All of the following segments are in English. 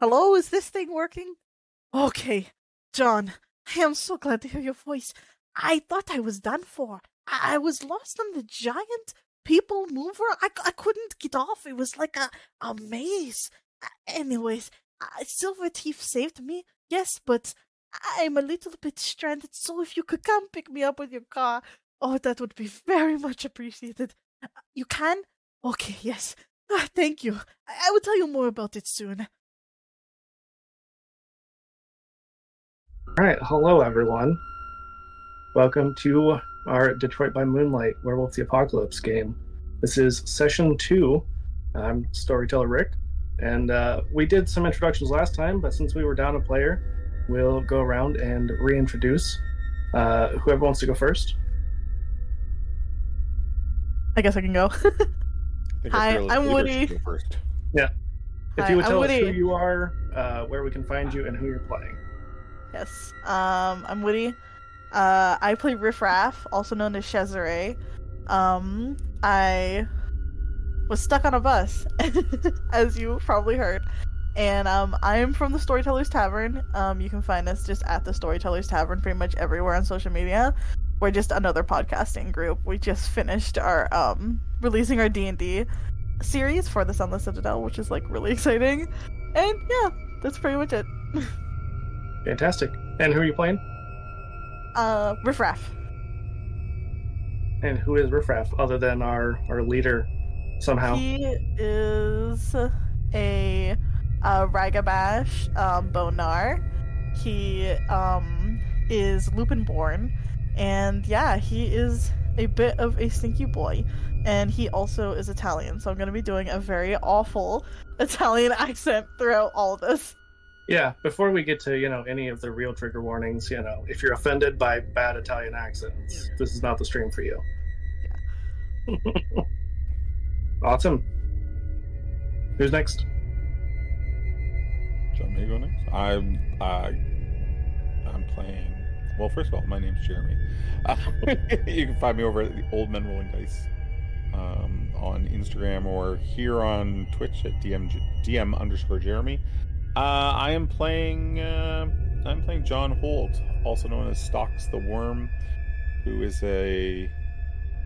Hello? Is this thing working? Okay. John, I am so glad to hear your voice. I thought I was done for. I, I was lost in the giant people mover. I, I couldn't get off. It was like a, a maze. Anyways, uh, Silver Teeth saved me, yes, but I'm a little bit stranded, so if you could come pick me up with your car, oh, that would be very much appreciated. Uh, you can? Okay, yes. Ah, thank you. I-, I will tell you more about it soon. All right, hello everyone. Welcome to our Detroit by Moonlight Werewolf the Apocalypse game. This is session two. I'm storyteller Rick, and uh, we did some introductions last time, but since we were down a player, we'll go around and reintroduce. Uh, whoever wants to go first. I guess I can go. I Hi, I'm Woody. should go First. If Hi, you would I'm tell us who you are, uh, where we can find you, and who you're playing. Yes. Um, I'm Woody. Uh, I play Riff Raff, also known as Cesare. Um, I was stuck on a bus, as you probably heard. And um, I'm from the Storytellers Tavern. Um, you can find us just at the Storytellers Tavern pretty much everywhere on social media. We're just another podcasting group. We just finished our um releasing our D and D series for the Sunless Citadel, which is like really exciting. And yeah, that's pretty much it. Fantastic. And who are you playing? Uh, Riff Raff. And who is Riffraff, other than our, our leader somehow? He is a uh, Ragabash um, Bone Gnawer. He um, is Lupin born, and yeah, he is a bit of a stinky boy. And he also is Italian, so I'm going to be doing a very awful Italian accent throughout all of this. Yeah, before we get to, you know, any of the real trigger warnings, you know, if you're offended by bad Italian accents, this is not the stream for you. awesome. Who's next? Do you want me to go next? I'm uh, I'm playing. Well, first of all, my name's Jeremy. Uh, you can find me over at the Old Men Rolling Dice um, on Instagram or here on Twitch at DM DM underscore Jeremy. Uh, I am playing. Uh, I'm playing John Holt, also known as Stalks the Worm, who is a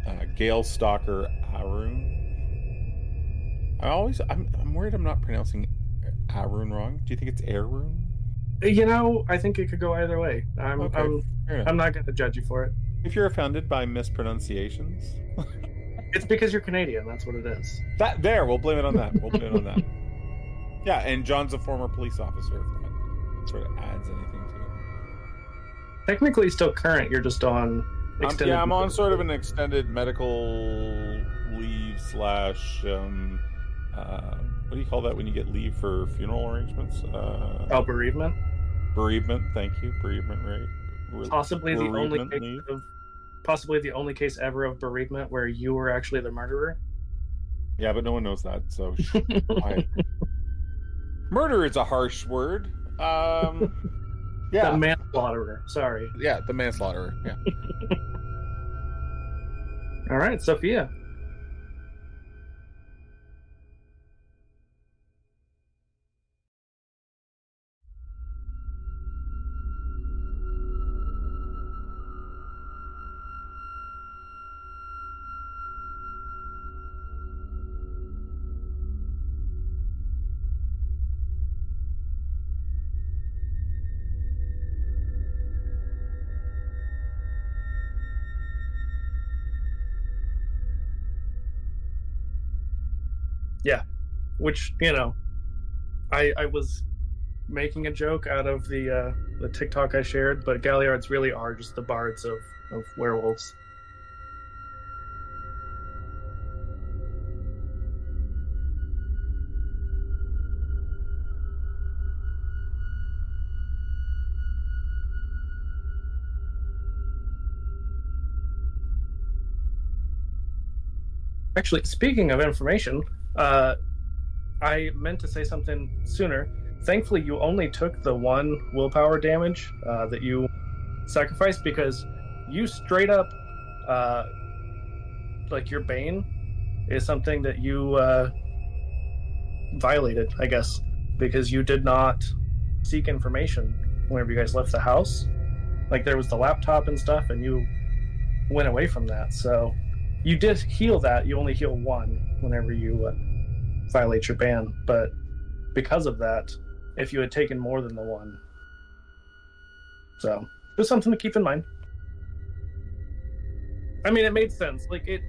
uh, Gale Stalker Ahroun. I always. I'm. I'm worried. I'm not pronouncing Ahroun wrong. Do you think it's Ahroun? You know, I think it could go either way. I'm Okay, I'm I'm not going to judge you for it. If you're offended by mispronunciations, It's because you're Canadian. That's what it is. that there, we'll blame it on that. We'll blame it on that. Yeah, and John's a former police officer. If that sort of adds anything to it. Technically, still current. You're just on Um, extended. yeah, I'm on sort of an extended medical leave slash. Um, uh, what do you call that when you get leave for funeral arrangements? Uh, oh, bereavement. Bereavement. Thank you. Bereavement rate. Re- Possibly the only case leave. of, possibly the only case ever of bereavement where you were actually the murderer. Yeah, but no one knows that. So sh- I- murder is a harsh word. Um, yeah, The manslaughterer. Sorry. yeah, the manslaughterer. Yeah. All right, Sophia. Which you know, I I was making a joke out of the uh, the TikTok I shared, but Galliards really are just the bards of of werewolves. Actually, speaking of information, uh, I meant to say something sooner. Thankfully, you only took the one willpower damage uh, that you sacrificed because you straight up, uh, like your bane, is something that you uh, violated. I guess because you did not seek information whenever you guys left the house. Like there was the laptop and stuff, and you went away from that. So you did heal that. You only heal one whenever you uh, violate your ban. But because of that, if you had taken more than the one, so just something to keep in mind. I mean, it made sense. Like it,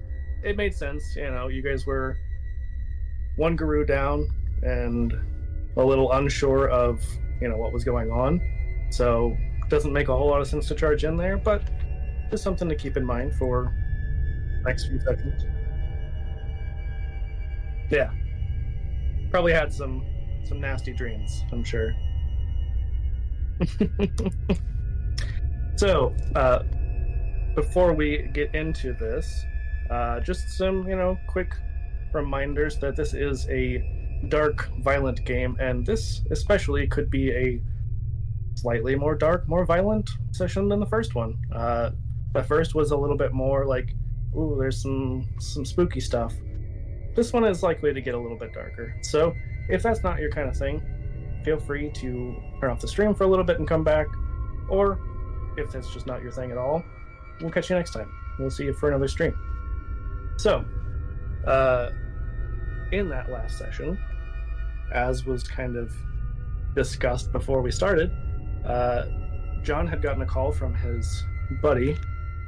it made sense. You know, you guys were one Garou down and a little unsure of you know what was going on, so doesn't make a whole lot of sense to charge in there. But just something to keep in mind for next few sessions. Yeah, probably had some some nasty dreams. I'm sure. so, uh, before we get into this, uh, just some, you know, quick reminders that this is a dark, violent game, and this especially could be a slightly more dark, more violent session than the first one. Uh, the first was a little bit more like, ooh, there's some some spooky stuff. This one is likely to get a little bit darker. So, if that's not your kind of thing, feel free to turn off the stream for a little bit and come back, or if that's just not your thing at all, we'll catch you next time. We'll see you for another stream. So, uh, in that last session, as was kind of discussed before we started, uh, John had gotten a call from his buddy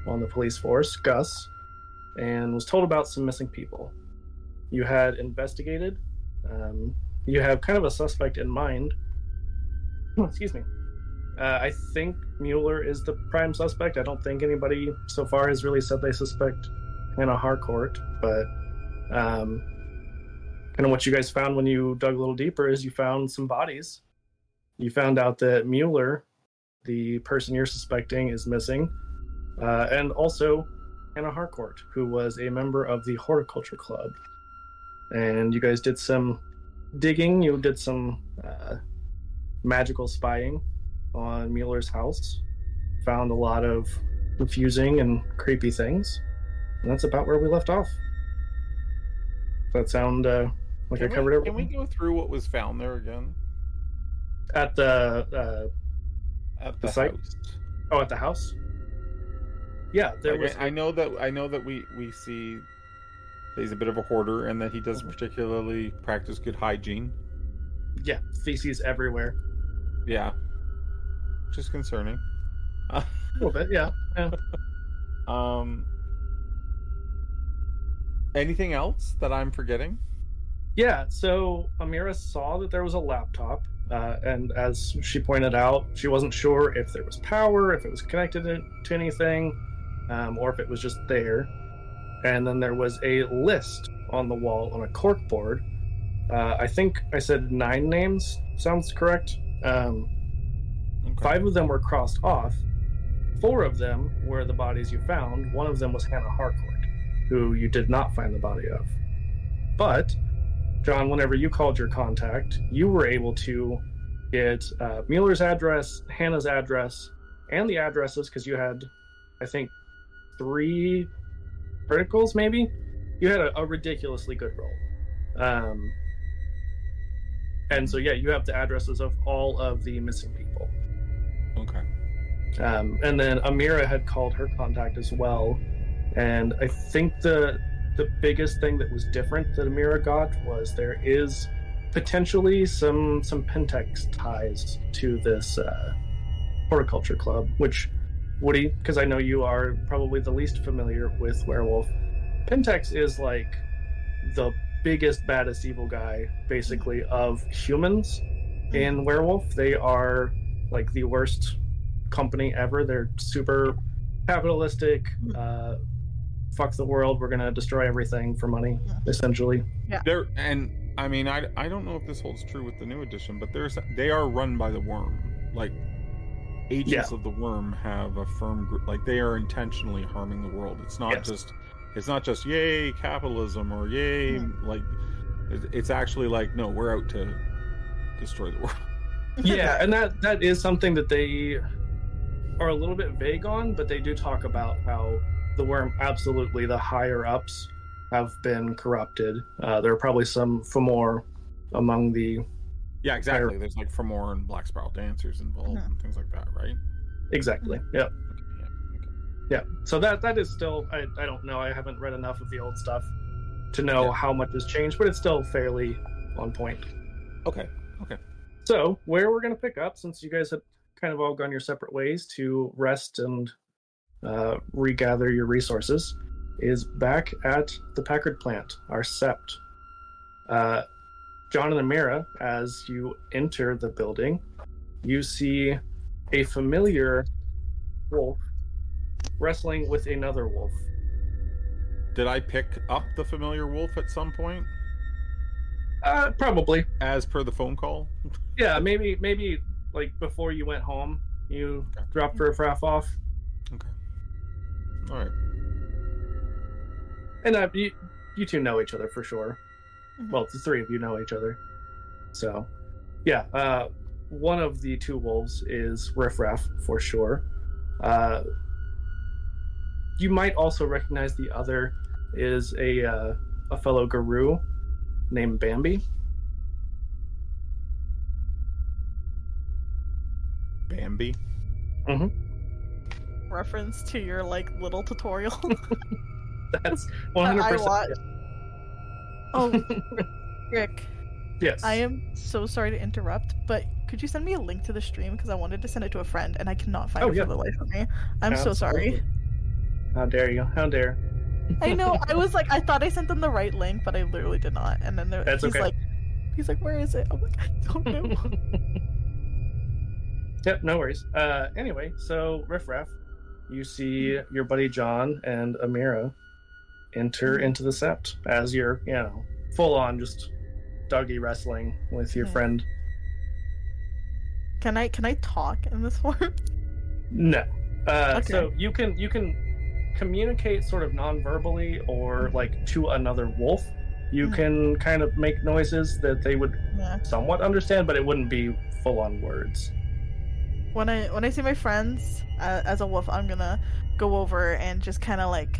on the police force, Gus, and was told about some missing people. You had investigated. Um, you have kind of a suspect in mind. Excuse me. Uh, I think Mueller is the prime suspect. I don't think anybody so far has really said they suspect Hannah Harcourt, but um, kind of what you guys found when you dug a little deeper is you found some bodies. You found out that Mueller, the person you're suspecting, is missing, uh, and also Hannah Harcourt, who was a member of the Horticulture Club. And you guys did some digging. You did some uh, magical spying on Mueller's house. Found a lot of confusing and creepy things. And that's about where we left off. Does that sound uh, like Can I covered we, everything? Can we go through what was found there again? At the uh, At The the, site? house. oh, at the house. Yeah, there Like, was. I I know that I know that we we see he's a bit of a hoarder and that he doesn't particularly practice good hygiene. Yeah, feces everywhere. Yeah, which is concerning. A little bit. Yeah. yeah. Um, anything else that I'm forgetting? Yeah, so Amira saw that there was a laptop, uh, and as she pointed out, she wasn't sure if there was power, if it was connected to to anything, um, or if it was just there. And then there was a list on the wall on a cork board. Uh, I think I said nine names. Sounds correct. Um, Okay. Five of them were crossed off. Four of them were the bodies you found. One of them was Hannah Harcourt, who you did not find the body of. But, John, whenever you called your contact, you were able to get uh, Mueller's address, Hannah's address, and the addresses because you had, I think, three criticals, maybe? You had a, a ridiculously good roll. Um, and so, yeah, you have the addresses of all of the missing people. Okay. Um, and then Amira had called her contact as well, and I think the the biggest thing that was different that Amira got was there is potentially some some Pentex ties to this uh, horticulture club, which Woody, because I know you are probably the least familiar with werewolf. Pentex is like the biggest, baddest evil guy, basically, of humans in hmm. werewolf. They are like the worst company ever. They're super capitalistic. Hmm. Uh, fuck the world. We're gonna destroy everything for money, hmm. essentially. There and I mean I I don't know if this holds true with the new edition, but there's they are run by the worm. Like agents of the worm have a firm group. Like they are intentionally harming the world. It's not Yes. just it's not just yay capitalism or yay like it's actually like no we're out to destroy the world. yeah, and that that is something that they are a little bit vague on, but they do talk about how the worm, absolutely, the higher ups have been corrupted. Uh, there are probably some Fomor among the Yeah, exactly. There's like Fomor and Black Spiral dancers involved Mhm. and things like that, right? Exactly. Yep. Okay, yeah. Okay. Yeah. So that that is still I, I don't know. I haven't read enough of the old stuff to know Yeah. how much has changed, but it's still fairly on point. Okay. Okay. So where we're gonna pick up, since you guys have kind of all gone your separate ways to rest and uh, regather your resources, is back at the Packard plant, our sept. Uh, John and Amira, as you enter the building, you see a familiar wolf wrestling with another wolf. Did I pick up the familiar wolf at some point, Uh, probably. as per the phone call? Yeah, maybe maybe like before you went home, you Okay. dropped Riffraff off. Okay. All right. And uh, you, you two know each other for sure. Mhm. Well, the three of you know each other. So, yeah, uh, one of the two wolves is Riffraff for sure. Uh, you might also recognize the other is a uh, a fellow Garou named Bambi. Bambi. Mhm. Reference to your like little tutorial. That's one hundred I percent. Oh, Rick, Yes. I am so sorry to interrupt, but could you send me a link to the stream because I wanted to send it to a friend and I cannot find Oh, it yeah. for the life of me. I'm so sorry. How dare you? How dare? I know. I was like, I thought I sent them the right link, but I literally did not. And then there, That's he's okay. like, he's like, where is it? I'm like, I don't know. yep, no worries. Uh, anyway, so Riff Raff, you see your buddy John and Amira enter into the sept as you're, you know, full on just doggy wrestling with your Hmm. friend. can I can I talk in this form? No. Uh, Okay. So you can you can communicate sort of non-verbally or like to another wolf. You Mhm. can kind of make noises that they would Yeah. somewhat understand, but it wouldn't be full on words. When I when I see my friends uh, as a wolf, I'm gonna go over and just kind of like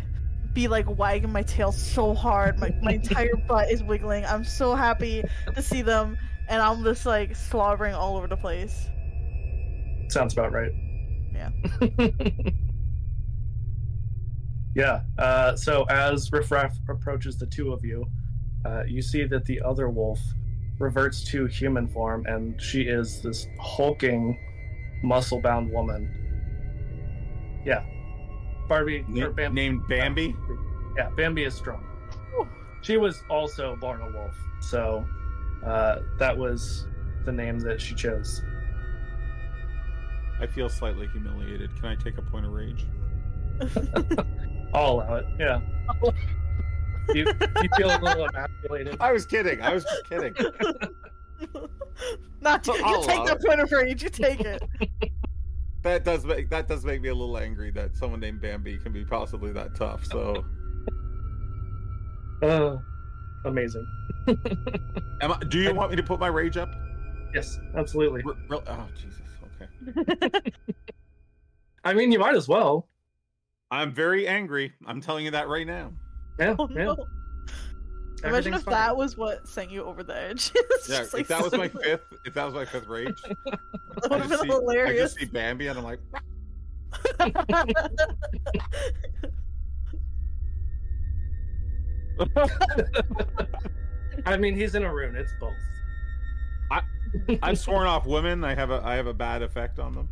be like wagging my tail so hard. My my entire butt is wiggling. I'm so happy to see them, and I'm just like slobbering all over the place. Sounds about right. Yeah. yeah. Uh, so as Riffraff approaches the two of you, uh, you see that the other wolf reverts to human form, and she is this hulking, muscle-bound woman. Yeah. Barbie or Bambi. named Bambi. Yeah, Bambi is strong. Whew. She was also born a wolf, so uh, that was the name that she chose. I feel slightly humiliated. Can I take a point of rage? I'll allow it. Yeah. You, you feel a little emasculated. I was kidding. I was just kidding. Not you, you take allow the it. point of rage. You take it. That does make that does make me a little angry that someone named Bambi can be possibly that tough. So, Oh, amazing. am I, do you want me to put my rage up? Yes, absolutely. R- real- oh Jesus. Okay. I mean, you might as well. I'm very angry. I'm telling you that right now. Yeah, Oh yeah. No! Imagine if fine. that was what sent you over the edge. Yeah, like, if that was my so- fifth, if that was my fifth rage, That I would have just, been see, I just see Bambi and I'm like, I mean, he's in a rune. It's both. I've sworn off women. I have a I have a bad effect on them.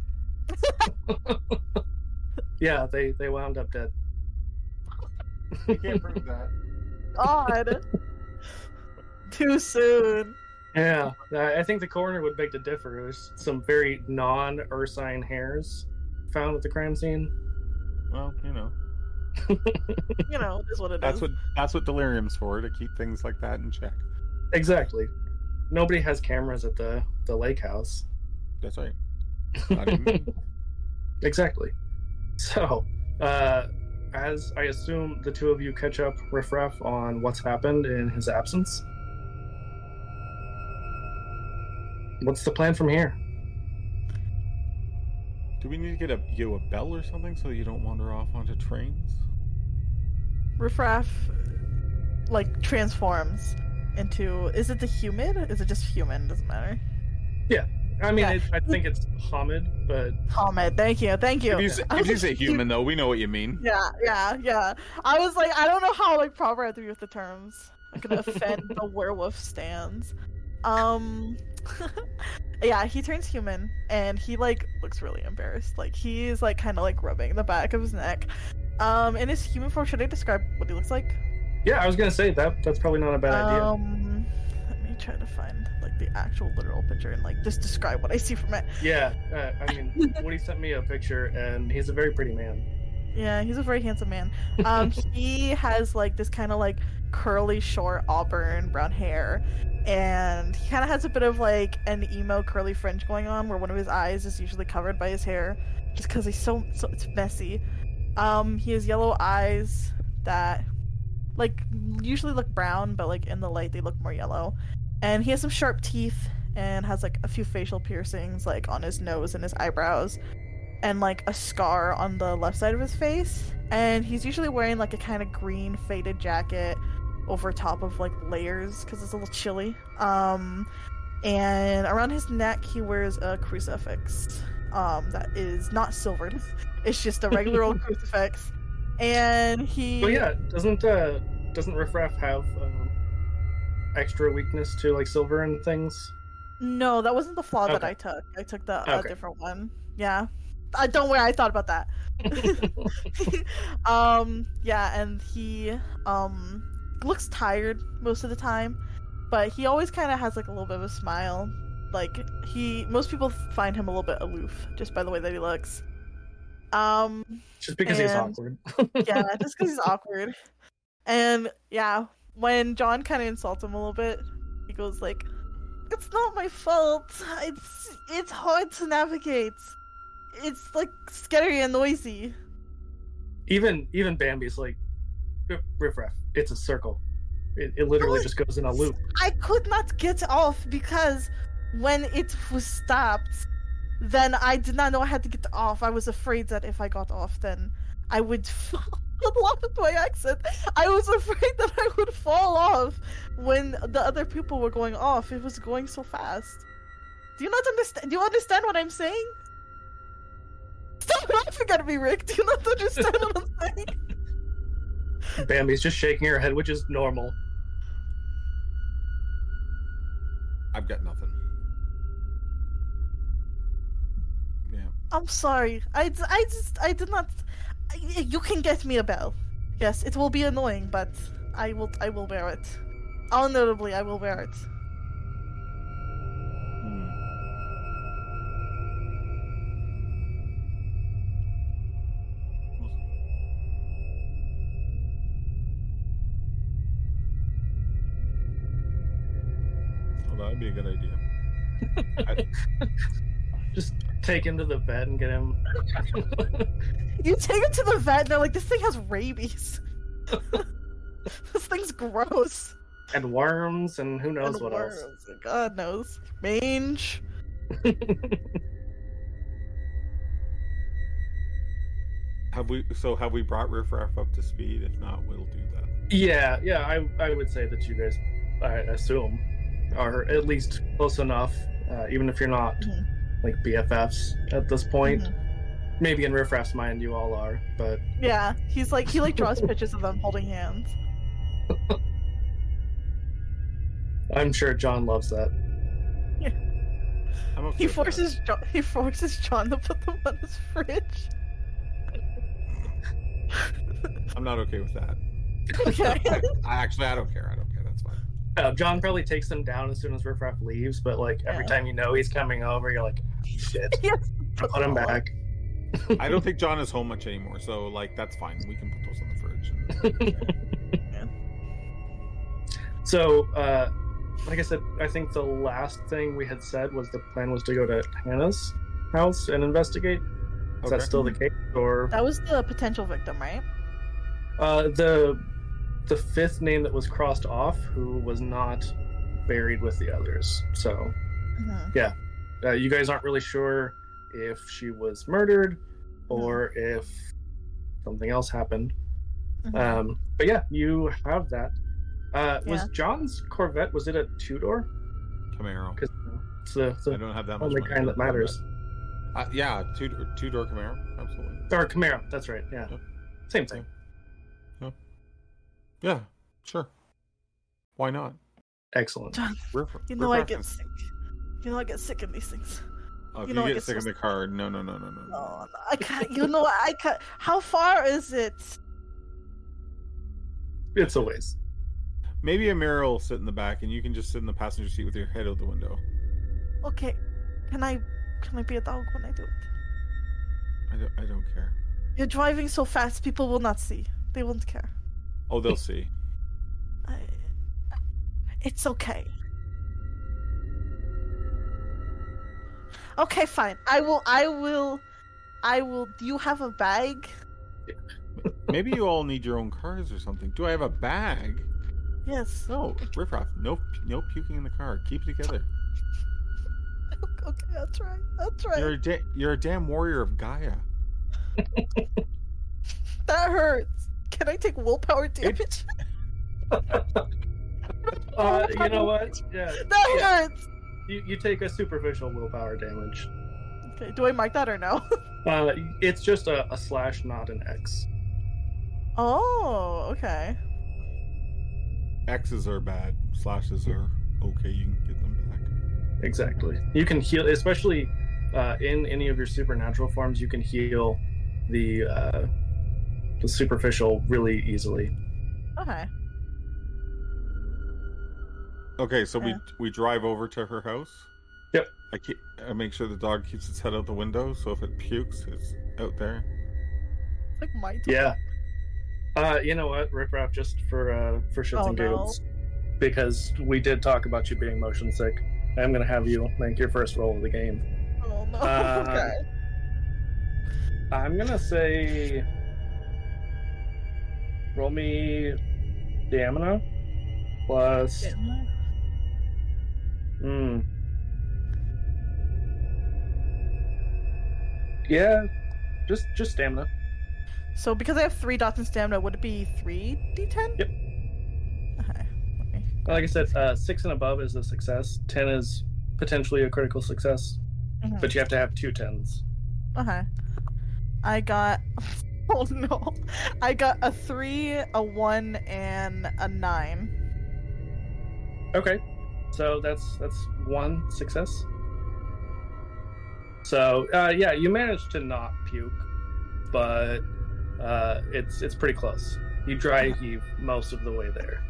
Yeah, they they wound up dead. You can't prove that. God. Too soon. Yeah, I I think the coroner would beg to differ. There's some very non-ursine hairs found at the crime scene. Well, you know, You know, it is what it is. that's what that's what delirium's for to keep things like that in check. Exactly. Nobody has cameras at the the lake house. That's right. Not even exactly. So, uh, as I assume the two of you catch up riffraff on what's happened in his absence. What's the plan from here? Do we need to get a you a bell or something so you don't wander off onto trains? Riffraff, like, transforms into. Is it the Homid? Is it just human? Doesn't matter. I mean, Yeah. it, I think it's Homid, but Homid, thank you, thank you. If you, say, I if you was say human, though, we know what you mean. Yeah, yeah, yeah. I was like, I don't know how like proper I have to be with the terms. I'm gonna offend the werewolf stands. Um, yeah, he turns human and he like looks really embarrassed. Like he's like kind of like rubbing the back of his neck. Um, in his human form, should I describe what he looks like? yeah, I was gonna say that that's probably not a bad idea. Um, let me try to find like the actual literal picture and like just describe what I see from it. Yeah, uh, I mean, Woody sent me a picture, and he's a very pretty man. Yeah, he's a very handsome man. Um, he has like this kind of like curly, short auburn brown hair, and he kind of has a bit of like an emo curly fringe going on, where one of his eyes is usually covered by his hair, just because he's so so it's messy. Um, he has yellow eyes that like usually look brown, but like in the light they look more yellow, and he has some sharp teeth and has like a few facial piercings like on his nose and his eyebrows and like a scar on the left side of his face. And he's usually wearing like a kind of green faded jacket over top of like layers because it's a little chilly. Um, and around his neck he wears a crucifix. Um, that is not silvered. It's just a regular old crucifix. And he. But yeah, doesn't uh, doesn't Riffraff have um, extra weakness to like silver and things? No, that wasn't the flaw that I took. I took the a Okay. different one. Yeah. I don't worry, I thought about that. um yeah, and he um looks tired most of the time, but he always kind of has like a little bit of a smile. Like he most people find him a little bit aloof just by the way that he looks. Um Just because he's awkward. yeah, just because he's awkward. And yeah, when John kind of insults him a little bit, he goes like, "It's not my fault. It's it's hard to navigate. It's like scary and noisy." even even Bambi's like "Riff- Riffraff. It's a circle. It, it literally just goes in a loop. I could not get off because when it was stopped, then I did not know I had to get off. I was afraid that if I got off, then I would fall. Along with my exit, I was afraid that I would fall off when the other people were going off. It was going so fast. Do you not understand? Do you understand what I'm saying? Stop laughing at me, Rick. Do you not understand what I'm saying? Bambi's just shaking her head, which is normal. I've got nothing. Yeah. I'm sorry. I, d- I just I did not. I- You can get me a bell. Yes, it will be annoying, but I will I will wear it. Honorably, I will wear it. Hmm. Well, that'd be a good idea. Just take him to the vet and get him. You take it to the vet, and they're like, "This thing has rabies. this thing's gross." and worms and who knows And what else. God knows. Mange. Have we? So have we brought Riffraff up to speed? If not, we'll do that. yeah, yeah. I I would say that you guys, I assume, are at least close enough, uh, even if you're not Mhm. like BFFs at this point. Mhm. Maybe in Riffraff's mind, you all are, but Yeah, he's like he like draws pictures of them holding hands. I'm sure John loves that. Yeah. I'm okay He with that. forces John, he forces John to put them on his fridge. I'm not okay with that. Okay. I actually, I don't care. I don't care. That's fine. Uh, John probably takes them down as soon as Riffraff leaves, but like every Yeah. time you know he's coming over, you're like, shit, Yes. put him back. I don't think John is home much anymore, so like that's fine. We can put those on the fridge. So, uh, like I said, I think the last thing we had said was the plan was to go to Hannah's house and investigate. Is that still the case, or That was the potential victim, right? uh, the the fifth name that was crossed off, who was not buried with the others? So, Mhm. uh, you guys aren't really sure if she was murdered or if something else happened. Mhm. Um, but yeah, you have that. Uh, was John's Corvette? Was it a two door? Camaro. Because It's the, it's I don't have that much only money kind for that matters. Uh, yeah, two two door Camaro, absolutely. Or Camaro. That's right. Yeah. Yep. Same thing. Yeah, sure. Why not? Excellent. John, Riff, you know I riff get sick. You know I get sick of these things. Oh, if you you, know I get get sick so in the car, no, no, no, no, no. no. Oh, no, I can't. You know I can't. How far is it? It's a ways. Maybe Amira will sit in the back, and you can just sit in the passenger seat with your head out the window. Okay, can I can I be a dog when I do it? I don't, I don't care. You're driving so fast, people will not see. They won't care. Oh, they'll see. I, it's okay. Okay, fine. I will. I will. I will. Do you have a bag? Maybe you all need your own cars or something. Do I have a bag? Yes. No, riffraff. No, no puking in the car. Keep it together. Okay, I'll try. I'll try. You're a da- you're a damn warrior of Gaia. That hurts. Can I take willpower damage? Uh, you know what? Yeah. that Yeah. hurts. You, you take a superficial willpower damage. Okay, do I mark that or no? Uh, it's just a, a slash, not an X. oh, okay. X's are bad. Slashes are okay. You can get them back. Exactly. You can heal, especially uh, in any of your supernatural forms. You can heal the uh, the superficial really easily. Okay. Okay, so we we drive over to her house. Yep. I keep I make sure the dog keeps its head out the window, so if it pukes, it's out there. It's like my turn. Yeah. Uh, you know what, Riff Raff, just for uh, for shits Oh, and no. giggles, because we did talk about you being motion sick. I'm gonna have you make your first roll of the game. Oh no. Uh, okay. I'm gonna say, roll me stamina plus. Hmm. Yeah, just just stamina. So because I have three dots in stamina, would it be three d10? Yep. Okay. Me... Like I said, uh, six and above is a success. Ten is potentially a critical success, Mhm. but you have to have two tens. Okay. I got. Oh no! I got a three, a one, and a nine. Okay, so that's that's one success. So uh, yeah, you managed to not puke, but uh, it's it's pretty close. You dry heave most of the way there.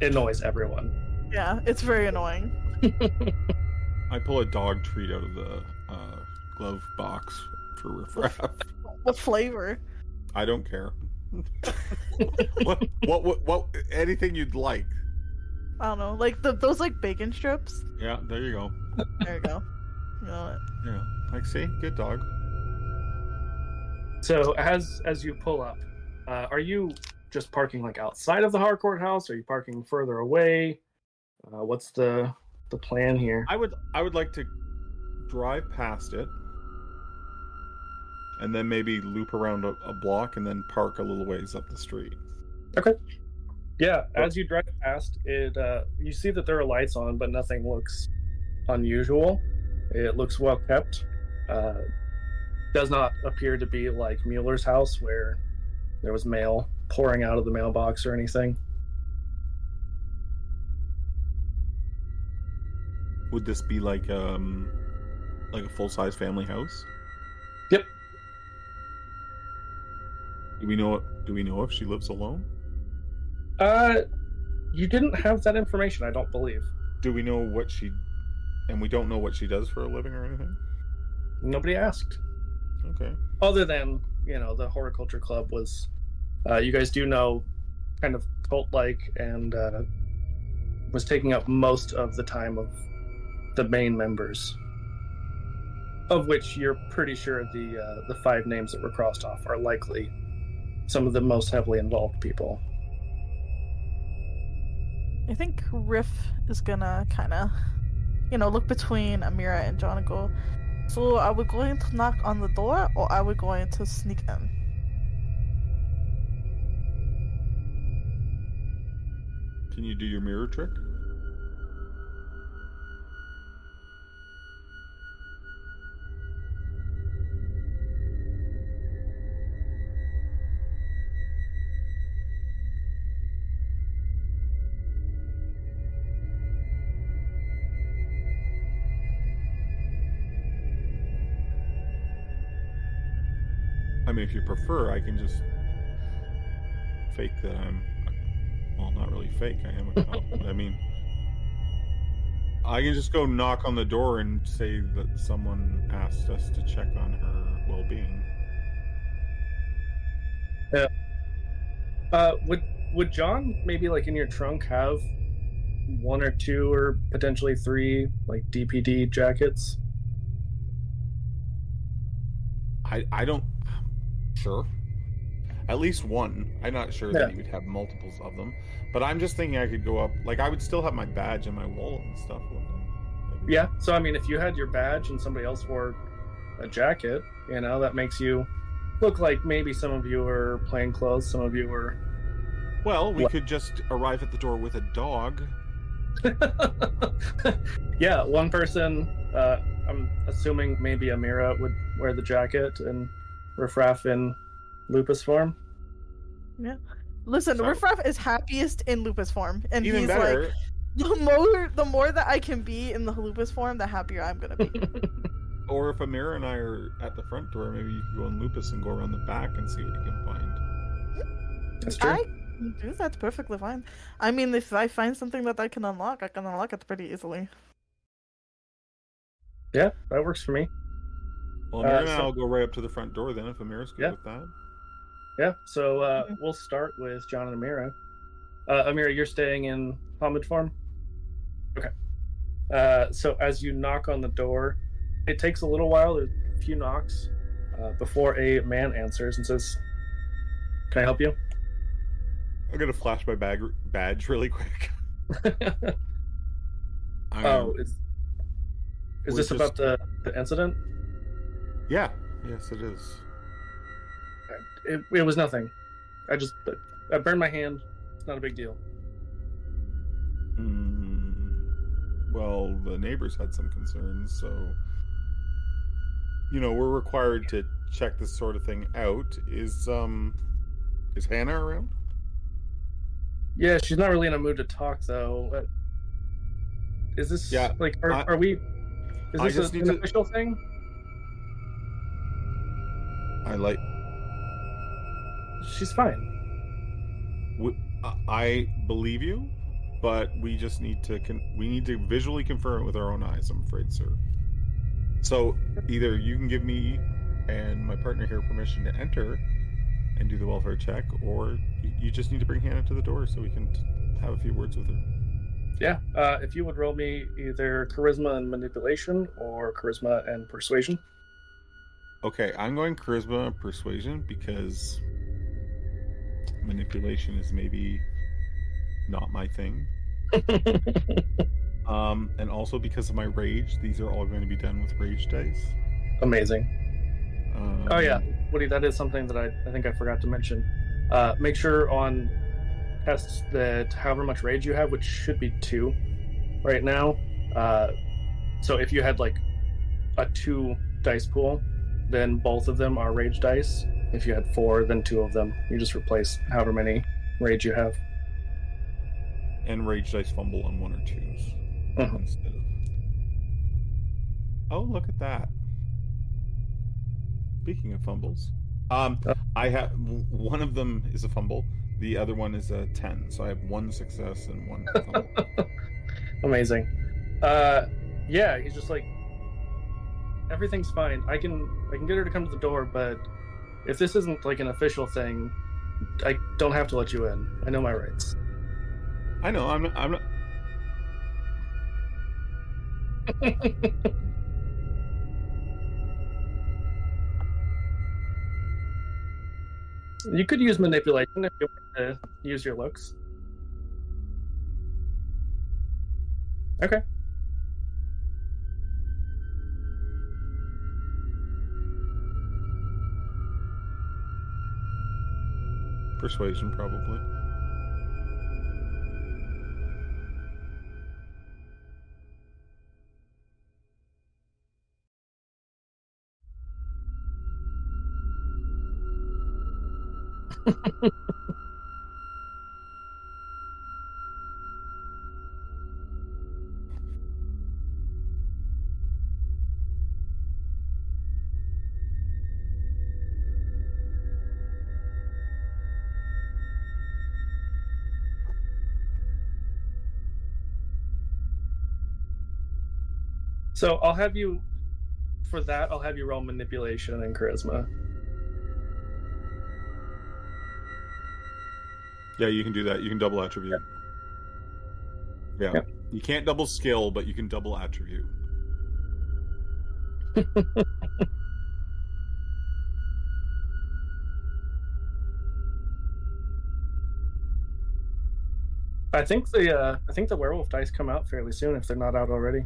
It annoys everyone. Yeah, it's very annoying. I pull a dog treat out of the uh, glove box for riffraff. What flavor? I don't care. what, what what what anything you'd like. I don't know, like the those like bacon strips. Yeah, there you go. There you go. You know what? Yeah, like see, good dog. So as as you pull up, uh, are you just parking like outside of the Harcourt house? Are you parking further away? Uh, what's the the plan here? I would I would like to drive past it, and then maybe loop around a, a block, and then park a little ways up the street. Yeah, as you drive past it, uh, you see that there are lights on, but nothing looks unusual. It looks well kept. Uh, does not appear to be like Mueller's house, where there was mail pouring out of the mailbox or anything. Would this be like um like a full size family house? Yep. Do we know do we know if she lives alone? Uh, you didn't have that information, I don't believe. Do we know what she and we don't know what she does for a living or anything? Nobody asked. Okay. other than you know the horticulture club was uh, you guys do know kind of cult like and uh, was taking up most of the time of the main members of which you're pretty sure the uh, the five names that were crossed off are likely some of the most heavily involved people I think Riff is gonna kind of, you know, look between Amira and John and go. So, are we going to knock on the door, or are we going to sneak in? Can you do your mirror trick? Mean, if you prefer, I can just fake that I'm. Well, not really fake. I am a cop. I mean, I can just go knock on the door and say that someone asked us to check on her well-being. Uh, would would John maybe like in your trunk have one or two or potentially three like DPD jackets? I I don't. Sure. At least one. I'm not sure Yeah. that you would have multiples of them, but I'm just thinking I could go up. Like I would still have my badge and my wallet and stuff. Maybe. Yeah. So I mean, if you had your badge and somebody else wore a jacket, you know that makes you look like maybe some of you are plain clothes, some of you are. Well, we What? could just arrive at the door with a dog. yeah, one person. Uh, I'm assuming maybe Amira would wear the jacket and Riffraff in lupus form. Yeah. Listen, So- Riffraff is happiest in lupus form, and Even he's better. like, the more the more that I can be in the lupus form, the happier I'm gonna be. Or if Amira and I are at the front door, maybe you could go in Lupus and go around the back and see what you can find. That's true. I can do that's perfectly fine. I mean, if I find something that I can unlock, I can unlock it pretty easily. Yeah, that works for me. Well, Uh, and so- I'll go right up to the front door then if Amira's good Yeah. with that. Yeah, so uh, Mhm. we'll start with John and Amira. Uh, Amira, you're staying in Homid form? Okay. Uh, so as you knock on the door, it takes a little while, there's a few knocks, uh, before a man answers and says, Can I help you? I'm gonna flash my bag badge really quick. Oh, is, is we're this just- about the, the incident? Yeah, yes, it is. It, it was nothing. I just I burned my hand. It's not a big deal. Mm, well, the neighbors had some concerns, so you know we're required to check this sort of thing out. Is um, is Hannah around? Yeah, she's not really in a mood to talk though. Uh, Is this Yeah, like are, I- are we? Is this just a, an to- official thing? I like. She's fine. I believe you, but we just need to con- we need to visually confirm it with our own eyes. I'm afraid, sir. So either you can give me and my partner here permission to enter and do the welfare check, or you, you just need to bring Hannah to the door so we can t- have a few words with her. Yeah. Uh, if you would roll me either charisma and manipulation or charisma and persuasion. Okay, I'm going charisma and persuasion because manipulation is maybe not my thing. Um, and also because of my rage, these are all going to be done with rage dice. Amazing. Um, Oh yeah, Woody, that is something that I, I think I forgot to mention. Uh, make sure on tests that however much rage you have, which should be two right now. Uh, so if you had like a two dice pool, then both of them are rage dice. If you had four, then two of them. You just replace however many rage you have. And rage dice fumble on one or 2s Mhm. instead of. Oh, look at that! Speaking of fumbles, um, Oh. I have one of them is a fumble. The other one is a ten, so I have one success and one fumble. Amazing. Uh, yeah, he's just like everything's fine. I can I can get her to come to the door, but if this isn't like an official thing, I don't have to let you in. I know my rights. I know. I'm. I'm not. you could use manipulation if you want to use your looks. Okay. Persuasion, probably. So I'll have you for that. I'll have you roll manipulation and charisma. Yeah, you can do that. You can double attribute. Yeah. Yep. You can't double skill, but you can double attribute. I think the uh, I think the werewolf dice come out fairly soon if they're not out already.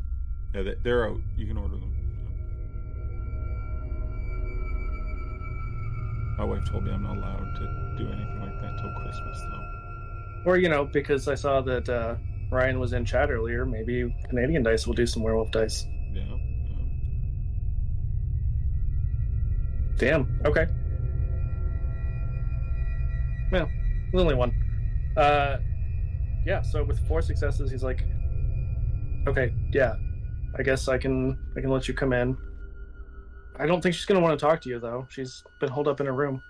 Yeah, they- they're out. You can order them. My wife told me I'm not allowed to do anything like that till Christmas, though. Or you know, because I saw that uh, Ryan was in chat earlier, maybe Canadian dice will do some werewolf dice. Yeah. yeah. Damn. Okay. Well, there's only one. Uh, yeah. So with four successes, he's like, okay, yeah, I guess I can I can let you come in. I don't think she's gonna want to talk to you though. She's been holed up in her room.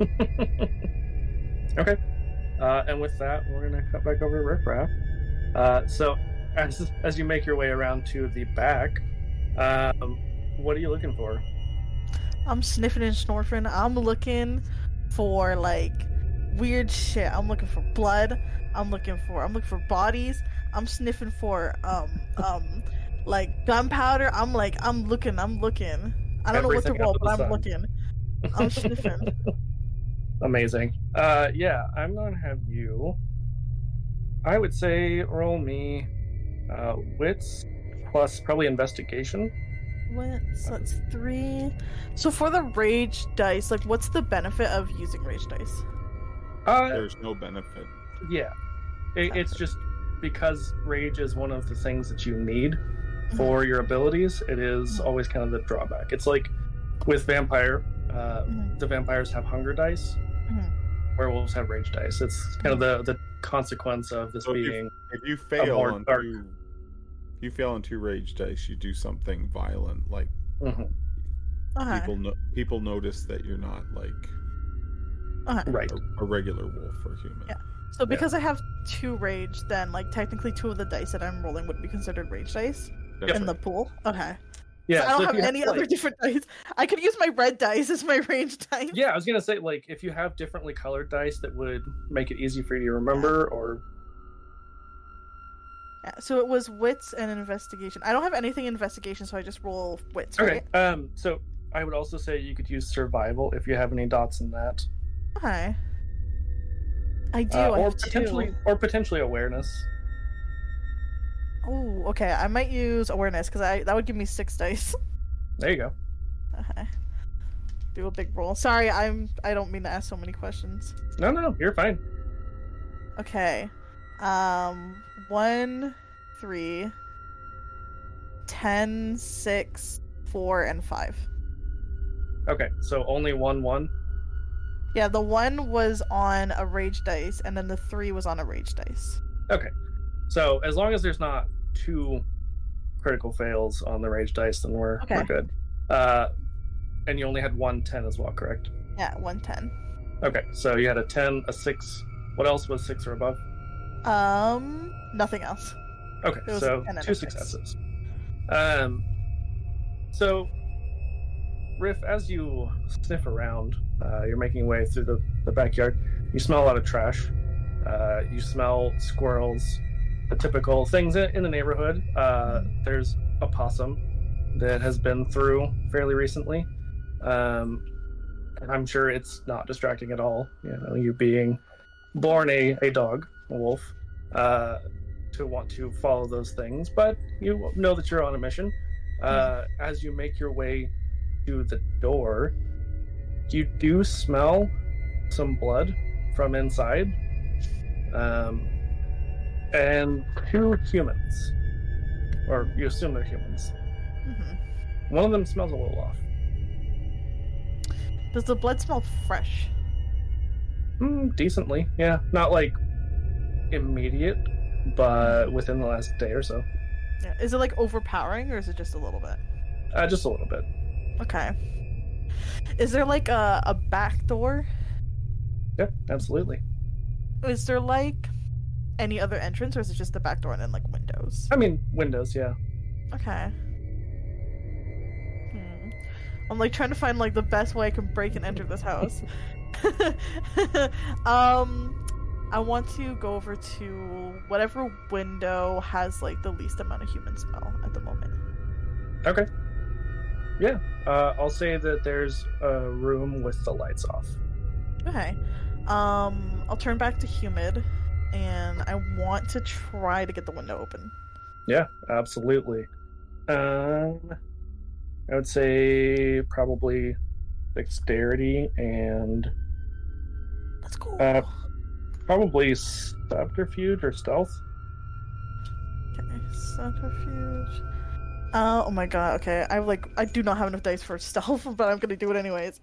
okay. Uh, and with that, we're gonna cut back over to Riff Raff. Uh, so, as as you make your way around to the back, um, what are you looking for? I'm sniffing and snorting. I'm looking for like weird shit. I'm looking for blood. I'm looking for I'm looking for bodies. I'm sniffing for um um like gunpowder. I'm like I'm looking. I'm looking. I don't know what to roll, but I'm looking. I'm sniffing. Amazing. Uh, yeah, I'm gonna have you. I would say roll me uh, wits plus probably investigation. What? So that's three. So for the rage dice, like, what's the benefit of using rage dice? Uh, There's no benefit. yeah, it, it's just because rage is one of the things that you need Mm-hmm. for your abilities. It is Mhm. always kind of the drawback. It's like with vampire, uh, Mhm. the vampires have hunger dice. Mhm. Werewolves have rage dice. It's kind of the the consequence of this So if you- being. If you fail more on dark. two, if you fail on two rage dice, you do something violent. Like Mhm. Okay. people, no, people notice that you're not like okay. Right. a, a regular wolf or human. Yeah. So because I have two rage, then like technically two of the dice that I'm rolling would be considered rage dice That's in the pool. Okay. Yeah, so I don't so if have you any other like- different dice. I could use my red dice as my rage dice. Yeah, I was gonna say like if you have differently colored dice that would make it easy for you to remember, or Yeah, So it was wits and investigation. I don't have anything investigation, so I just roll wits, okay. right? Um, so I would also say you could use survival if you have any dots in that, Okay. I do. Uh, I or have potentially or potentially awareness. Oh, okay. I might use awareness because I that would give me six dice. There you go. Okay. Do a big roll. Sorry, I'm. I don't mean to ask so many questions. No, no, no, you're fine. Okay. Um, one, three, ten, six, four, and five. Okay, so only one one. Yeah, the one was on a rage dice, and then the three was on a rage dice. Okay, so as long as there's not two critical fails on the rage dice, then we're Okay. we're good. Uh, and you only had one ten as well, correct? Yeah, one ten. Okay, so you had a ten, a six. What else was six or above? Um, nothing else. Okay, so 10 and two successes. Um, so Riff, as you sniff around, uh, you're making your way through the, the backyard. You smell a lot of trash. Uh, you smell squirrels, the typical things in, in the neighborhood. Uh, there's a possum that has been through fairly recently. Um, and I'm sure it's not distracting at all. You know, you being born a, a dog, wolf, uh, to want to follow those things, but you know that you're on a mission. Uh, as you make your way to the door, you do smell some blood from inside, um, and two humans, or you assume they're humans. hmm One of them smells a little off. Does the blood smell fresh? Mm, decently, yeah. Not like immediate, but within the last day or so. Yeah. Is it like overpowering, or is it just a little bit? Uh, just a little bit. Okay. Is there like a, a back door? Yeah, absolutely. Is there like any other entrance, or is it just the back door and then like windows? I mean, windows. Yeah. Okay. Hmm. I'm like trying to find like the best way I can break and enter this house. um, I want to go over to whatever window has like the least amount of human smell at the moment. Okay. Yeah. Uh, I'll say that there's a room with the lights off. Okay. Um, I'll turn back to Homid, and I want to try to get the window open. Yeah, absolutely. Um, I would say probably dexterity and That's cool. Uh, probably subterfuge or stealth. okay, subterfuge. Uh, oh my god. Okay, I like I do not have enough dice for stealth, but I'm gonna do it anyways.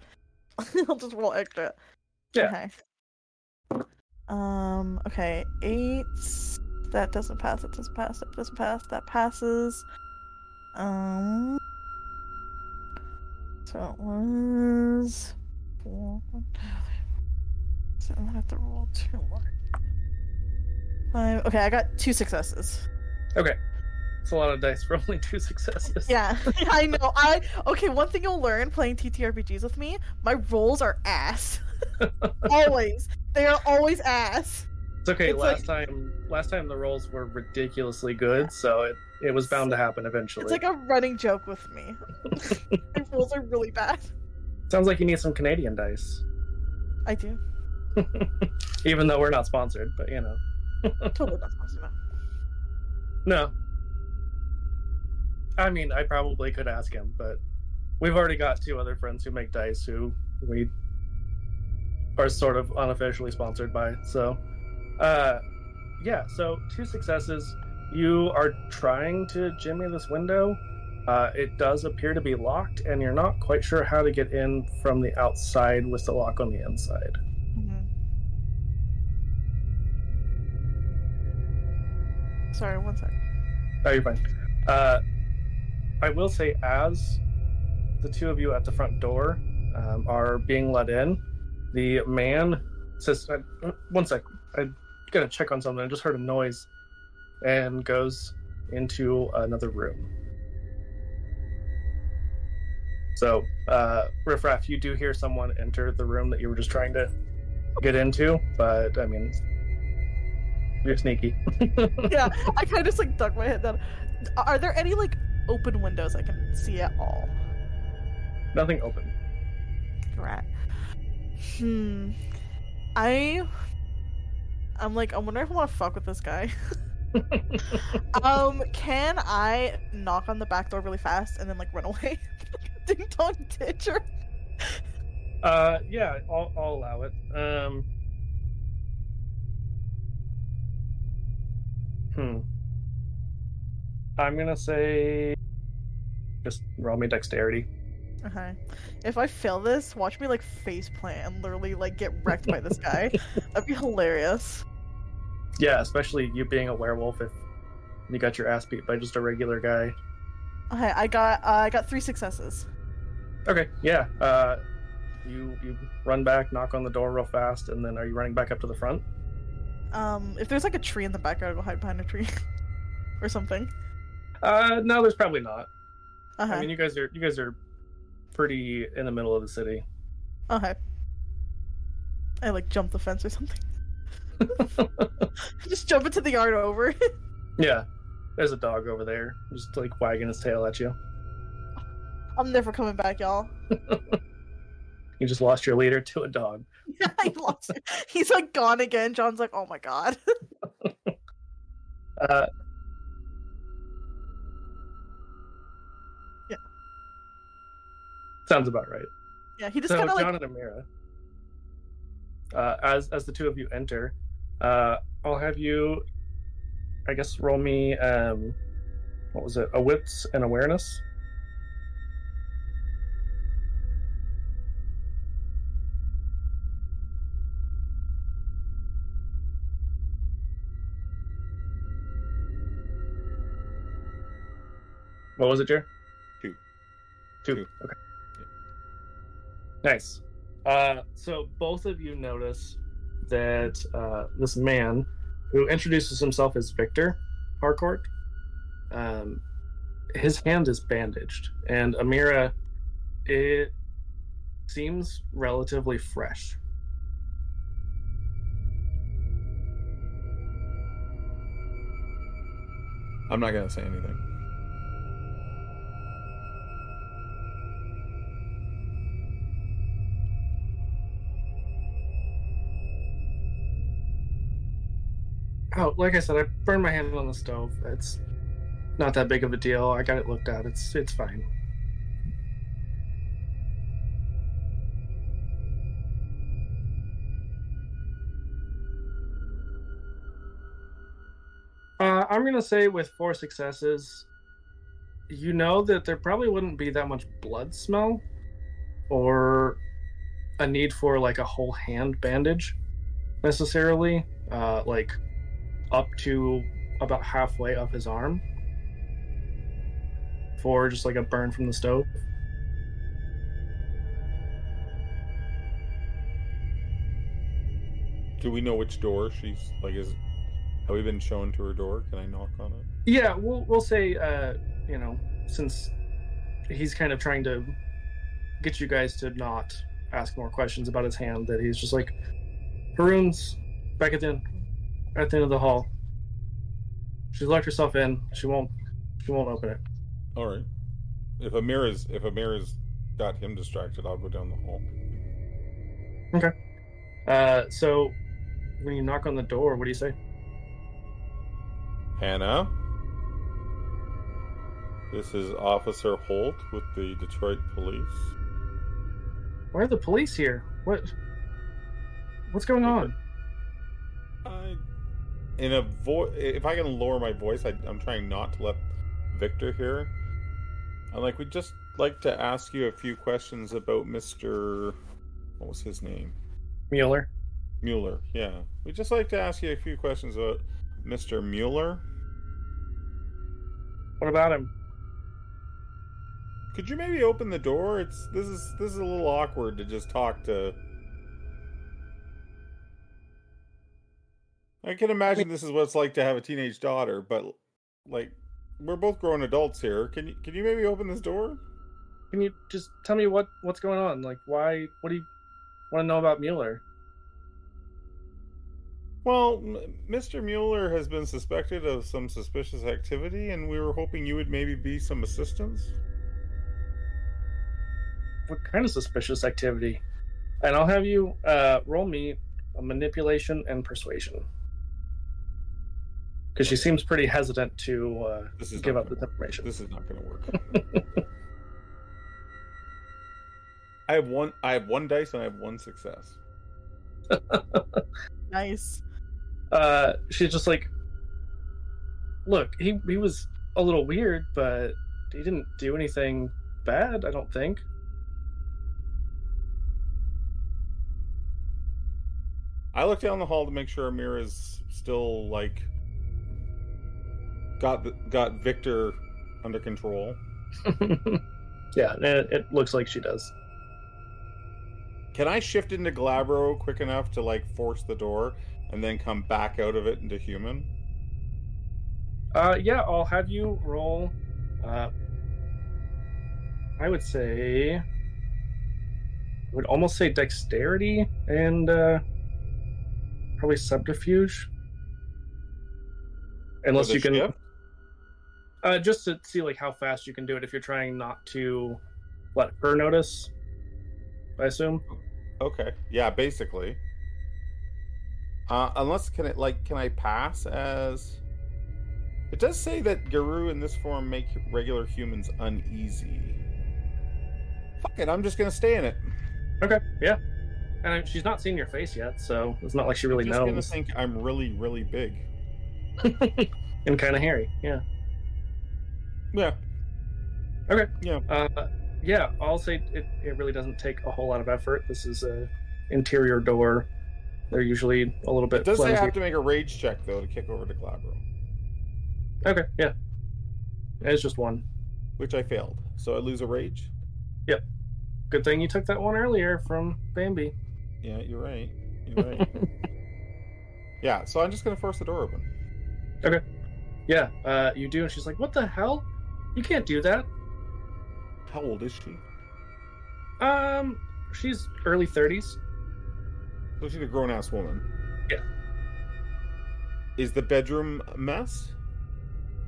I'll just roll extra. Yeah. Okay. Um. Okay. Eight. That doesn't pass. it doesn't pass. That doesn't pass. That passes. Um. So it was four. So I'm gonna have to roll two more. Five. Okay, I got two successes. Okay. It's a lot of dice for only two successes. Yeah, I know. I okay. One thing you'll learn playing TTRPGs with me: my rolls are ass. always, they are always ass. It's okay. It's last time, last time the rolls were ridiculously good, so it it was bound to happen eventually. It's like a running joke with me. my rolls are really bad. Sounds like you need some Canadian dice, I do. even though we're not sponsored. But you know, Totally not to no. I mean, I probably could ask him, but we've already got two other friends who make dice who we are sort of unofficially sponsored by. So, uh, yeah. So two successes. You are trying to jimmy this window. Uh, it does appear to be locked, and you're not quite sure how to get in from the outside with the lock on the inside. Sorry, one sec. Oh, you're fine. Uh, I will say, as the two of you at the front door um, are being let in, the man says, uh, "One sec, I'm gonna check on something. I just heard a noise," and goes into another room. So, uh, Riff Raff, you do hear someone enter the room that you were just trying to get into, but I mean, you're sneaky. yeah, I kind of just like duck my head down. Are there any like open windows I can see at all? Nothing open. Rat. Hmm. I. I'm like, I wonder if I want to fuck with this guy. um, can I knock on the back door really fast and then like run away? Ding dong ditcher. Uh, yeah, I'll, I'll allow it. Um, hmm. I'm gonna say, just roll me dexterity. Okay. If I fail this, watch me like face plant and literally like get wrecked by this guy. That'd be hilarious. Yeah, especially you being a werewolf. If you got your ass beat by just a regular guy. Okay, I got uh, I got three successes. Okay, yeah. Uh, you you run back, knock on the door real fast, and then are you running back up to the front? Um, if there's like a tree in the back, I'll go hide behind a tree or something. Uh, no, there's probably not. Uh-huh. I mean, you guys are you guys are pretty in the middle of the city. Okay. I like jump the fence or something. Just jump into the yard over. Yeah, there's a dog over there, just like wagging his tail at you. I'm never coming back, y'all. You just lost your leader to a dog. I lost it. He's like gone again. John's like, oh my god. Uh, Yeah. Sounds about right. yeah, he just so kind of like. John and Amira, uh, as as the two of you enter, uh, I'll have you, I guess, roll me. Um, what was it? A wits and awareness. What was it, Jer? Two. Two. Two. Okay. Nice. Uh, so both of you notice that uh, this man, who introduces himself as Victor Harcourt, um, his hand is bandaged, and Amira, it seems relatively fresh. I'm not gonna say anything. Oh, like I said, I burned my hand on the stove. It's not that big of a deal. I got it looked at. It's it's fine. Uh, I'm gonna say with four successes, you know that there probably wouldn't be that much blood smell, or a need for like a whole hand bandage, necessarily. Uh, like up to about halfway up his arm for just like a burn from the stove. Do we know which door she's like? Is have we been shown to her door? Can I knock on it? Yeah, we'll we'll say uh, you know, since he's kind of trying to get you guys to not ask more questions about his hand, that he's just like Haroon's back at the end at the end of the hall. She's locked herself in. She won't she won't open it. All right. If Amira's if Amira's got him distracted, I'll go down the hall. Okay. Uh so when you knock on the door, what do you say? Hannah, this is Officer Holt with the Detroit Police. Why are the police here? What what's going on? I, in a voice, if I can lower my voice, I, I'm trying not to let Victor hear. I'm like, we'd just like to ask you a few questions about Mr. What was his name? Mueller. Mueller. Yeah, we'd just like to ask you a few questions about Mr. Mueller. What about him? Could you maybe open the door? It's this is this is a little awkward to just talk to. I can imagine this is what it's like to have a teenage daughter, but like we're both grown adults here. Can you can you maybe open this door? Can you just tell me what what's going on? Like why what do you want to know about Mueller? Well, M- Mr. Mueller has been suspected of some suspicious activity, and we were hoping you would maybe be some assistance. What kind of suspicious activity? And I'll have you uh roll me a manipulation and persuasion. Because she seems pretty hesitant to uh, This give up this gonna- information. This is not going to work. I have one. I have one dice, and I have one success. Nice. uh, she's just like, look, he he was a little weird, but he didn't do anything bad. I don't think. I look down the hall to make sure Amira's still like got got Victor under control. yeah, it, it looks like she does. Can I shift into Glabro quick enough to like force the door and then come back out of it into human? Uh, yeah, I'll have you roll. Uh, I would say, I would almost say dexterity and uh, probably subterfuge. Unless you can, shift? Uh, just to see like how fast you can do it if you're trying not to let her notice. I assume. Okay. Yeah, basically. Uh, unless can it like can I pass as? It does say that Garou in this form make regular humans uneasy. Fuck it, I'm just gonna stay in it. Okay, yeah. And she's not seen your face yet, so it's not like she really I'm just gonna knows. think I'm really, really big. and kind of hairy, yeah. Yeah. Okay. Yeah. Uh, yeah, I'll say it, it really doesn't take a whole lot of effort. This is a interior door. They're usually a little bit It does flimsy. have to make a rage check though to kick over to Glabro, Okay, yeah. It's just one. which I failed, so I lose a rage. Yep. Good thing you took that one earlier from Bambi. Yeah, you're right. You're right. yeah, so I'm just gonna force the door open. Okay. Yeah, uh, you do, and she's like, "What the hell? You can't do that." How old is she? Um, she's early thirties. So she's a grown ass woman. Yeah. Is the bedroom a mess?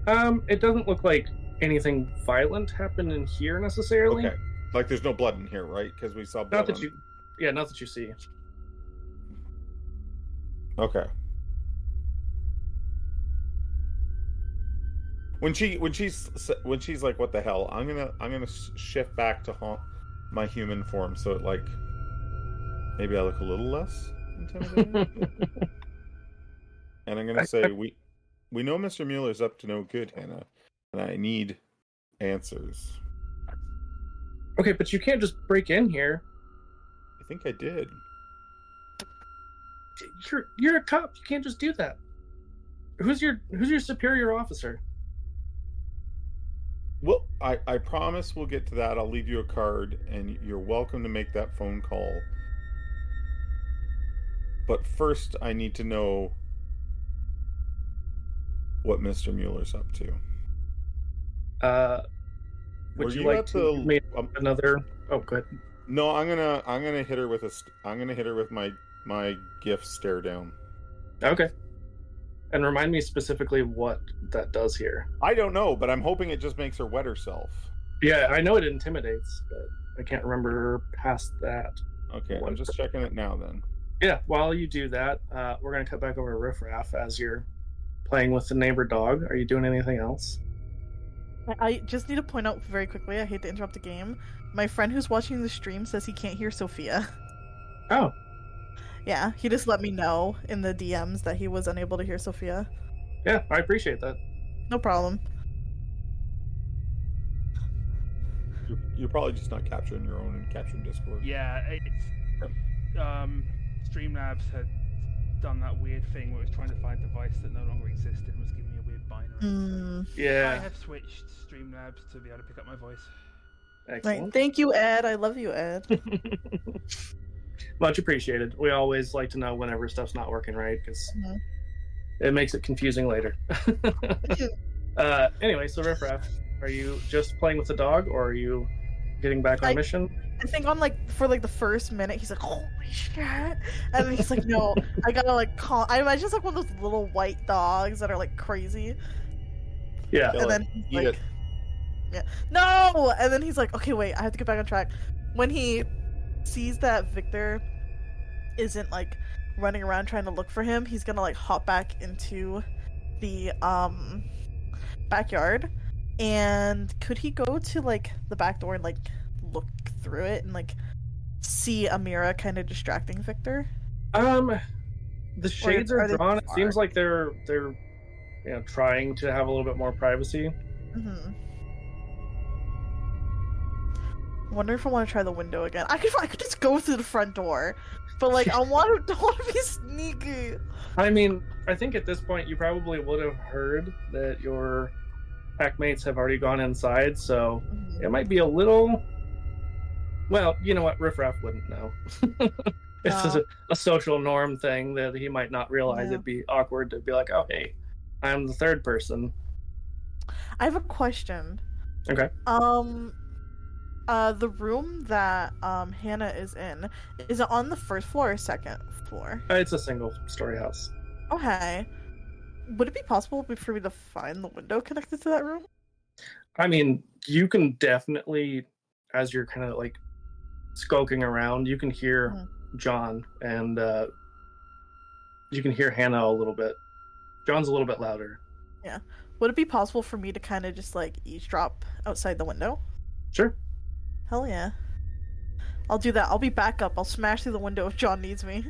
Um, it doesn't look like anything violent happened in here necessarily. Okay. Like there's no blood in here, right? Because we saw blood. Not that on- you, yeah, not that you see. Okay. When she when she's when she's like, "What the hell?" I'm gonna I'm gonna shift back to ha- my human form, so it like maybe I look a little less intimidating. and I'm gonna say, "We we know Mr. Mueller's up to no good, Hannah, and I need answers." okay, but you can't just break in here. I think I did. You're you're a cop. You can't just do that. Who's your who's your superior officer? Well, I, I promise we'll get to that. I'll leave you a card, and you're welcome to make that phone call. But first, I need to know what Mr. Mueller's up to. Uh, would you, you like to the- give um, another? Oh, good. No, I'm gonna I'm gonna hit her with a I'm gonna hit her with my my gift stare down. Okay. And remind me specifically what that does here. I don't know, but I'm hoping it just makes her wet herself. Yeah, I know it intimidates, but I can't remember past that. Okay, I'm What- just checking it now. Then Yeah, while you do that, uh, we're gonna cut back over to Riff Raff as you're playing with the neighbor dog. Are you doing anything else? I- I just need to point out very quickly. I hate to interrupt the game. My friend who's watching the stream says he can't hear Sophia. Oh, Yeah, he just let me know in the DMs that he was unable to hear Sophia. yeah, I appreciate that. No problem. you're, you're probably just not capturing your own and capturing Discord. Yeah, it's um, Streamlabs had done that weird thing where it was trying to find a device that no longer existed and was giving me a weird binary. so Mm. I have switched Streamlabs to be able to pick up my voice. Right. excellent. Thank you, Ed. I love you, Ed. Much appreciated. We always like to know whenever stuff's not working right because Mhm. it makes it confusing later. uh, anyway, so Riff Raff, are you just playing with the dog or are you getting back on I- mission? I think on like for like the first minute, he's like, "Holy shit!" and then he's like, "No, I gotta like call." I imagine it's like one of those little white dogs that are like crazy, Yeah. Yeah, and then he's like, it. "Yeah, no!" And then he's like, "Okay, wait, I have to get back on track." When he sees that Victor isn't like running around trying to look for him, he's gonna like hop back into the um backyard. And could he go to like the back door and like look through it and like see Amira kind of distracting Victor? Um, the shades are are drawn. It seems like they're they're you know trying to have a little bit more privacy. Mm-hmm. Wonder if I want to try the window again. I could I could just go through the front door, but like I want to don't want to be sneaky. I mean, I think at this point you probably would have heard that your pack mates have already gone inside, so it might be a little. Well, you know what? Riff Raff wouldn't know. it's just No. a, a social norm thing that he might not realize. Yeah. It'd be awkward to be like, "Oh, hey, I'm the third person." I have a question. Okay. Um, uh, the room that um Hannah is in is it on the first floor or second floor? Uh, It's a single story house. Okay. Would it be possible for me to find the window connected to that room? I mean, you can definitely, as you're kind of like skulking around, you can hear Mhm. John and uh, you can hear Hannah a little bit. John's a little bit louder. Yeah. Would it be possible for me to kind of just like eavesdrop outside the window? Sure. Hell yeah. I'll do that. I'll be back up. I'll smash through the window if John needs me.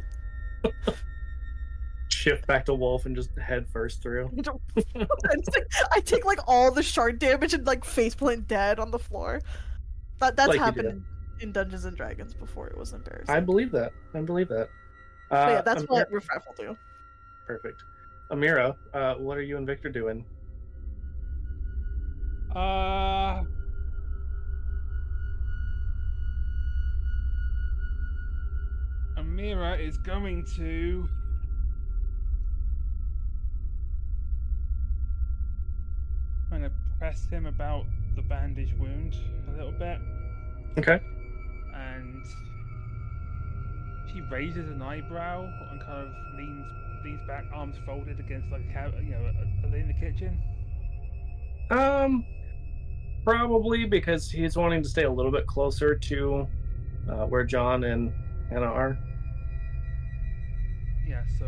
Shift back to Wolf and just head first through. I, just, like, I take like all the shard damage and like faceplant dead on the floor. That that's Like happened in, in Dungeons and Dragons before. It was embarrassing. I believe that. I believe that. But Uh, yeah, that's Amira- what Riff Raff will do. Perfect. Amira, uh, what are you and Victor doing? Uh, Amira is going to. Kind of press him about the bandage wound a little bit, Okay. and she raises an eyebrow and kind of leans leans back, arms folded against like a you know, are they in the kitchen? Um, probably because he's wanting to stay a little bit closer to uh, where John and Hannah. Yeah, so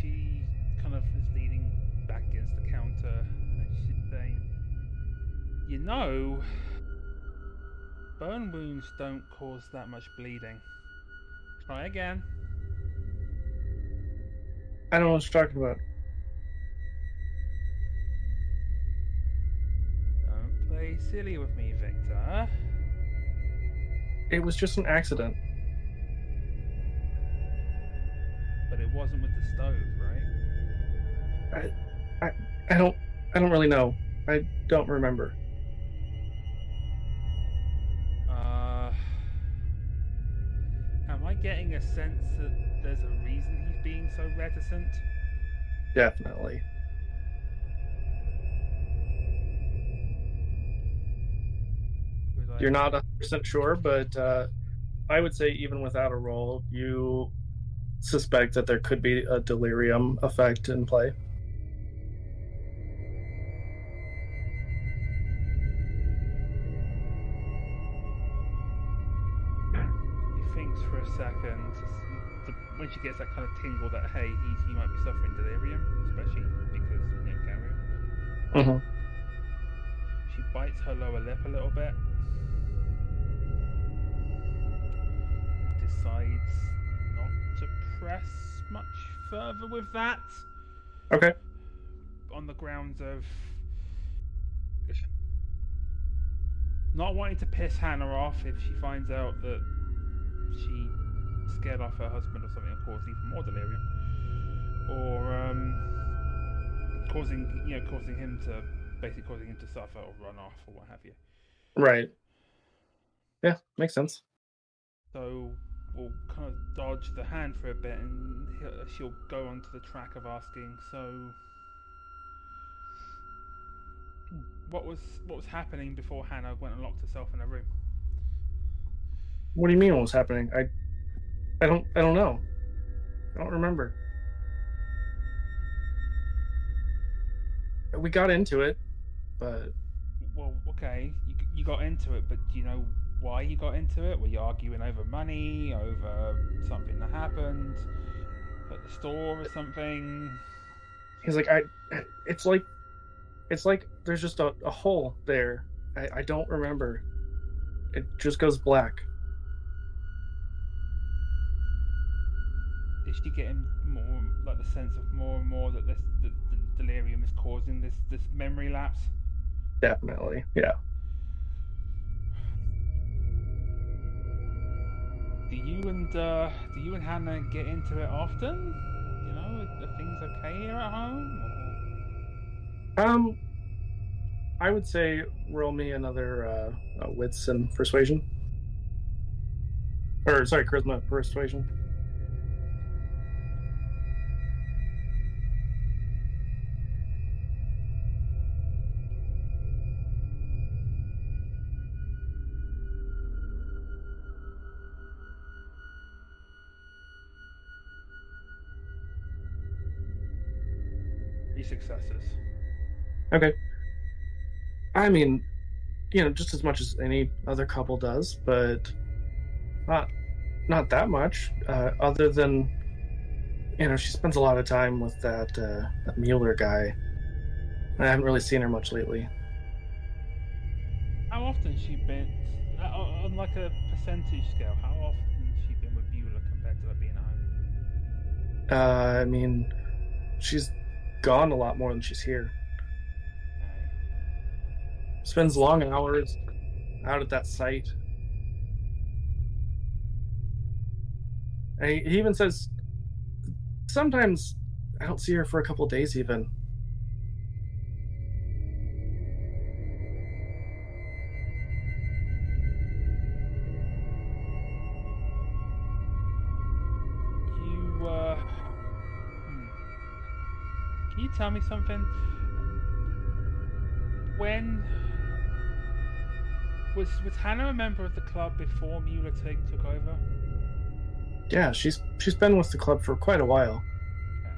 she kind of is leaning back against the counter and she's saying, You know, burn wounds don't cause that much bleeding. Try again. I don't know what you're talking about. Don't play silly with me, Victor. It was just an accident. But it wasn't with the stove, right? I I, I don't. I don't really know. I don't remember. Uh, am I getting a sense that there's a reason he's being so reticent? Definitely. You're not 100% sure, but uh, I would say even without a roll, you suspect that there could be a delirium effect in play. He thinks for a second. When she gets that kind of tingle that hey, he, he might be suffering delirium, especially because you know Gabriel. Mm-hmm. She bites her lower lip a little bit. Decides press much further with that Okay. on the grounds of not wanting to piss Hannah off if she finds out that she scared off her husband or something and caused even more delirium, or um, causing you know causing him to basically causing him to suffer or run off or what have you. Right. Yeah, makes sense. So we'll kind of dodge the hand for a bit, and she'll go onto the track of asking, "So, what was what was happening before Hannah went and locked herself in a room?" What do you mean what was happening? I I don't I don't know. I don't remember. We got into it, but Well, okay, you you got into it, but you know why you got into it? Were you arguing over money, over something that happened at the store or something? he's like I it's like it's like there's just a, a hole there. I, I don't remember. It just goes black. is she getting more like the sense of more and more that this that the delirium is causing this this memory lapse? Definitely. Yeah. Do you and uh, do you and Hannah get into it often? You know, are, things okay here at home? Or... Um I would say roll me another uh, uh wits and persuasion. Or sorry, charisma persuasion. Okay. I mean, you know, just as much as any other couple does, but not not that much. Uh, other than, you know, she spends a lot of time with that uh, that Mueller guy. I haven't really seen her much lately. How often she been uh, on on like a percentage scale? How often has she been with Mueller compared to her being home? Uh, I mean, she's gone a lot more than she's here spends long hours out at that site. And he, even says, sometimes I don't see her for a couple days, even. You, uh, hmm. Can you tell me something? When was was Hannah a member of the club before Mueller took took over? Yeah, she's she's been with the club for quite a while. Okay.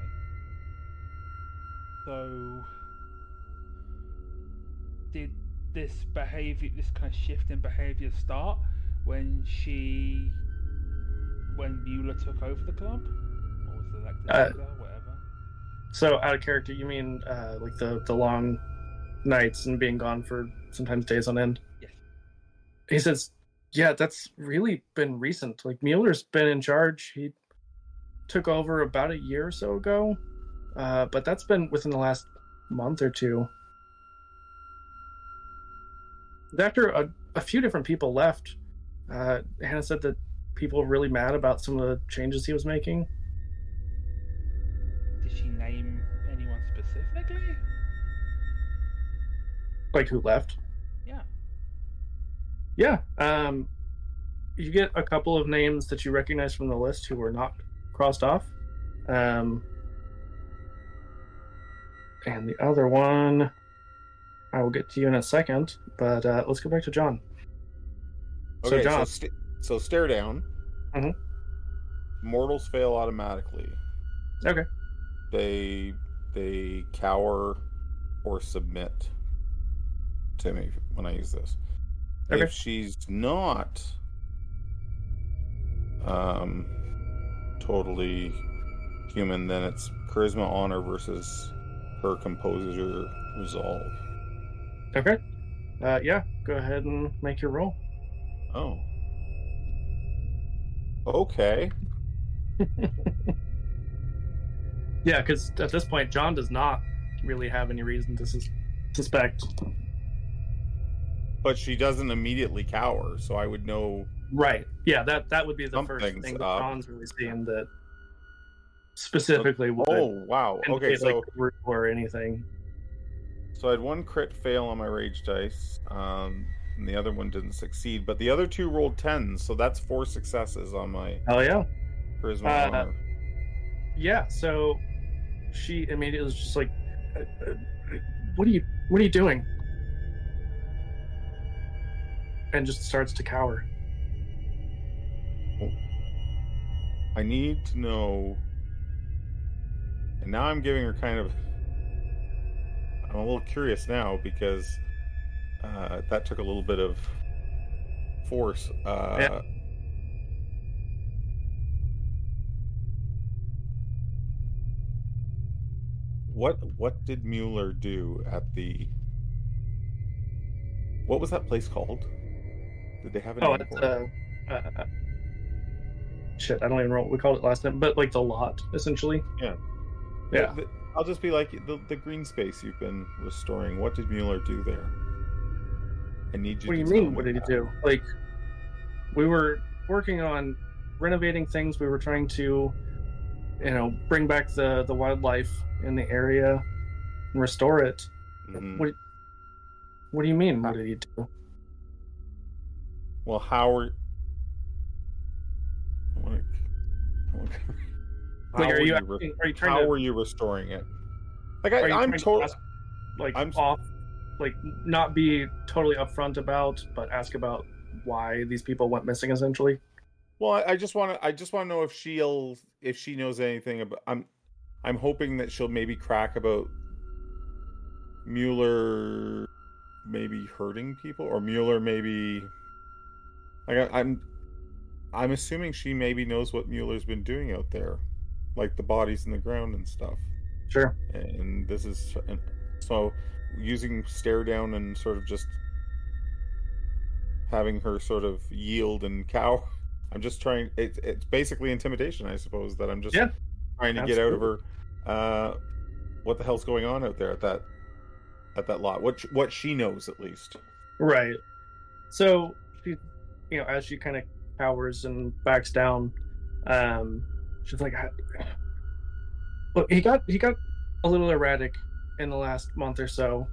So did this behavior, this kind of shift in behavior, start when she, when Mueller took over the club, or was elected Uh, leader, whatever? So out of character, you mean uh, like the the long nights and being gone for sometimes days on end? He says, "Yeah, that's really been recent. Like Mueller's been in charge. He took over about a year or so ago, uh, but that's been within the last month or two. After a, a few different people left, uh, Hannah said that people were really mad about some of the changes he was making. Did she name anyone specifically? Like who left? Yeah. Um, you get a couple of names that you recognize from the list who were not crossed off. Um, and the other one, I will get to you in a second, but uh, let's go back to John. So, Okay, so, John- st- so stare down. Mm-hmm. Mortals fail automatically. Okay. They they cower or submit to me when I use this. Okay. If she's not um totally human, then it's charisma honor versus her composure resolve. Okay. Uh, yeah, go ahead and make your roll. Oh. Okay. Yeah, because at this point, John does not really have any reason to sus- suspect. But she doesn't immediately cower, so I would know Right. Yeah, that that would be the first thing that up. Really seeing that specifically would Oh wow. Okay, so like or anything. so I had one crit fail on my rage dice, um, and the other one didn't succeed. But the other two rolled tens, so that's four successes on my Oh yeah. charisma. Uh. Yeah. So she immediately was just like, uh, uh, "What are you? What are you doing?" And just starts to cower. I need to know. And now I'm giving her kind of. I'm a little curious now because uh, that took a little bit of force. Uh, Yeah. What what did Mueller do at the? What was that place called? Did they have a Oh, name for uh, uh, shit. I don't even know what we called it last time, but like the lot, essentially. Yeah. Yeah. The- the- I'll just be like the, the green space you've been restoring. What did Mueller do there? I need you. What do you mean? What did he do? Like, we were working on renovating things. We were trying to, you know, bring back the the wildlife in the area and restore it. Mhm. What? What do you mean? What did he do? Well, how are? Wanna- Like, how are you re- are you how to were you restoring it? Like I, you I'm trying to like I'm off, like not be totally upfront about, but ask about why these people went missing, essentially. Well, I, I just want to. I just want to know if she'll, if she knows anything about. I'm, I'm hoping that she'll maybe crack about Mueller, maybe hurting people, or Mueller maybe. Like I, I'm, I'm assuming she maybe knows what Mueller's been doing out there, like the bodies in the ground and stuff. Sure. And this is and so using stare down and sort of just having her sort of yield and cow. I'm just trying. It's it's basically intimidation, I suppose. That I'm just Yeah, trying to get out of her. Uh, what the hell's going on out there at that at that lot? What what she knows at least. Right. So you know, as she kind of cowers and backs down, um, she's like, "Look, he got he got a little erratic in the last month or so.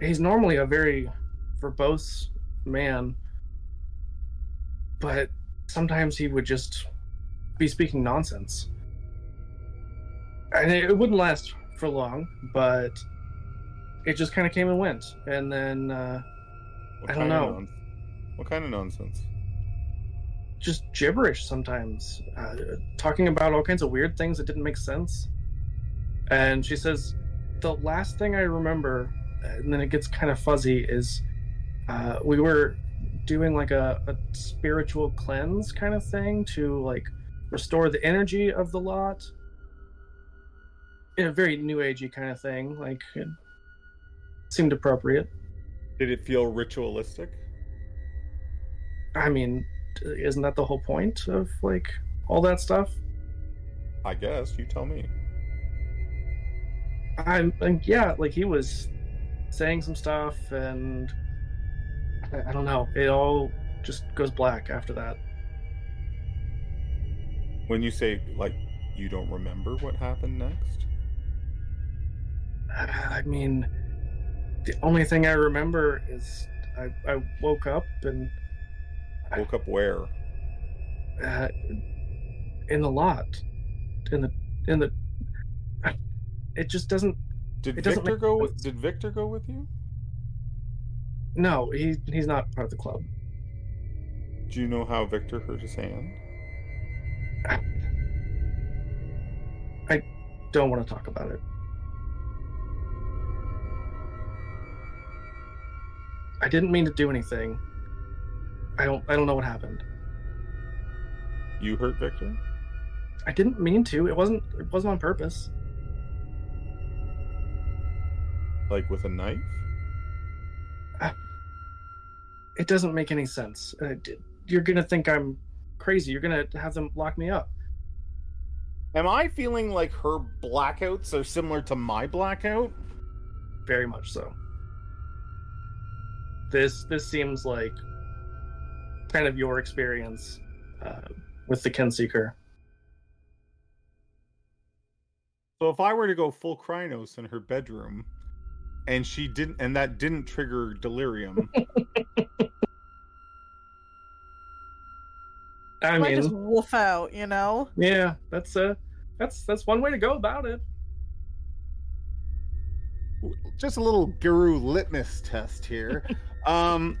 He's normally a very verbose man, but sometimes he would just be speaking nonsense, and it, it wouldn't last for long, but it just kind of came and went. And then uh, What I don't know. what kind of nonsense? Just gibberish sometimes, uh, talking about all kinds of weird things that didn't make sense. And she says, the last thing I remember, and then it gets kind of fuzzy, is uh, we were doing like a, a spiritual cleanse kind of thing to like restore the energy of the lot. In a very new agey kind of thing, like it seemed appropriate. Did it feel ritualistic? I mean, isn't that the whole point of like all that stuff? I guess you tell me. I'm, and yeah, like he was saying some stuff, and I, I don't know. It all just goes black after that. When you say like you don't remember what happened next, uh, I mean, the only thing I remember is I, I woke up and woke up where? uh, in the lot, in the in the. It just doesn't. Did doesn't Victor go? With, did Victor go with you? No, he he's not part of the club. Do you know how Victor hurt his hand? I don't want to talk about it. I didn't mean to do anything. I don't. I don't know what happened. You hurt Victor? I didn't mean to. It wasn't. It wasn't on purpose. Like with a knife? It doesn't make any sense. Uh, you're gonna think I'm crazy. You're gonna have them lock me up. Am I feeling like her blackouts are similar to my blackout? Very much so. This this seems like kind of your experience uh, with the Kinseeker. So if I were to go full Crinos in her bedroom, and she didn't, and that didn't trigger delirium, I Might just mean, wolf out, you know? yeah, that's uh that's that's one way to go about it. just a little Garou litmus test here. um,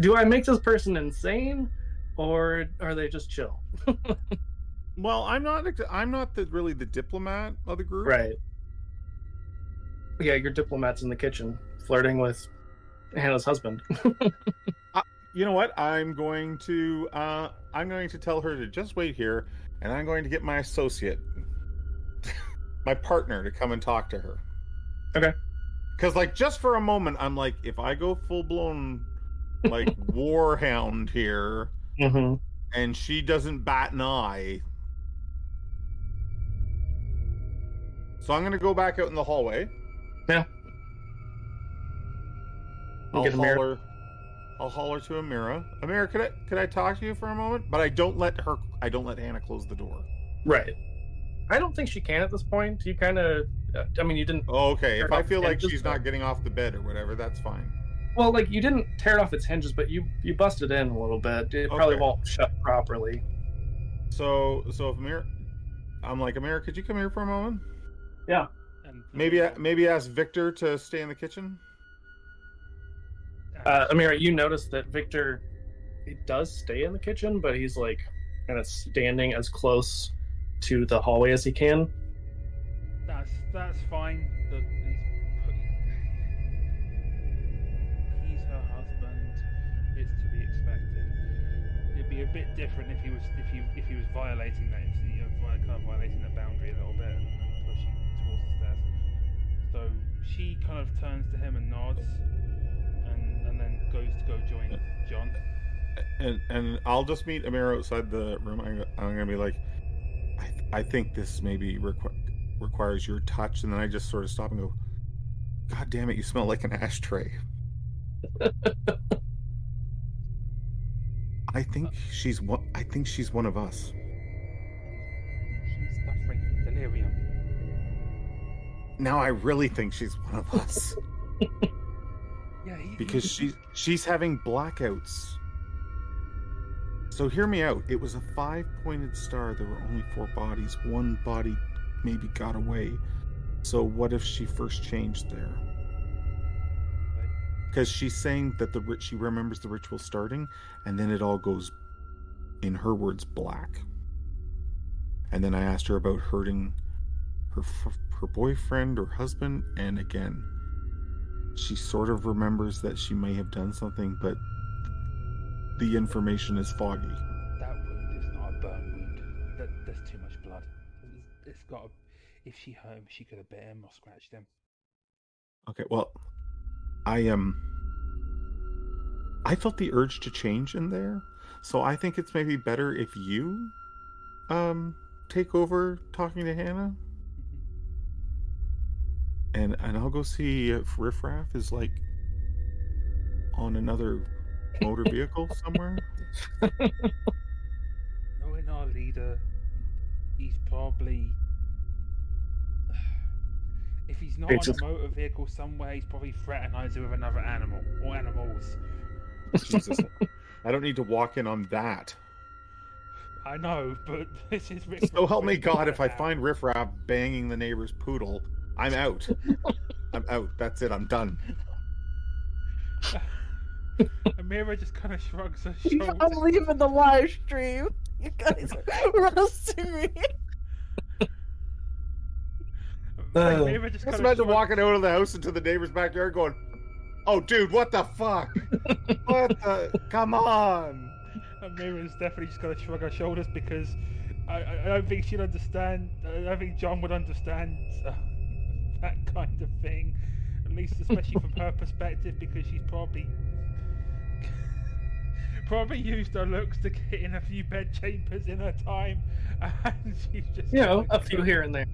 Do I make this person insane, or are they just chill? well, I'm not. I'm not the really the diplomat of the group. Right. Yeah, your diplomat's in the kitchen flirting with Hannah's husband. You know what? I'm going to. Uh, I'm going to tell her to just wait here, and I'm going to get my associate, my partner, to come and talk to her. Okay. Because, like, just for a moment, I'm like, if I go full blown, like, warhound here, mm-hmm. and she doesn't bat an eye. So I'm gonna go back out in the hallway. Yeah. I'll Get holler. I'll holler to Amira. Amira, could I could I talk to you for a moment? But I don't let her. I don't let Hannah close the door. Right. I don't think she can at this point. You kind of, I mean, you didn't. Oh, okay. If I feel like she's not getting off the bed or whatever, that's fine. Well, like you didn't tear it off its hinges, but you you busted in a little bit. It probably Okay. won't shut properly. So so if Amira, I'm like Amir, could you come here for a moment? Yeah. Maybe maybe ask Victor to stay in the kitchen. Uh, Amira, you notice that Victor, he does stay in the kitchen, but he's like kind of standing as close to the hallway as he can. That's that's fine. The, be a bit different if he was if he if he was violating that you know, kind of violating that boundary a little bit and, and pushing towards the stairs. So she kind of turns to him and nods, and and then goes to go join John. and and I'll just meet Amira outside the room. I'm, I'm gonna be like, I, th- I think this maybe requ- requires your touch, and then I just sort of stop and go, God damn it, you smell like an ashtray. I think she's one. I think she's one of us. She's suffering from delirium. Now I really think she's one of us Yeah, he, because she's she's having blackouts. So hear me out. It was a five-pointed star. There were only four bodies. One body maybe got away. So what if she first changed there? Because she's saying that the she remembers the ritual starting, and then it all goes, in her words, black. And then I asked her about hurting her her boyfriend or husband, and again, she sort of remembers that she may have done something, but the information is foggy. That wound is not a burn wound. That, there's too much blood. It's- it's got. A, if she hurt him, she could have bit him or scratched him. Okay, well, I am. Um, I felt the urge to change in there, so I think it's maybe better if you, um, take over talking to Hannah, and and I'll go see if Riff Raff is like on another motor vehicle somewhere. Knowing our leader, he's probably. If he's not It's on just- a motor vehicle somewhere, he's probably fraternizing with another animal or animals. Jesus, I don't need to walk in on that. I know, but this is Rick So help me God, if I find Riff Raff banging the neighbor's poodle, I'm out. I'm out. That's it. I'm done. Amira just kind of shrugs her shoulders. I'm leaving the live stream. You guys are roasting me. Uh, Amira just Just imagine walking out of the house into the neighbor's backyard going, Oh, dude, what the fuck? what the? Come on. Amira's definitely just gonna shrug her shoulders because I, I, I don't think she'd understand. I don't think John would understand uh, that kind of thing, at least especially from her perspective, because she's probably probably used her looks to get in a few bed chambers in her time, and she's just you know, gonna a few here and there.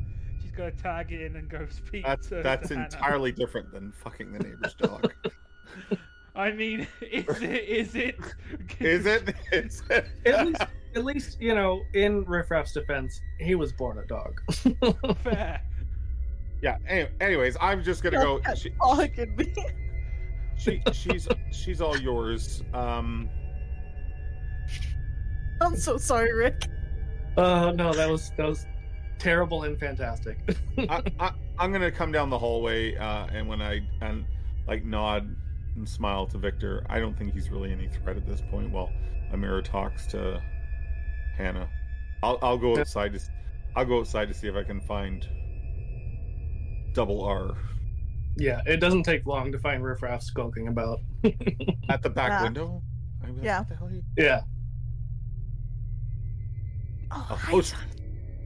She's gonna tag in and go speak. That's to, that's to Hannah. entirely different than fucking the neighbor's dog. I mean, is it? Is it? Is it? Is it? At least, at least, you know, in Riff Raff's defense, he was born a dog. fair? Yeah. Any, anyways, I'm just gonna go. That's She, fucking me. she, she's she's all yours. Um, I'm so sorry, Rick. Oh no, that was that was terrible and fantastic. I, I, I'm gonna come down the hallway, uh, and when I and like nod and smile to Victor, I don't think he's really any threat at this point. While Amira talks to Hannah, I'll I'll go outside to s- I'll go outside to see if I can find Double R yeah, it doesn't take long to find Riff Raff skulking about. at the back Yeah. window. I mean, Yeah. What the hell are you? Yeah. Oh, Oh, hi, John.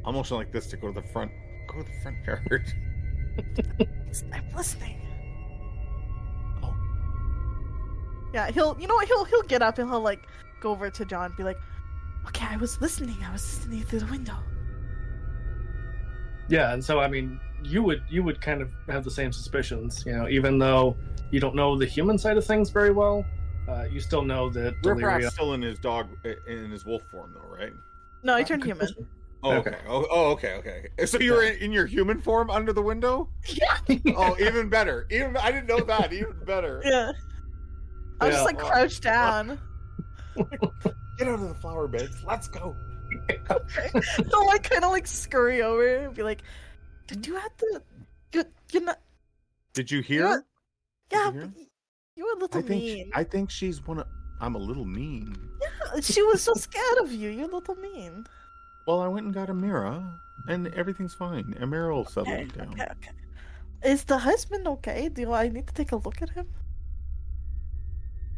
I'm motioning like this to go to the front. Go to the front yard. I'm listening. Oh. Yeah, he'll. You know what? He'll he'll get up and he'll like go over to John, and be like, "Okay, I was listening. I was listening through the window." Yeah, and so I mean, you would you would kind of have the same suspicions, you know, even though you don't know the human side of things very well. Uh, you still know that Riff Deliria. Still in his dog in his wolf form though, right? No, he turned human. Oh, Okay. okay. Oh, oh, okay, okay. So you're in, in your human form under the window? Yeah, Oh, even better. Even I didn't know that. Even better. yeah. I was Yeah. just like crouched down. Get out of the flower beds. Let's go. He'll like kind of like scurry over and be like, "Did you have to? You, you're not. Did you You're hear? not- yeah, you hear? you were a little I think mean. she, I think she's one of. I'm a little mean. Yeah, she was so scared of you. You're a little mean. Well, I went and got Amira, and mm-hmm. everything's fine. Amira will settle Okay, down. okay, okay. Is the husband okay? Do I need to take a look at him?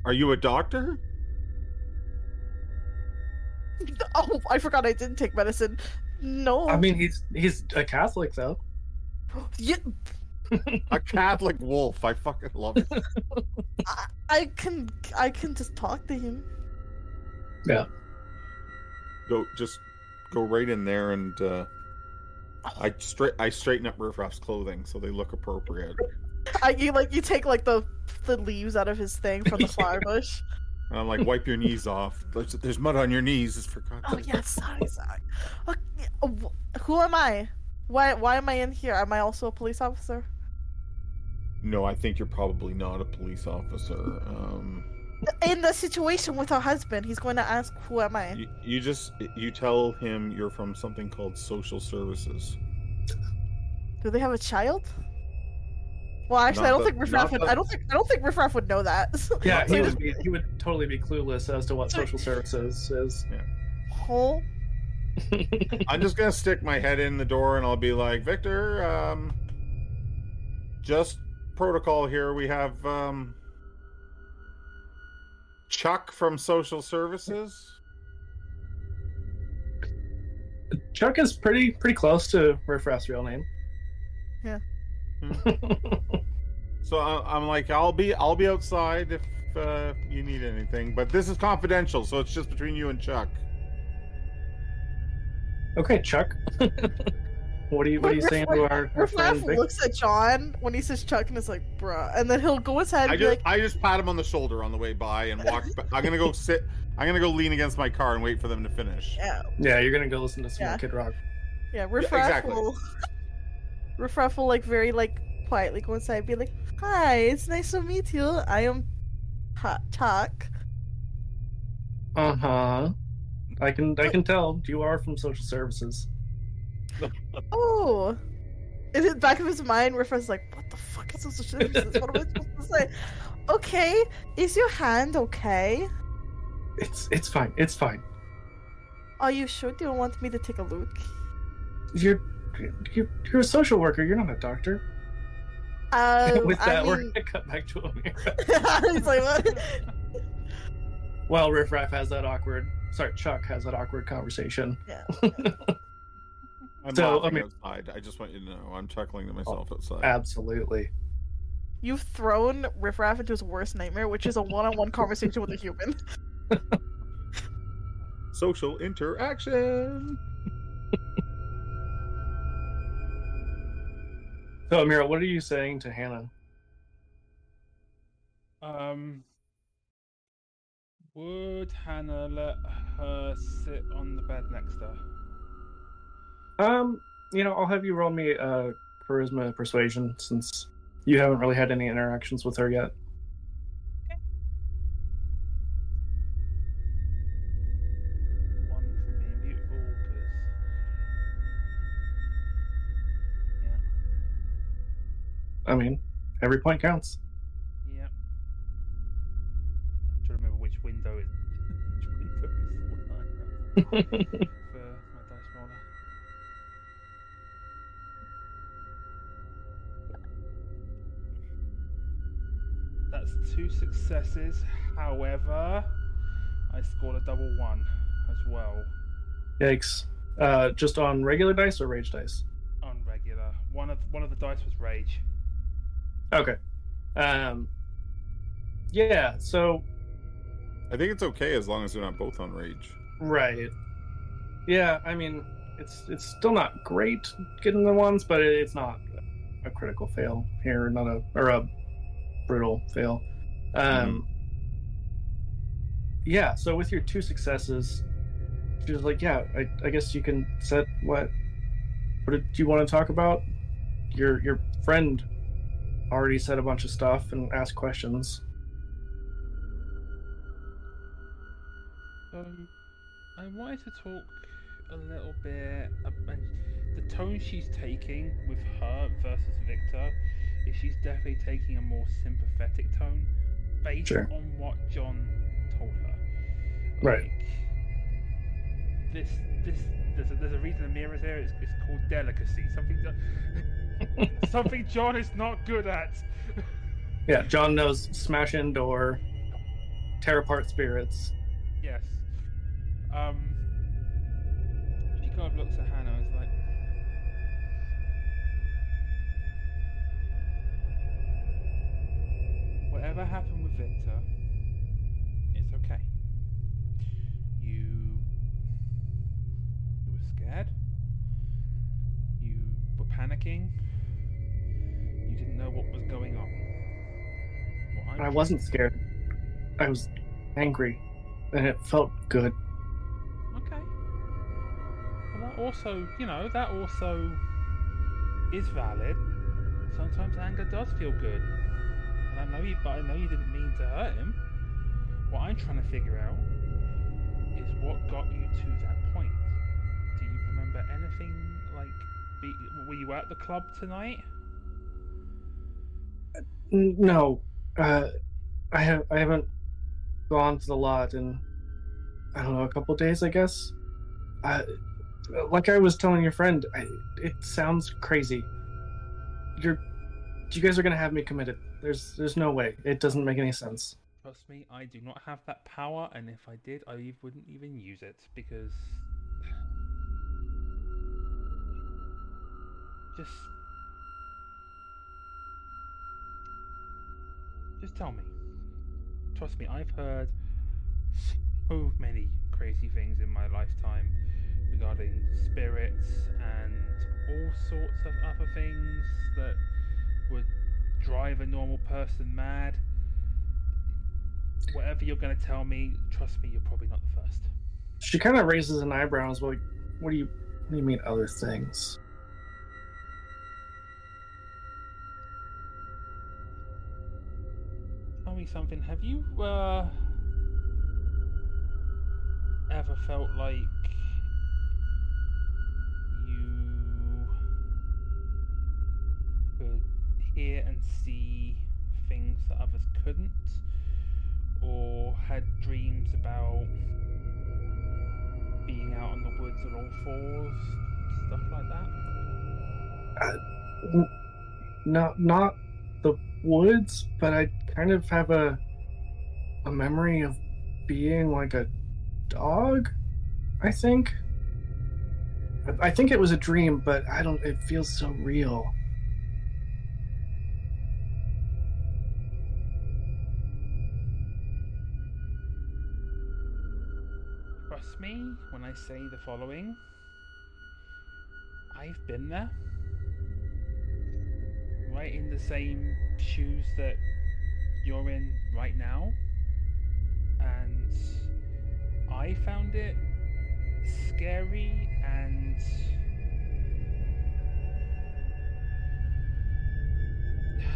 Are you a doctor? Oh, I forgot I didn't take medicine. No. I mean, he's he's a Catholic though. yeah, A Catholic wolf. I fucking love it. I, I can I can just talk to him. Yeah. Go, just go right in there, and uh, I straight I straighten up Riff Raff's clothing so they look appropriate. I you like you take like the the leaves out of his thing from the flower bush. And I'm like, wipe your knees off. There's, there's mud on your knees. It's for God's Oh yeah, sorry, sorry. Okay, who am I? Why why am I in here? Am I also a police officer? No, I think you're probably not a police officer. Um, In the situation with her husband, he's going to ask, "Who am I?" you, you just you tell him you're from something called social services. Do they have a child? Well, actually, I don't the- think Riffraff not would. the- I don't think. I don't think Riffraff would know that. Yeah, he would be, he would totally be clueless as to what social services is. Oh, I'm just gonna stick my head in the door and I'll be like, Victor, um, just protocol here. We have um, Chuck from social services. Chuck is pretty pretty close to Riffraff's real name. Yeah. So I- I'm like, I'll be I'll be outside if uh, you need anything, but this is confidential, so it's just between you and Chuck. okay, Chuck. what are you what are you saying to our, our Riffraff friend Vic? looks at John when he says Chuck and is like, "Bruh," and then he'll go inside and I just like, I just pat him on the shoulder on the way by and walk. ba- I'm gonna go sit. I'm gonna go lean against my car and wait for them to finish. "Yeah, Yeah, you're gonna go listen to some Yeah. Kid Rock. yeah." Riffraff exactly. will. Riffraff will like very like quietly go inside and be like, "Hi, it's nice to meet you. I am Ha- Chuck." Uh huh. I can I can tell you are from social services. Oh. In the back of his mind, Riffraff's like, "What the fuck is social services? What am I supposed to say?" Okay, is your hand okay? It's it's fine. It's fine. Are you sure? Do you want me to take a look? You're you're, you're a social worker. You're not a doctor. Um, With that, I we're gonna cut back to Amir. He's like, what? Well, Riff Raff has that awkward. Sorry, Chuck has that awkward conversation. Yeah. I'm So, laughing I mean- outside. I just want you to know I'm chuckling to myself outside. Absolutely. You've thrown Riffraff into his worst nightmare, which is a one-on-one conversation with a human. Social interaction. So, Amira, what are you saying to Hannah? Um, would Hannah let her sit on the bed next to her? Um, you know, I'll have you roll me uh charisma persuasion since you haven't really had any interactions with her yet. One from being beautiful, because yeah, I mean, every point counts. yeah. I'm trying to remember which window is which window is two successes. However, I scored a double one as well Yikes. Uh, just on regular dice or rage dice? on regular. One of one of the dice was rage. Okay. Um. Yeah. So I think it's okay as long as they're not both on rage. right. Yeah. I mean, it's it's still not great getting the ones, but it, it's not a critical fail here, not a or a brutal fail. Um. Yeah. So with your two successes, she was like, "Yeah, I, I guess you can set what. What did you want to talk about? Your your friend already said a bunch of stuff and asked questions. Um, I wanted to talk a little bit about the tone she's taking with her versus Victor. Is she's definitely taking a more sympathetic tone based Sure. on what John told her. Right. This, this, there's a, there's a reason Amira's here. It's, it's called delicacy. Something, that- something John is not good at. Yeah, John knows smash in door, tear apart spirits. Yes. Um. She kind of looks at Hannah and is like, "Whatever happened Victor, it's okay. You, you were scared. You were panicking. You didn't know what was going on. I wasn't scared. I was angry, and it felt good. Okay. Well, that also, you know, that also is valid. Sometimes anger does feel good. And I know you, but I know you didn't mean to hurt him. What I'm trying to figure out is what got you to that point. Do you remember anything like be, were you at the club tonight? No, uh, I have I haven't gone to the lot in I don't know a couple days, I guess. Uh, like I was telling your friend, I, it sounds crazy. You're, you guys are gonna have me committed. There's there's no way. It doesn't make any sense. Trust me, I do not have that power, and if I did, I wouldn't even use it because. Just. Just tell me. Trust me, I've heard so many crazy things in my lifetime regarding spirits and all sorts of other things that would drive a normal person mad whatever you're going to tell me, trust me, you're probably not the first. She kind of raises an eyebrow and is like, "What do you what do you mean other things?" Tell me something. Have you uh, ever felt like hear and see things that others couldn't? Or had dreams about being out in the woods on all fours? Stuff like that? Uh, n- Not not the woods, but I kind of have a a memory of being like a dog. I think. I think it was a dream, but I don't. It feels so real. Say the following. I've been there. Right in the same shoes that you're in right now. And I found it scary and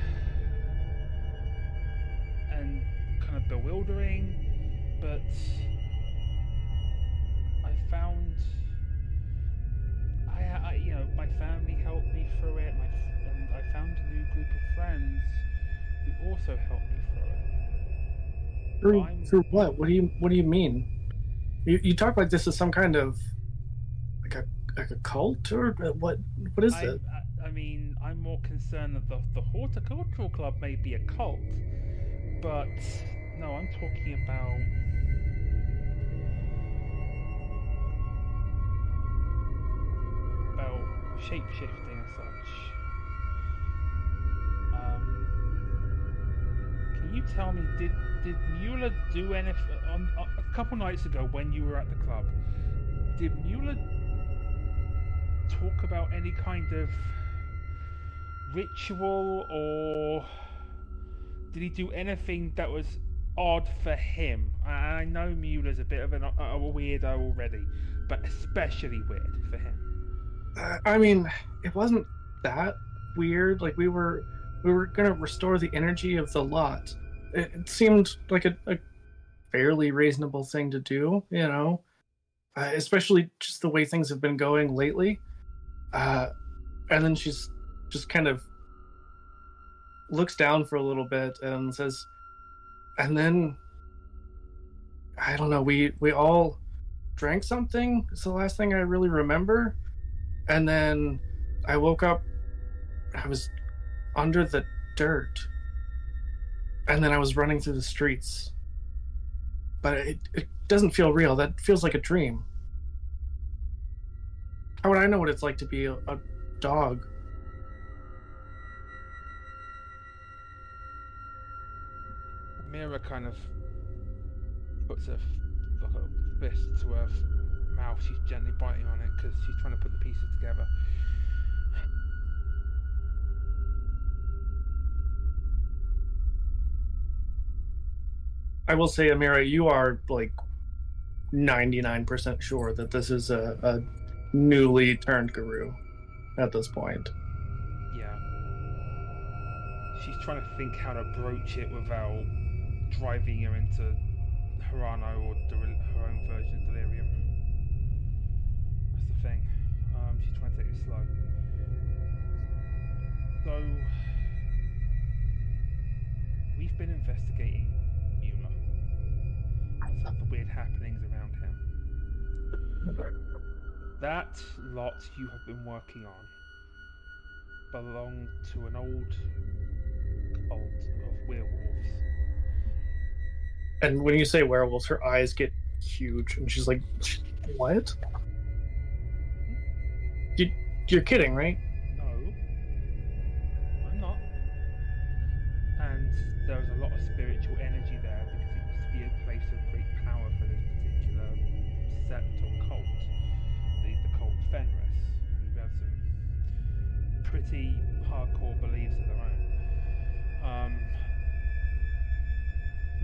and kind of bewildering, but found I, I you know my family helped me through it, my and I found a new group of friends who also helped me through it. Through through what? What do you what do you mean? You you talk like this is some kind of like a like a cult or uh, what? What is I, it? I, I mean, I'm more concerned that the, the horticultural club may be a cult, but no, I'm talking about. About shape shifting and such. Um, can you tell me, did did Mueller do anything on, a couple nights ago when you were at the club? Did Mueller talk about any kind of ritual or did he do anything that was odd for him? I, know Mueller's a bit of an, a weirdo already, but especially weird for him. I mean, it wasn't that weird. Like we were, we were gonna restore the energy of the lot. It, it seemed like a, a fairly reasonable thing to do, you know, uh, especially just the way things have been going lately. Uh, and then she's just kind of looks down for a little bit and says, and then I don't know. We we all drank something. It's the last thing I really remember and then I woke up. I was under the dirt, and then I was running through the streets. But it, it doesn't feel real. That feels like a dream. How would I know what it's like to be a, a dog? Mira kind of puts a f- like a fist to her mouth. She's gently biting on it because she's trying to put the pieces together. I will say, Amira, you are like 99% sure that this is a, a newly turned Garou at this point. Yeah. She's trying to think how to broach it without driving her into Harano or del- her own version of delirium. Thing. Um, she's trying to take it slow. So, we've been investigating Mueller and some of the weird happenings around him. That lot you have been working on belonged to an old cult of werewolves. And when you say werewolves, her eyes get huge, and she's like, "What? You, you're kidding, right?" No, I'm not. And there was a lot of spiritual energy there because it used to be a place of great power for this particular sect or cult, the, the cult Fenris, who have some pretty hardcore beliefs of their own. Um,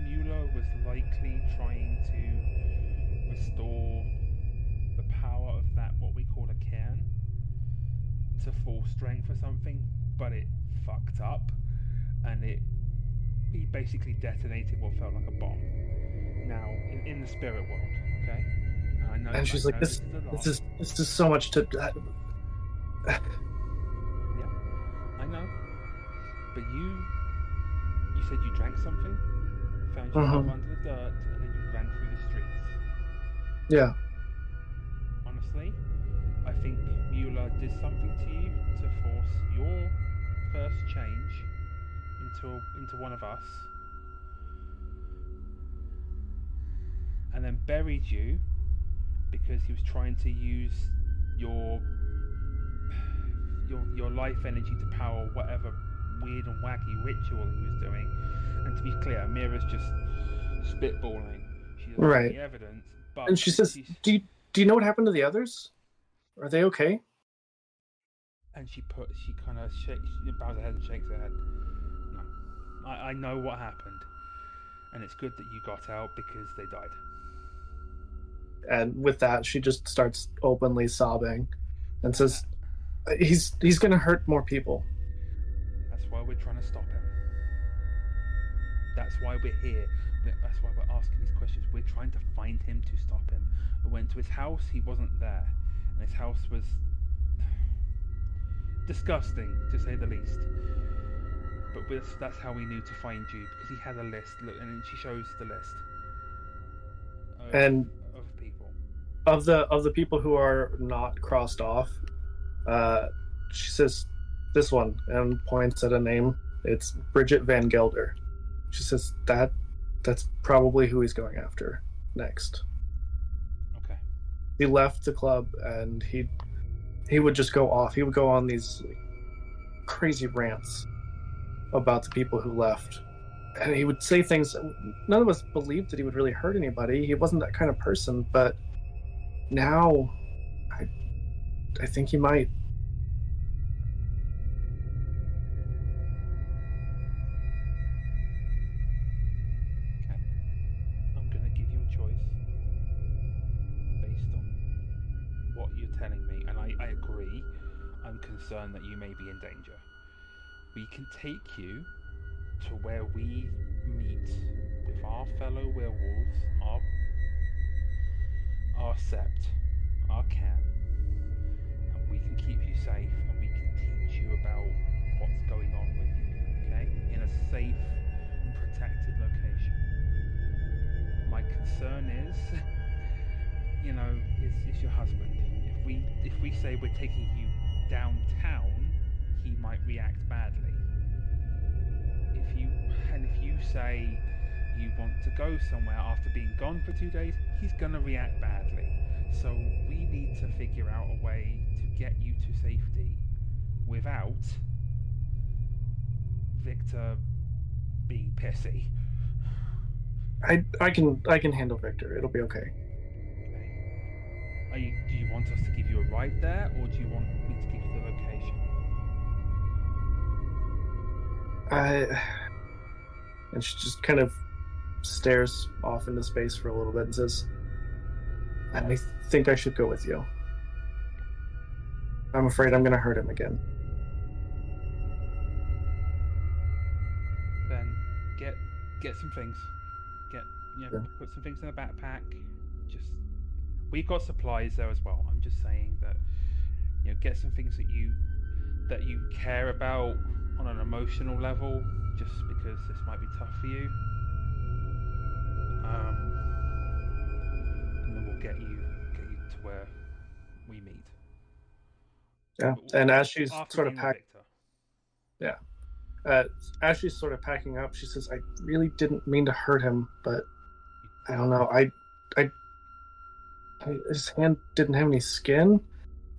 Mueller was likely trying to restore the power of that, what we call a cairn, to full strength or something, but it fucked up and it he basically detonated what felt like a bomb. Now, in, in the spirit world, okay? And I know And she's like, "This, is this is this is so much to." Yeah, I know. But you, you said you drank something, found yourself Mhm. under the dirt, and then you ran through the streets. Yeah, Honestly, I think Mueller did something to you to force your first change into into one of us, and then buried you because he was trying to use your your your life energy to power whatever weird and wacky ritual he was doing. And to be clear, Mira's just spitballing. She doesn't have Right. any evidence, but and she says, "Do you do you know what happened to the others? Are they okay?" and she put she kind of shakes she bows her head and shakes her head. No. I, I know what happened. And it's good that you got out because they died. And with that, she just starts openly sobbing, and says, "He's he's gonna hurt more people." that's why we're trying to stop him. That's why we're here. That's why we're asking these questions. We're trying to find him to stop him. We went to his house. He wasn't there and his house was disgusting to say the least but that's how we knew to find you because he had a list look and then she shows the list of, And of people of the of the people who are not crossed off, uh, she says, "This one," and points at a name. It's Bridget Van Gelder. She says that that's probably who he's going after next. He left the club and he he would just go off. He would go on these crazy rants about the people who left. And he would say things none of us believed that he would really hurt anybody. He wasn't that kind of person, but now I I think he might. We can take you to where we meet with our fellow werewolves, our our sept, our camp, and we can keep you safe and we can teach you about what's going on with you, okay? In a safe and protected location. My concern is, you know, is, is your husband. If we if we say we're taking you downtown, he might react badly. If you and if you say you want to go somewhere after being gone for two days, he's gonna react badly. So we need to figure out a way to get you to safety without Victor being pissy. I I can I can handle Victor. It'll be okay. Are you, do you want us to give you a ride there, or do you want I and she just kind of stares off into space for a little bit and says, I think I should go with you. I'm afraid I'm going to hurt him again. Then get get some things. Get you know, Yeah. put some things in the backpack. Just we've got supplies there as well. I'm just saying that you know, get some things that you that you care about on an emotional level, just because this might be tough for you. Um, and then we'll get you get you to where we meet. Yeah, and as she's sort of being with pack, Victor. uh, as she's sort of packing up, she says, "I really didn't mean to hurt him, but I don't know. I, I, I his hand didn't have any skin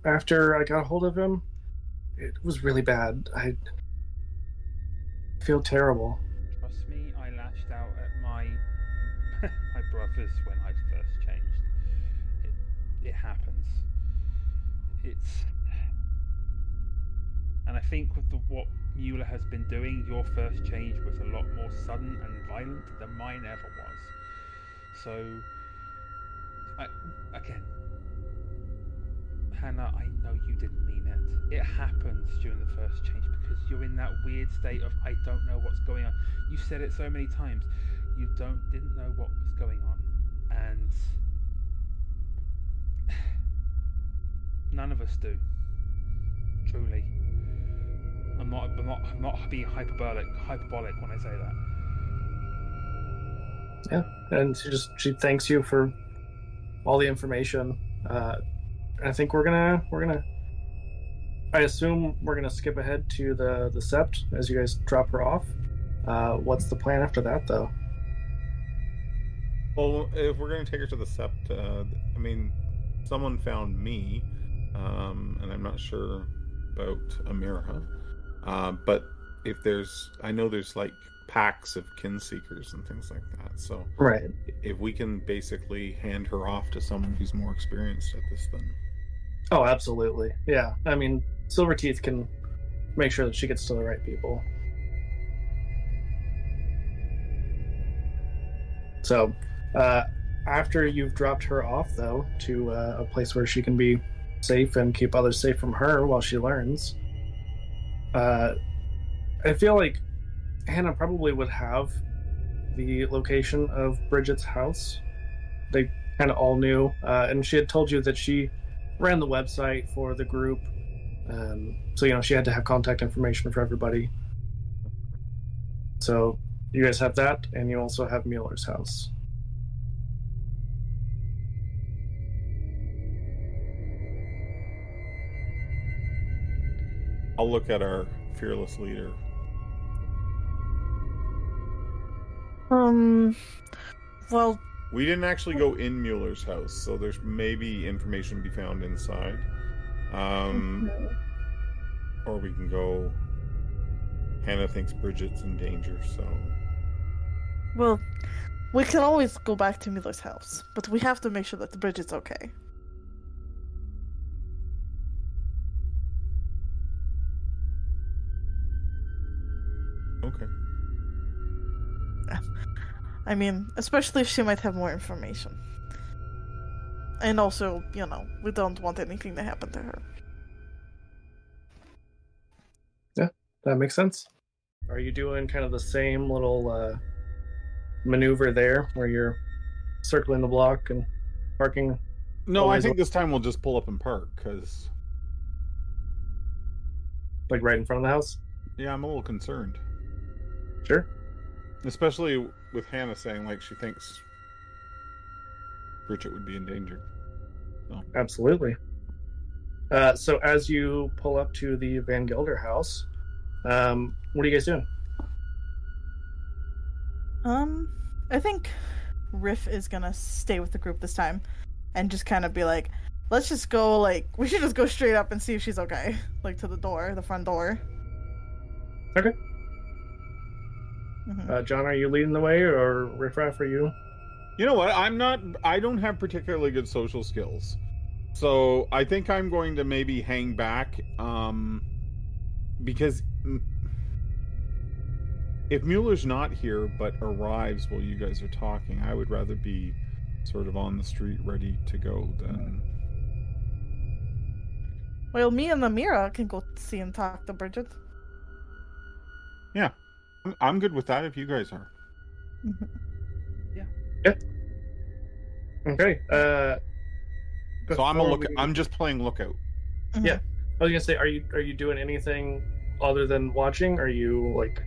after I got a hold of him. It was really bad. I feel terrible. Trust me, I lashed out at my my brothers when I first changed. It it happens. It's and I think with the, what Mueller has been doing, your first change was a lot more sudden and violent than mine ever was. So, I again, Hannah, I know you didn't mean it. It happens during the first change because you're in that weird state of I don't know what's going on. You said it so many times. You don't didn't know what was going on, and none of us do. Truly, I'm not. I'm not. I'm not being hyperbolic. Hyperbolic when I say that. Yeah. And she just she thanks you for all the information. Uh, I think we're gonna we're gonna. I assume we're gonna skip ahead to the the sept as you guys drop her off. Uh, what's the plan after that, though? Well, if we're to take her to the sept, uh, I mean, someone found me, um, and I'm not sure about Amira. Uh, but if there's, I know there's like packs of kin seekers and things like that. So Right. if we can basically hand her off to someone who's more experienced at this, then Oh, absolutely. Yeah. I mean, Silverteeth can make sure that she gets to the right people. So, uh, after you've dropped her off, though, to uh, a place where she can be safe and keep others safe from her while she learns, uh, I feel like Hannah probably would have the location of Bridget's house. They kind of all knew, uh, and she had told you that she ran the website for the group. Um, so you know she had to have contact information for everybody. So you guys have that, and you also have Mueller's house. I'll look at our fearless leader. Um, well, We didn't actually go in Mueller's house, so there's maybe information to be found inside. Um, or we can go. Hannah thinks Bridget's in danger, so well, we can always go back to Mueller's house, but we have to make sure that the bridge is okay. okay. I mean, especially if she might have more information. And also, you know, we don't want anything to happen to her. Yeah, that makes sense. Are you doing kind of the same little uh, maneuver there, where you're circling the block and parking? No, I Always think this time we'll just pull up and park because like right in front of the house? yeah, I'm a little concerned, Sure. especially with Hannah saying like she thinks Bridget would be in danger. Absolutely. Uh, so as you pull up to the Van Gelder house, um, what are you guys doing? Um, I think Riff is gonna stay with the group this time and just kind of be like, let's just go, like, we should just go straight up and see if she's okay. Like, to the door, the front door. Okay. Mhm. Uh, John, are you leading the way, or Riffraff, are you? You know what? I'm not. I don't have particularly good social skills, so I think I'm going to maybe hang back. Um, because if Mueller's not here but arrives while you guys are talking, I would rather be sort of on the street ready to go than. Well, me and Amira can go see and talk to Bridget. I'm- I'm good with that if you guys are. Yeah. Yeah. Okay. Uh, So I'm a look. we- I'm just playing lookout. Yeah. I was gonna say, are you are you doing anything other than watching? Are you like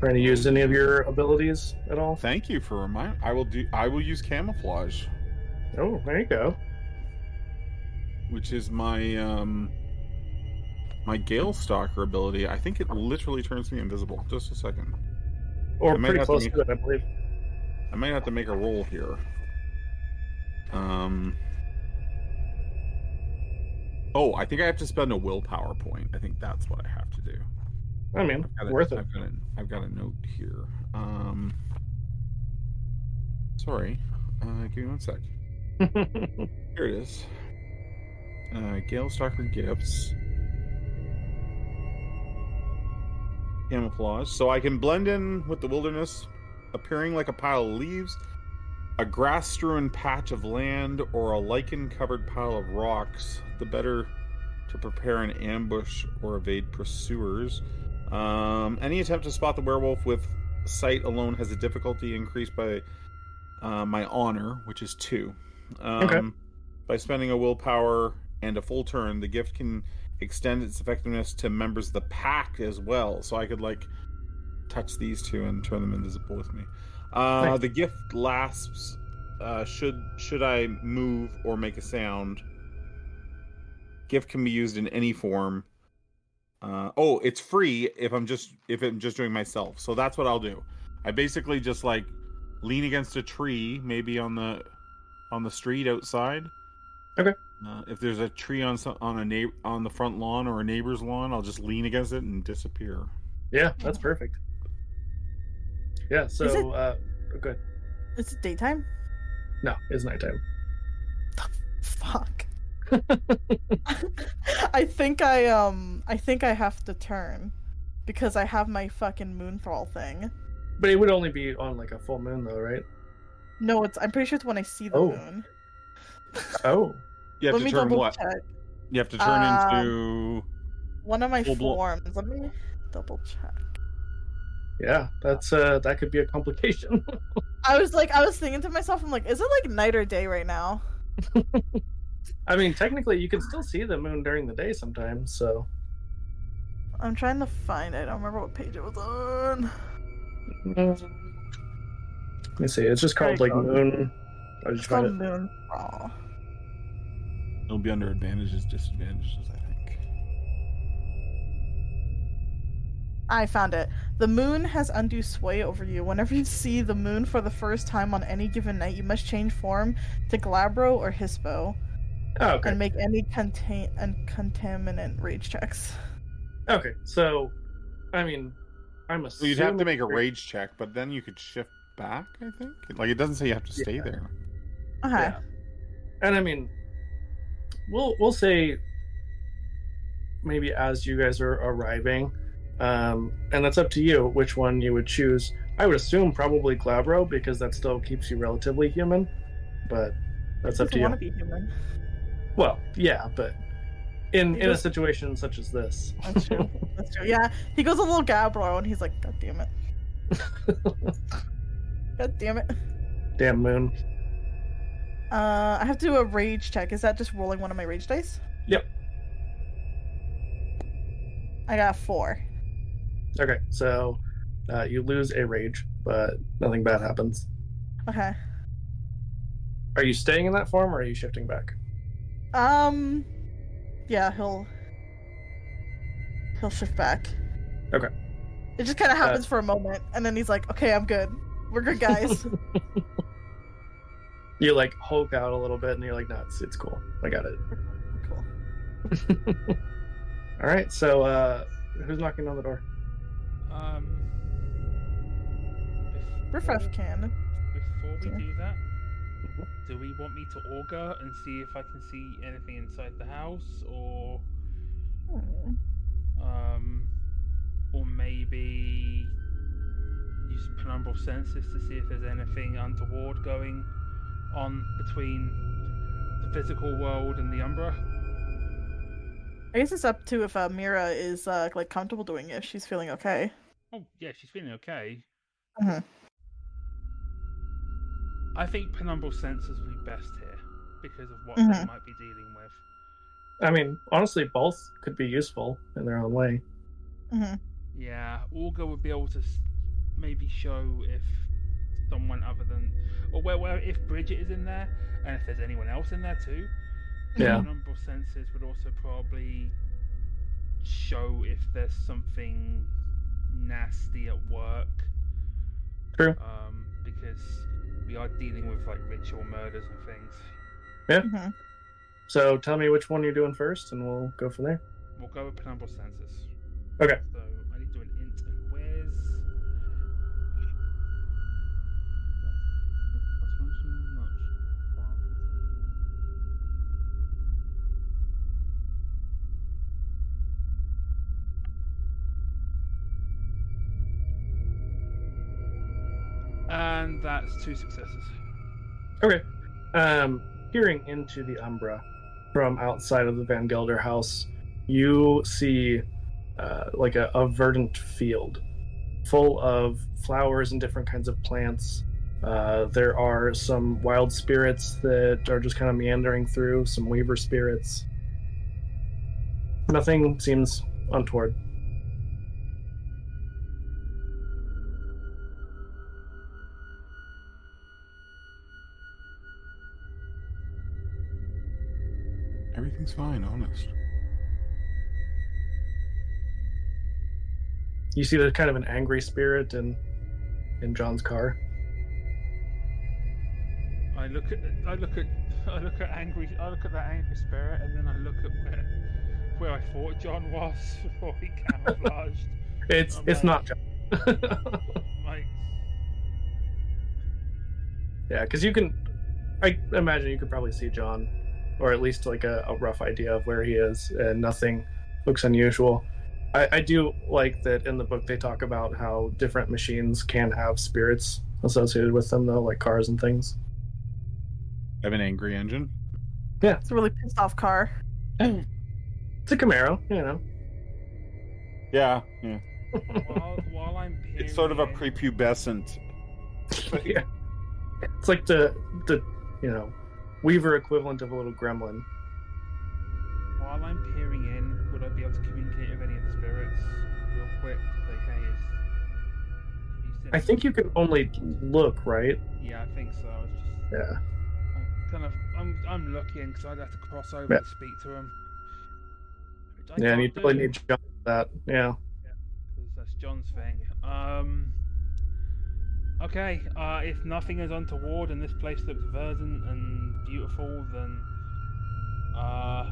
trying to use any of your abilities at all? Thank you for remind. I will do. I will use camouflage, Oh, there you go. which is my um my Galestalker ability. I think it literally turns me invisible. Just a second. Or I pretty have to close make- to it, I believe. I might have to make a roll here. Um. Oh, I think I have to spend a willpower point. I think that's what I have to do. I mean, I've got a- worth it. I've got, a, I've got a note here. Um. Sorry. Uh, give me one sec. Here it is. Uh, Galestalker gifts. Camouflage. So I can blend in with the wilderness, appearing like a pile of leaves, a grass strewn patch of land, or a lichen covered pile of rocks, the better to prepare an ambush or evade pursuers. Um, any attempt to spot the werewolf with sight alone has a difficulty increased by uh, my honor, which is two. Um, Okay. By spending a willpower and a full turn, the gift can extend its effectiveness to members of the pack as well. So I could like touch these two and turn them invisible with me. Uh, Nice. The gift lasts. Uh, should should I move or make a sound? Gift can be used in any form. Uh, oh, it's free if I'm just if I'm just doing myself. So that's what I'll do. I basically just like lean against a tree, maybe on the on the street outside. Okay. Uh, if there's a tree on some, on a na- on the front lawn or a neighbor's lawn, I'll just lean against it and disappear. yeah, that's perfect. Yeah, so Is it- uh good. It's daytime. No, it's nighttime. Fuck. I think I um I think I have to turn because I have my fucking moon thrall thing. But it would only be on like a full moon though, right? No, it's I'm pretty sure it's when I see the Oh. moon. Oh. You have Let to me turn double what? check. You have to turn Um, into. One of my Full blo- forms. Let me double check. Yeah, that's uh that could be a complication. I was like I was thinking to myself, I'm like, is it like night or day right now? I mean, technically you can still see the moon during the day sometimes, so I'm trying to find it. I don't remember what page it was on. let me see. It's just called like moon. I It's just called find it. moon thrall. It'll be under advantages, disadvantages, I think. I found it. The moon has undue sway over you. Whenever you see the moon for the first time on any given night, you must change form to Glabro or Hispo Oh, okay. and make any contain and contaminant rage checks. Okay. So, I mean, I'm So you'd have to make a rage check, but then you could shift back. I think. Like it doesn't say you have to stay Yeah. there. Okay. Yeah. And I mean, we'll we'll say maybe as you guys are arriving, um, and that's up to you which one you would choose. I would assume probably Glabro because that still keeps you relatively human, but that's up to you. want to be human. Well, yeah, but in He in a situation such as this, That's true. That's true. Yeah, he goes a little Glabro and he's like, God damn it. God damn it. damn moon. Uh, I have to do a rage check. Is that just rolling one of my rage dice? Yep. I got four. Okay, so uh, you lose a rage, but nothing bad happens. Okay. Are you staying in that form or are you shifting back? Um, yeah, he'll he'll shift back. Okay. It just kind of happens for a moment, and then he's like, "Okay, I'm good. We're good, guys." you like hulk out a little bit and you're like, no, it's, it's cool. I got it. cool. All right, so uh, who's knocking on the door? Um. Refresh before- can. Before we Yeah. do that, do we want me to auger and see if I can see anything inside the house, or Hmm. um, or maybe use penumbral senses to see if there's anything untoward going on between the physical world and the Umbra? I guess it's up to if uh, Mira is uh, like comfortable doing it. If she's feeling okay. Oh yeah, she's feeling okay. Mhm. I think penumbral senses would be best here because of what they Mhm. might be dealing with. I mean, honestly, both could be useful in their own way. hmm Yeah, Augur would be able to maybe show if someone other than, or where, where if Bridget is in there, and if there's anyone else in there too. Yeah. Penumbral senses would also probably show if there's something nasty at work. True. Um, because we are dealing with like ritual murders and things. hmm So tell me which one you're doing first, and we'll go from there. We'll go with penumbral senses. Okay. So And that's two successes. Okay. Um, peering into the Umbra from outside of the Van Gelder house, you see uh, like a, a verdant field full of flowers and different kinds of plants. Uh, there are some wild spirits that are just kind of meandering through, some weaver spirits. Nothing seems untoward. Everything's fine, honest. You see there's kind of an angry spirit in in John's car. I look at I look at I look at angry I look at that angry spirit and then I look at where where I thought John was before he camouflaged. It's I'm it's like- not John. like Yeah, because you can. I imagine you could probably see John, or at least like a, a rough idea of where he is, and nothing looks unusual. I, I do like that in the book they talk about how different machines can have spirits associated with them, though, like cars and things. I have an angry engine. Yeah, it's a really pissed off car. It's a Camaro, you know. Yeah, yeah. while while I'm It's sort of a prepubescent. Yeah, it's like the the you know Weaver equivalent of a little gremlin. while I'm peering in, would I be able to communicate with any of the spirits real quick? Like, hey, is have you seen I think you can only look, right? Yeah, I think so. I was just Yeah. I'm kind of I'm I'm looking because I'd have to cross over Yeah. to speak to him. Yeah, and you do. need John for that. Yeah. because that's John's thing. Um. Okay, uh, if nothing is untoward and this place looks verdant and beautiful, then uh,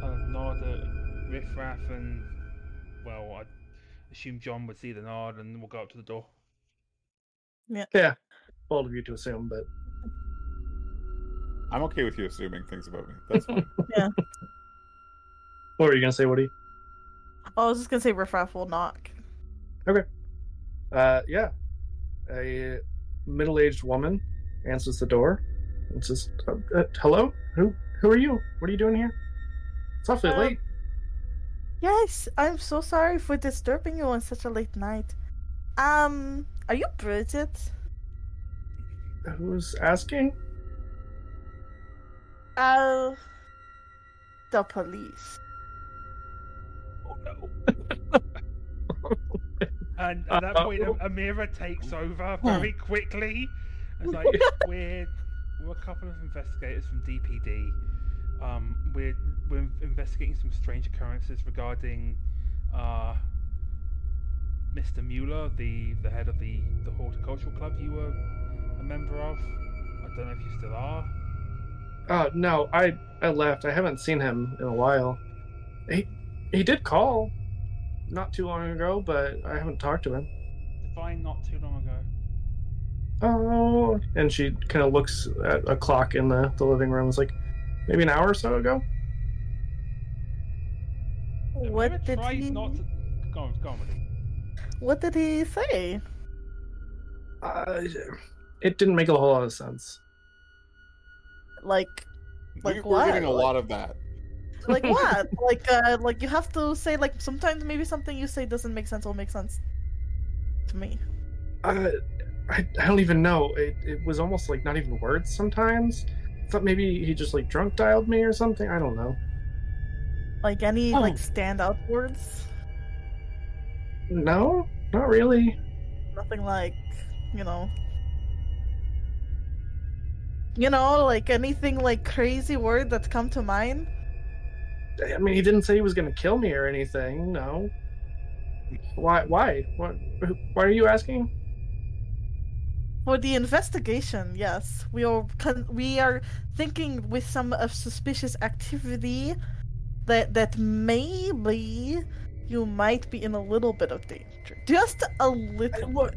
kind of nod at Riffraff and well, I assume John would see the nod and we'll go up to the door. Yeah. Yeah. Bold of you to assume, but I'm okay with you assuming things about me. That's fine. Yeah. What were you gonna say, Woody? Oh, I was just gonna say riffraff will knock. Uh, yeah. A middle-aged woman answers the door and says, uh, uh, "Hello, who who are you? What are you doing here? It's awfully Um, late." Yes, I'm so sorry for disturbing you on such a late night. Um, are you Bridget? Who's asking? Uh, the police. Oh no. And at that point, Amira takes over very quickly. It's like we're we're a couple of investigators from DPD. Um, we're we're investigating some strange occurrences regarding uh, Mr. Mueller, the the head of the the horticultural club you were a member of. I don't know if you still are. Uh, no, I I left. I haven't seen him in a while. He he did call not too long ago, but I haven't talked to him. Divine not too long ago. Oh, and she kind of looks at a clock in the, the living room. It's like maybe an hour or so ago. What did he? not to go on, go on with it. What did he say? Uh, it didn't make a whole lot of sense. Like, Like we, what? We're getting a Like- lot of that. Like what? like, uh, like you have to say like sometimes maybe something you say doesn't make sense will make sense to me. Uh, I, I don't even know. It, it was almost like not even words sometimes. thought maybe he just like drunk dialed me or something. I don't know. Like any Oh. like standout words? No, not really. Nothing like, you know. You know, like anything like crazy word that's come to mind? I mean, he didn't say he was going to kill me or anything. No. Why? Why? What? Why are you asking? For the investigation, yes, we are we are thinking with some of suspicious activity that that maybe you might be in a little bit of danger, just a little. What?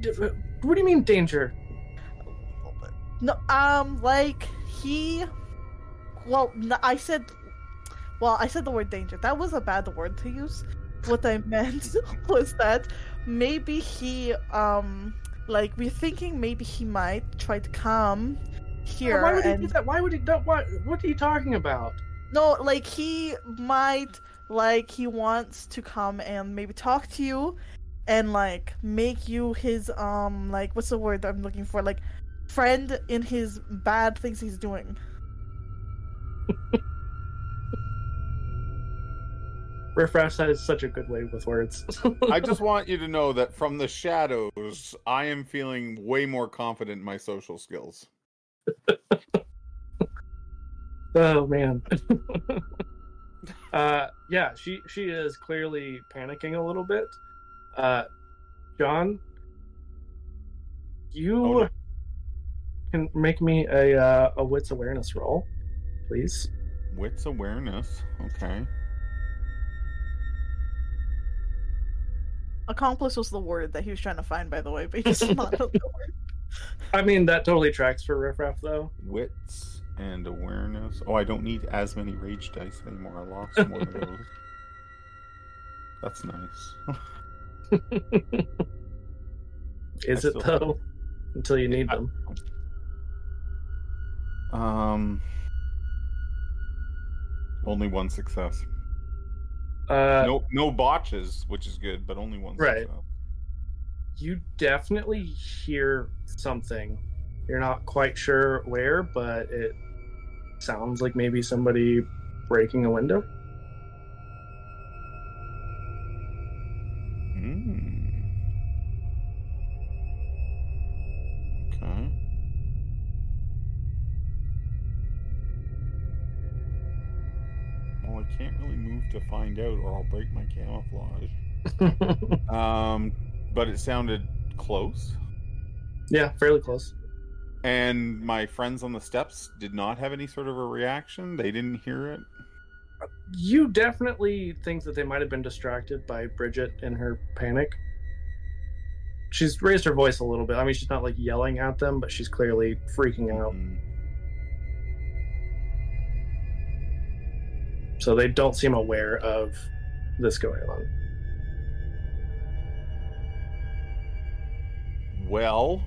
What do you mean danger? No, um, like he. Well, I said. Well, I said the word danger. That was a bad word to use. What I meant was that maybe he, um, like we're thinking maybe he might try to come here Why would he do that? Why would he? No, what? What are you talking about? no, like he might, like he wants to come and maybe talk to you, and like make you his um like what's the word I'm looking for like friend in his bad things he's doing. Riffraff said it's such a good way with words. I just want you to know that from the shadows, I am feeling way more confident in my social skills. Oh man. uh yeah, she she is clearly panicking a little bit. Uh John, you Oh, no. can make me a uh, a wits awareness roll, please. Wits awareness. Okay. Accomplice was the word that he was trying to find, by the way, but he's not the word. I mean that totally tracks for Riffraff though. Wits and awareness. Oh, I don't need as many rage dice anymore. I lost one of those. That's nice. is I it still- though? Until you need them. Um, only one success. Uh no, no botches, which is good, but only one. Right. You definitely hear something. You're not quite sure where, but it sounds like maybe somebody breaking a window. Can't really move to find out, or I'll break my camouflage. Um, but it sounded close. yeah, fairly close. And my friends on the steps did not have any sort of a reaction. They didn't hear it. You definitely think that they might have been distracted by Bridget in her panic. She's raised her voice a little bit. I mean, she's not like yelling at them, but she's clearly freaking out. Mm. So they don't seem aware of this going on. Well,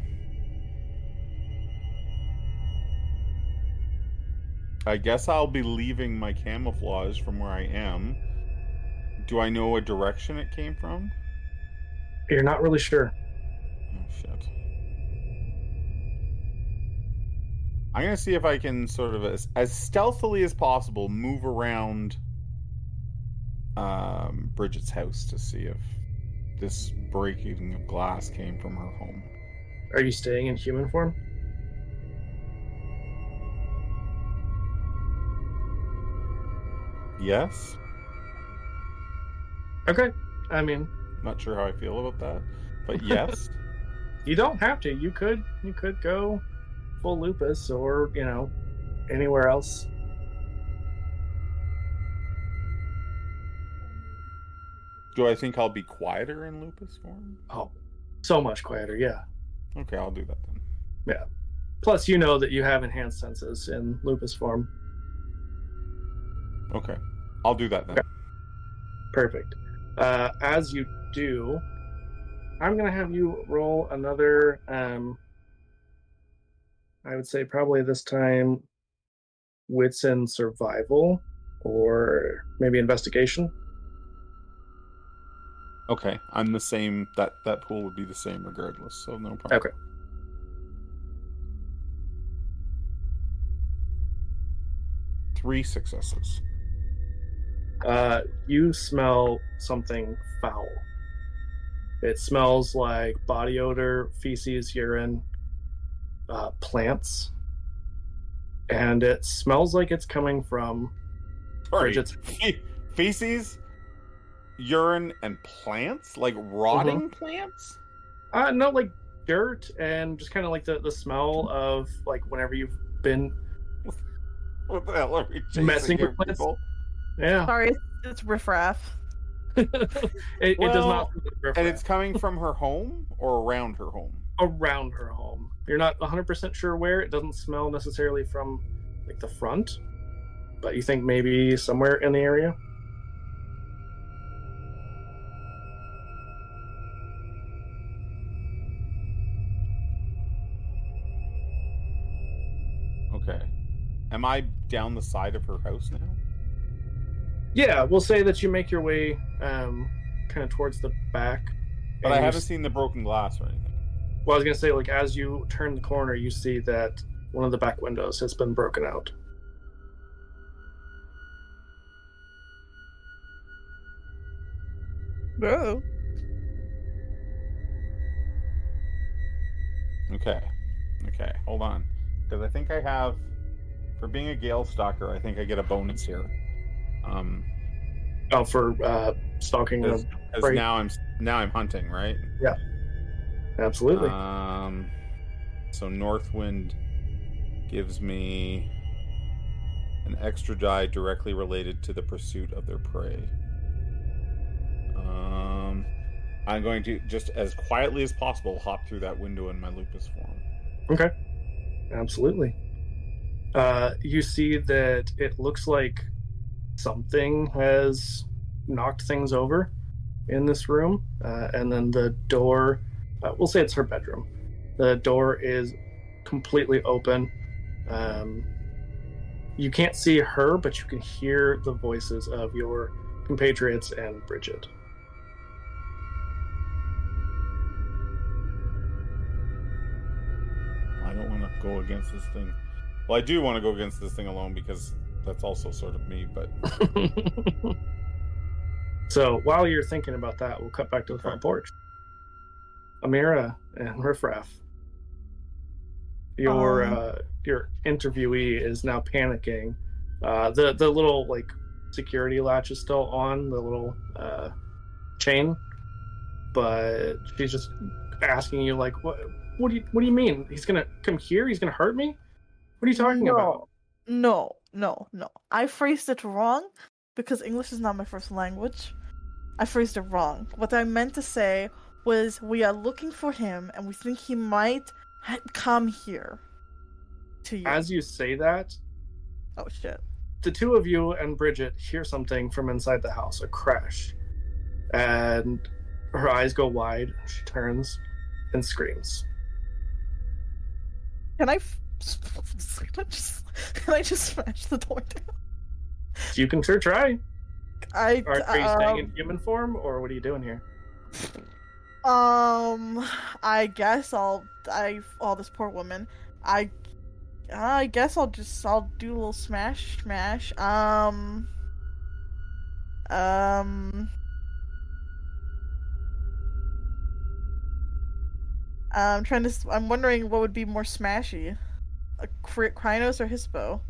I guess I'll be leaving my camouflage from where I am. Do I know what direction it came from? You're not really sure. Oh shit. I'm gonna see if I can sort of as, as stealthily as possible move around um, Bridget's house to see if this breaking of glass came from her home. Are you staying in human form? Yes. Okay. I mean, Not sure how I feel about that, but yes. you don't have to. You could you could go full lupus or, you know, anywhere else. Do I think I'll be quieter in lupus form? Oh, so much quieter, yeah. Okay, I'll do that then. Yeah. Plus, you know that you have enhanced senses in lupus form. Okay, I'll do that then. Okay. Perfect. Uh, as you do, I'm gonna have you roll another. Um, I would say probably this time, wits and survival, or maybe investigation. Okay, I'm the same. That that pool would be the same regardless, so no problem. Okay. three successes. Uh, you smell something foul. It smells like body odor, feces, urine, uh, plants, and it smells like it's coming from Sorry, Bridget's. fe- feces, urine, and plants, like rotting plants. Uh, no, like dirt and just kind of like the, the smell of like whenever you've been. What the hell are we Messing with plants? people? Yeah, Sorry, it's, it's riffraff. it, it does not. And it's coming from her home or around her home. around her home. You're not 100% sure where. It doesn't smell necessarily from like the front, but you think maybe somewhere in the area. Okay. Am I down the side of her house now? Yeah, we'll say that you make your way um, kind of towards the back. But I haven't seen the broken glass or anything. Well, I was gonna say, like as you turn the corner, you see that one of the back windows has been broken out. No. Okay. Okay. Hold on. Because I think I have, for being a Galestalker, I think I get a bonus here. Um, Oh, for uh, stalking because them. 'cause Right. now I'm now I'm hunting, right? Absolutely. Um, so Northwind gives me an extra die directly related to the pursuit of their prey. Um, I'm going to just as quietly as possible hop through that window in my lupus form. Okay. Absolutely. Uh, you see that it looks like something has knocked things over in this room, uh, and then the door. Uh, we'll say it's her bedroom. The door is completely open. Um, you can't see her, but you can hear the voices of your compatriots and Bridget. I don't want to go against this thing. Well, I do want to go against this thing alone because that's also sort of me. But so while you're thinking about that, we'll cut back to the front porch. Amira and Riffraff. Your Um. uh, your interviewee is now panicking. Uh, the the little like security latch is still on the little uh, chain, but she's just asking you like, what what do you what do you mean? He's gonna come here? He's gonna hurt me? What are you talking no, about? No, no, no. I phrased it wrong because English is not my first language. I phrased it wrong. What I meant to say was we are looking for him and we think he might ha- come here to you. As you say that, oh shit. the two of you and Bridget hear something from inside the house, a crash. And her eyes go wide, she turns and screams. Can I f- can I just can I just smash the door down? You can sure try. I Are, are you staying in um, human form, or what are you doing here? Um, I guess I'll I oh this poor woman. I I guess I'll just I'll do a little smash smash. Um um I'm trying to I'm wondering what would be more smashy. A Crinos or Hispo?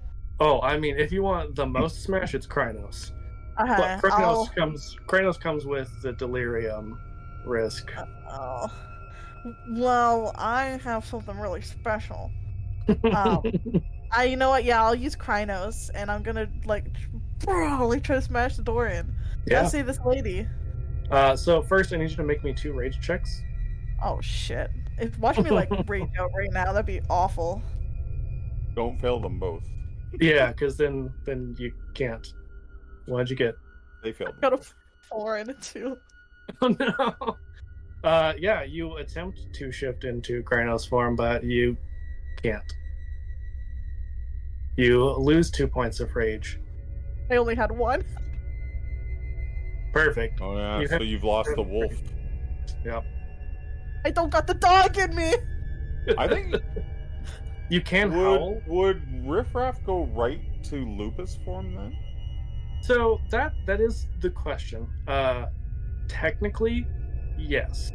Oh, I mean, if you want the most smash, it's Crinos. Uh-huh. But Crinos I'll- comes. Crinos comes with the delirium risk. Oh. Well, I have something really special. Um, I, you know what? Yeah, I'll use Crinos, and I'm gonna like probably try to smash the door in. yeah. I see this lady. Uh, so first, I need you to make me two rage checks. Oh shit! If watch me like rage out right now, that'd be awful. don't fail them both. Yeah, because then then you can't. Why'd you get? They failed. Got a four and a two. Oh no. Uh, yeah, you attempt to shift into Crinos form, but you can't. You lose two points of rage. I only had one. Perfect. Oh yeah, You so have- you've lost the wolf. Yep. I don't got the dog in me. I think You can would howl. would Riffraff go right to lupus form then? So that that is the question. Uh, technically, yes.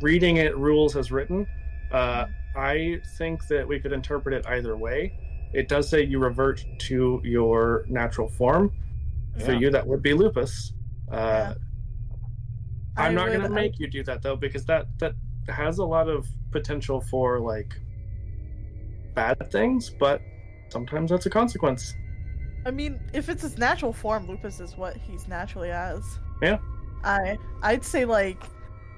Reading it rules as written, uh, I think that we could interpret it either way. It does say you revert to your natural form. For you, that would be lupus. Uh, Yeah. I'm I not gonna make you do that though, because that that has a lot of potential for like bad things, but sometimes that's a consequence. I mean, if it's his natural form, lupus is what he's naturally as. Yeah. I I'd say like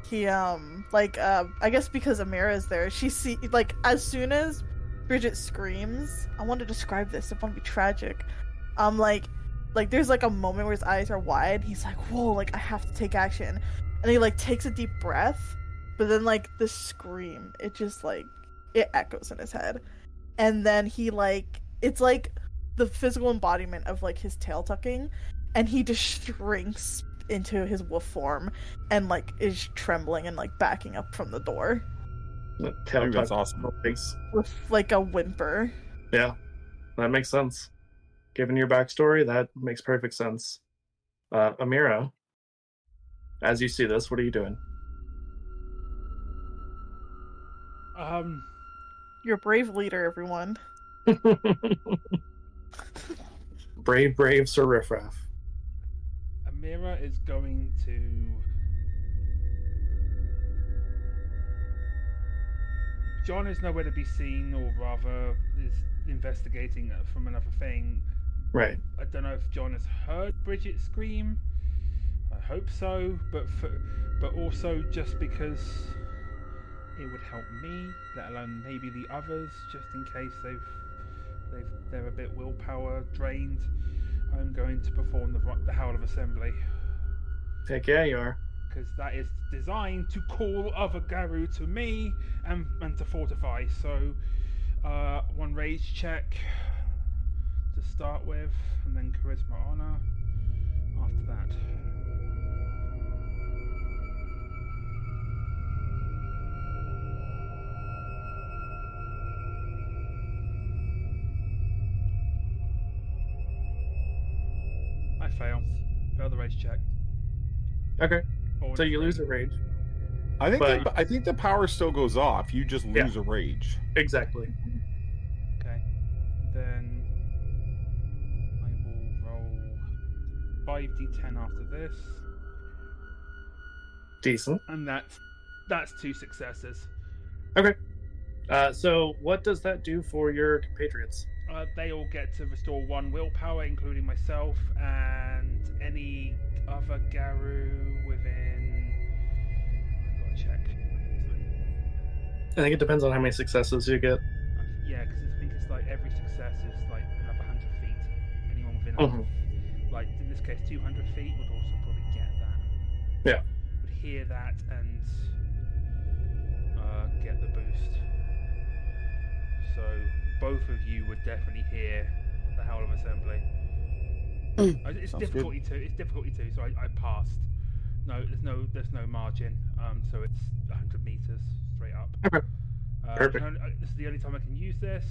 he um like uh I guess because Amira is there, she see like as soon as Bridget screams, I want to describe this. I want to be tragic. Um like like there's like a moment where his eyes are wide. He's like, whoa, like I have to take action, and he like takes a deep breath, but then like the scream, it just like it echoes in his head, and then he like it's like the physical embodiment of like his tail tucking and he just shrinks into his wolf form and like is trembling and like backing up from the door The I think that's awesome. legs. with like a whimper Yeah, that makes sense. Given your backstory, that makes perfect sense. Uh, Amira, as you see this, what are you doing? Um, you're a brave leader everyone brave, brave Sir Riffraff. Amira is going to. John is nowhere to be seen, or rather, is investigating from another thing. Right. I don't know if John has heard Bridget scream. I hope so, but for, but also just because it would help me, let alone maybe the others, just in case they've they've they're a bit willpower drained. I'm going to perform the the howl of assembly Heck yeah, you are. because that is designed to call other Garou to me and and to fortify. So, uh, one rage check to start with, and then charisma honor after that. Fail. Fail the rage check. Okay. Or So you lose fail. a rage. I think But- the, I think the power still goes off. You just Yeah. lose a rage. Exactly. Okay. Then I will roll 5d10 after this. Decent. And that's that's two successes. Okay. Uh, so what does that do for your compatriots? Uh, they all get to restore one willpower, including myself and any other Garou within. I've got to check. I think it depends on how many successes you get. Yeah, because I think it's like every success is like another hundred feet. Anyone within, Mhm. like in this case, two hundred feet would also probably get that. Yeah. Would hear that and uh, get the boost. So both of you would definitely hear the howl of assembly. Uh, it's Sounds good. difficulty two. It's difficulty two, so I, I passed. No, there's no there's no margin. Um, so it's 100 meters straight up. Okay. Uh, Perfect. can uh, this is the only time I can use this.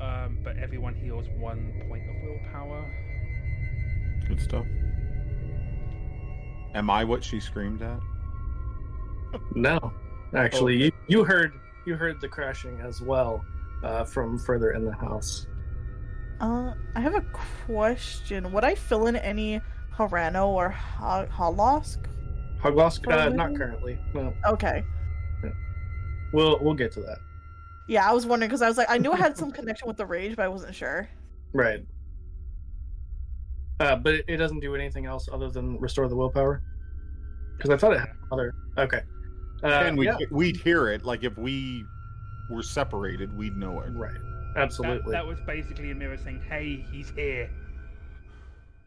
Um, but everyone heals one point of willpower. Good stuff. Am I what she screamed at? No, actually, you, you heard you heard the crashing as well uh, from further in the house. uh i have a question would i fill in any harano or ha- holosk Hauglosk, uh, not currently. No, okay we'll we'll get to that. yeah i was wondering because i was like i knew i had some connection with the rage but i wasn't sure Right. Uh, but it, it doesn't do anything else other than restore the willpower. Because I thought it had other. Okay. Uh, and we'd, yeah, we'd hear it. Like if we were separated, we'd know it. right. Absolutely. that was basically Amira saying, "Hey, he's here."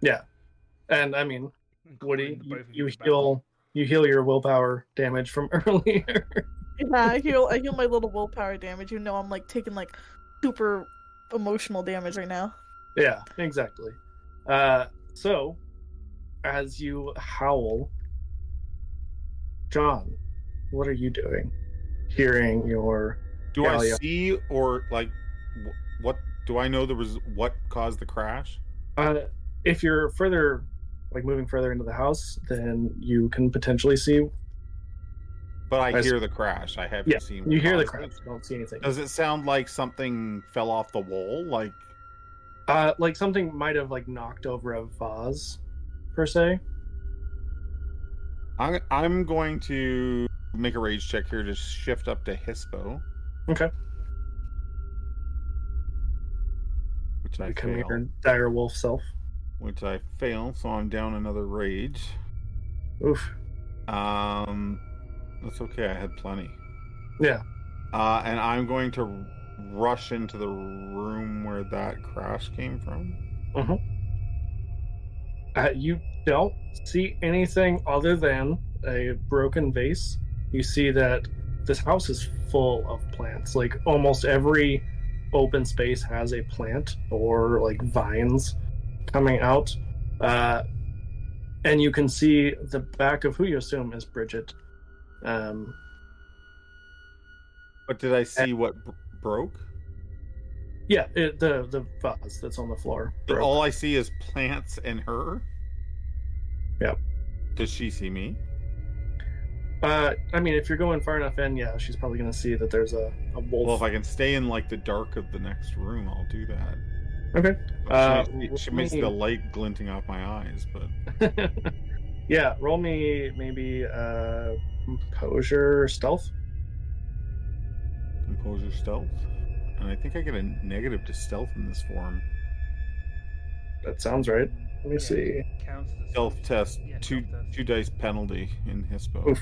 Yeah. And I mean, and Woody, calling you, both you back. heal you heal your willpower damage from earlier. yeah i heal i heal my little willpower damage you know i'm like taking like super emotional damage right now yeah, exactly. Uh, so as you howl, John, what are you doing? Hearing your Do I see or like what do I know there was what caused the crash? Uh, if you're further, like moving further into the house, then you can potentially see. But I hear the crash. I haven't Yeah, seen. you hear the crash. it. Don't see anything. Does it sound like something fell off the wall? Like Uh, like something might have like knocked over a vase, per se. I'm I'm going to make a rage check here to shift up to Hispo, Okay. which I Become fail. your dire wolf self. Which I fail, so I'm down another rage. Oof. Um, that's okay. I had plenty. Yeah. Uh, and I'm going to rush into the room where that crash came from. Uh, you don't see anything other than a broken vase. You see that this house is full of plants. Like almost every open space has a plant or like vines coming out. Uh, and you can see the back of who you assume is Bridget. Um, But did I see what b- broke? yeah, it, the the vase that's on the floor. broke. All I see is plants and her. Yep. Does she see me? Uh, I mean, if you're going far enough in, yeah, she's probably gonna see that there's a, a wolf. Well, if I can stay in like the dark of the next room, I'll do that. Okay. But Uh, she, might see- she let see me- the light glinting off my eyes, but yeah, roll me maybe uh composure stealth. composure stealth. And I think I get a negative to stealth in this form. That sounds right. Let me Yeah, see. Counts as a Stealth test, Yeah, two stealth test. two dice penalty in Hispo. Oof.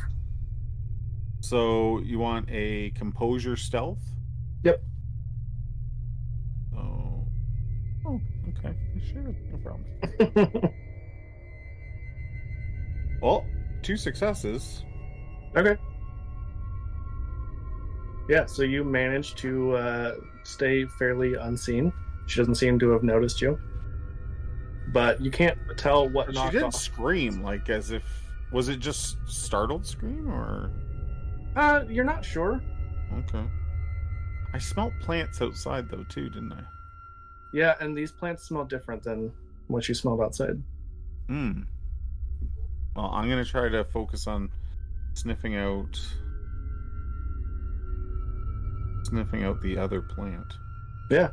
So you want a composure stealth? Yep. Oh. Oh, okay. Sure, no problem. Well, two successes. okay. Yeah, so you managed to uh, stay fairly unseen. She doesn't seem to have noticed you, but you can't tell what She knocked didn't off. scream like as if was it just startled scream or Uh, you're not sure. okay. I smelled plants outside though too, didn't I? Yeah, and these plants smell different than what you smelled outside. Hmm. Well, I'm gonna try to focus on sniffing out sniffing out the other plant. Yeah.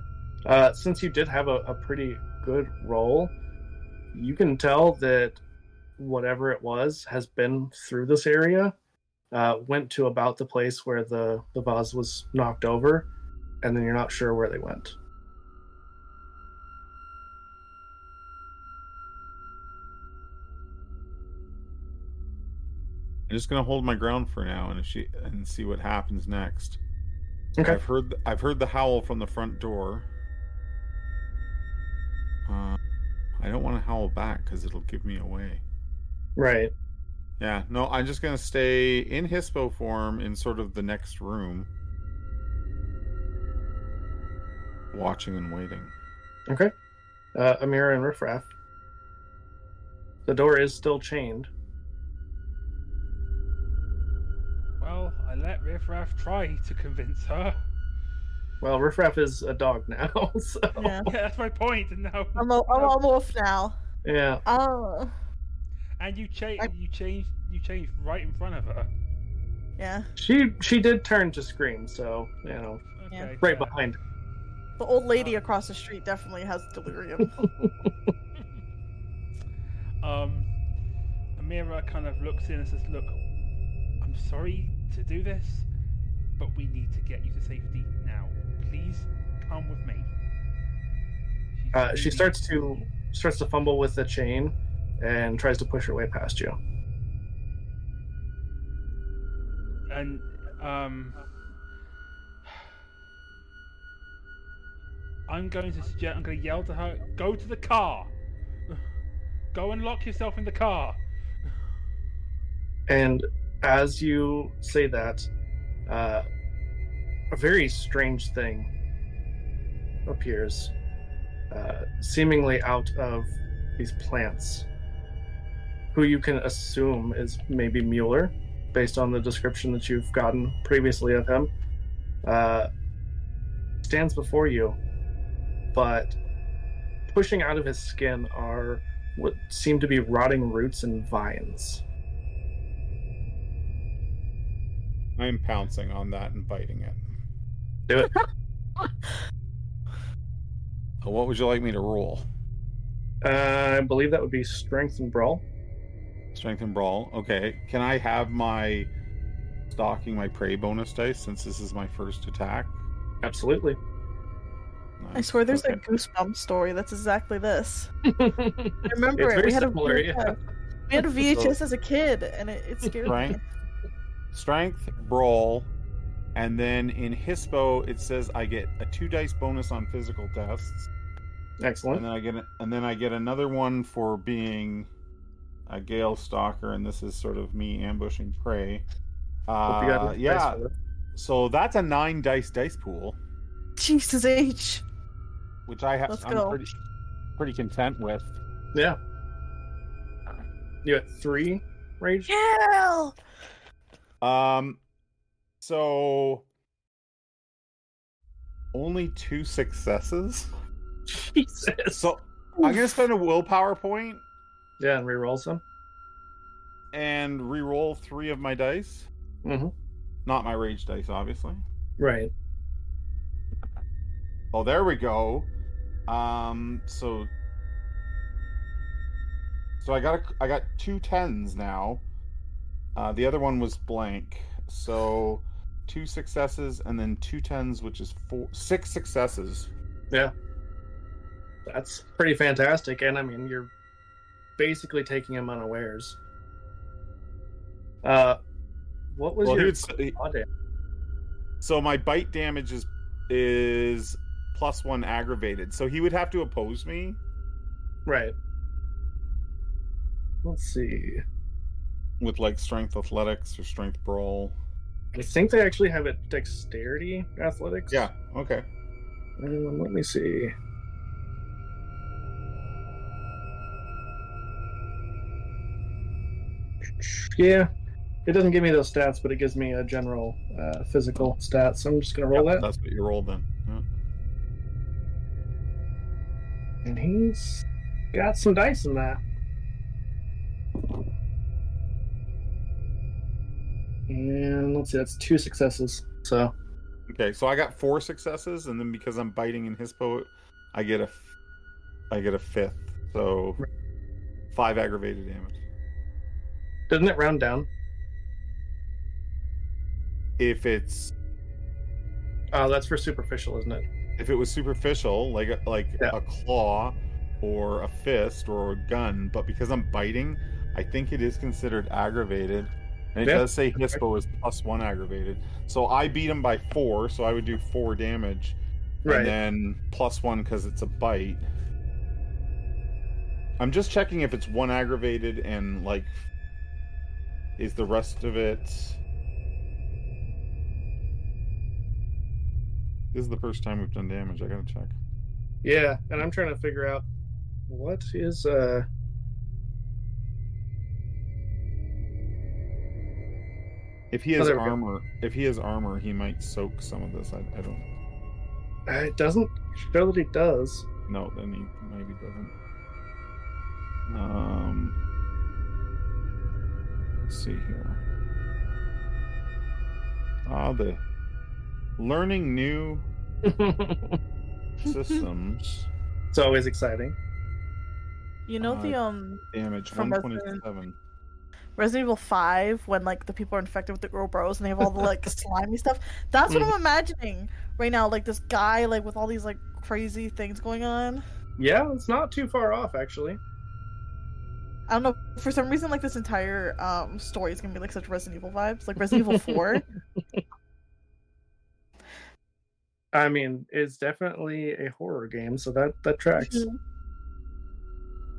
Uh, since you did have a, a pretty good roll, you can tell that whatever it was has been through this area, uh, went to about the place where the, the vase was knocked over, and then you're not sure where they went. I'm just gonna hold my ground for now, and she and see what happens next. Okay. I've heard I've heard the howl from the front door. Uh, I don't want to howl back because it'll give me away. Right. Yeah, no, I'm just gonna stay in Hispo form in sort of the next room, watching and waiting. Okay. Uh, Amira and Riffraff. The door is still chained. Well, I let Riffraff try to convince her. Well, Riffraff is a dog now, so Yeah. Yeah, that's my point. And now, I'm a, I'm a wolf now. yeah. Oh, and you change, I- you changed, you changed right in front of her. yeah. She she did turn to scream, so you know, Okay, right fair. behind. The old lady across the street definitely has delirium. um, Amira kind of looks in and says, "Look, I'm sorry to do this, but we need to get you to safety now. Please come with me." She's Uh, she starts to starts to fumble with the chain and tries to push her way past you. and um, I'm going to suggest. I'm going to yell to her, "Go to the car. Go and lock yourself in the car." And as you say that, uh, a very strange thing appears, uh, seemingly out of these plants, who you can assume is maybe Mueller, based on the description that you've gotten previously of him, uh, stands before you but pushing out of his skin are what seem to be rotting roots and vines. I'm pouncing on that and biting it. Do it. Uh, What would you like me to roll? Uh, I believe that would be strength and brawl. Strength and brawl. Okay. Can I have my stalking my prey bonus dice since this is my first attack? Absolutely. I swear there's Okay. a goosebump story that's exactly this. I remember It's it. very We had, a similar, VHS. yeah. we had a VHS as a kid, and it, it scared me. Strength, strength, brawl, and then in Hispo it says I get a two dice bonus on physical tests, Excellent. and then I get a, and then I get another one for being a Galestalker, and this is sort of me ambushing prey. Hope you got Uh, yeah, so that's a nine dice dice pool, Jesus H. which I have. I'm pretty pretty content with. Yeah. You got three rage? Hell! Um, so only two successes. Jesus. So I'm gonna spend a willpower point Yeah, and reroll some. and re-roll three of my dice. Mm-hmm. Not my rage dice, obviously. Right. Oh, there we go. Um, so so I got a, I got two tens now. Uh, the other one was blank. So two successes and then two tens, which is four six successes. Yeah. That's pretty fantastic. And I mean, you're basically taking him unawares. Uh, what was Well, your would he- damage? So my bite damage is is plus one aggravated. So he would have to oppose me. Right. Let's see. with like strength athletics or strength brawl. I think they actually have it dexterity athletics. Yeah. Okay. Um, let me see. Yeah, it doesn't give me those stats, but it gives me a general uh, physical stat. So I'm just gonna roll Yeah, that. That's what you rolled then. Yeah. And he's got some dice in that. And let's see, that's two successes. So Okay. So I got four successes, and then because I'm biting in his poet, I get a, I get a fifth. So five aggravated damage. Doesn't it round down? If it's Oh, that's for superficial, isn't it? if it was superficial, like a, like Yeah. a claw or a fist or a gun, but because I'm biting, I think it is considered aggravated. And it Yeah. does say Hispo is plus one aggravated. So I beat him by four, so I would do four damage. Right. And then plus one because it's a bite. I'm just checking if it's one aggravated and like is the rest of it This is the first time we've done damage. I gotta check. Yeah, and I'm trying to figure out what is uh If he Oh, has go. armor, if he has armor, he might soak some of this. I, I don't uh, it doesn't show that he does. No, Then he maybe doesn't. Um, let's see here. Ah, the learning new systems. it's always exciting. You know the Uh, um damage From one Resident- Resident Evil Five when like the people are infected with the Uroboros and they have all the like slimy stuff. That's what I'm imagining right now. Like this guy like with all these like crazy things going on. Yeah, it's not too far off actually. I don't know. For some reason, like this entire um story is gonna be like such Resident Evil vibes, like Resident Evil Four. I mean, it's definitely a horror game, so that that tracks. Mhm.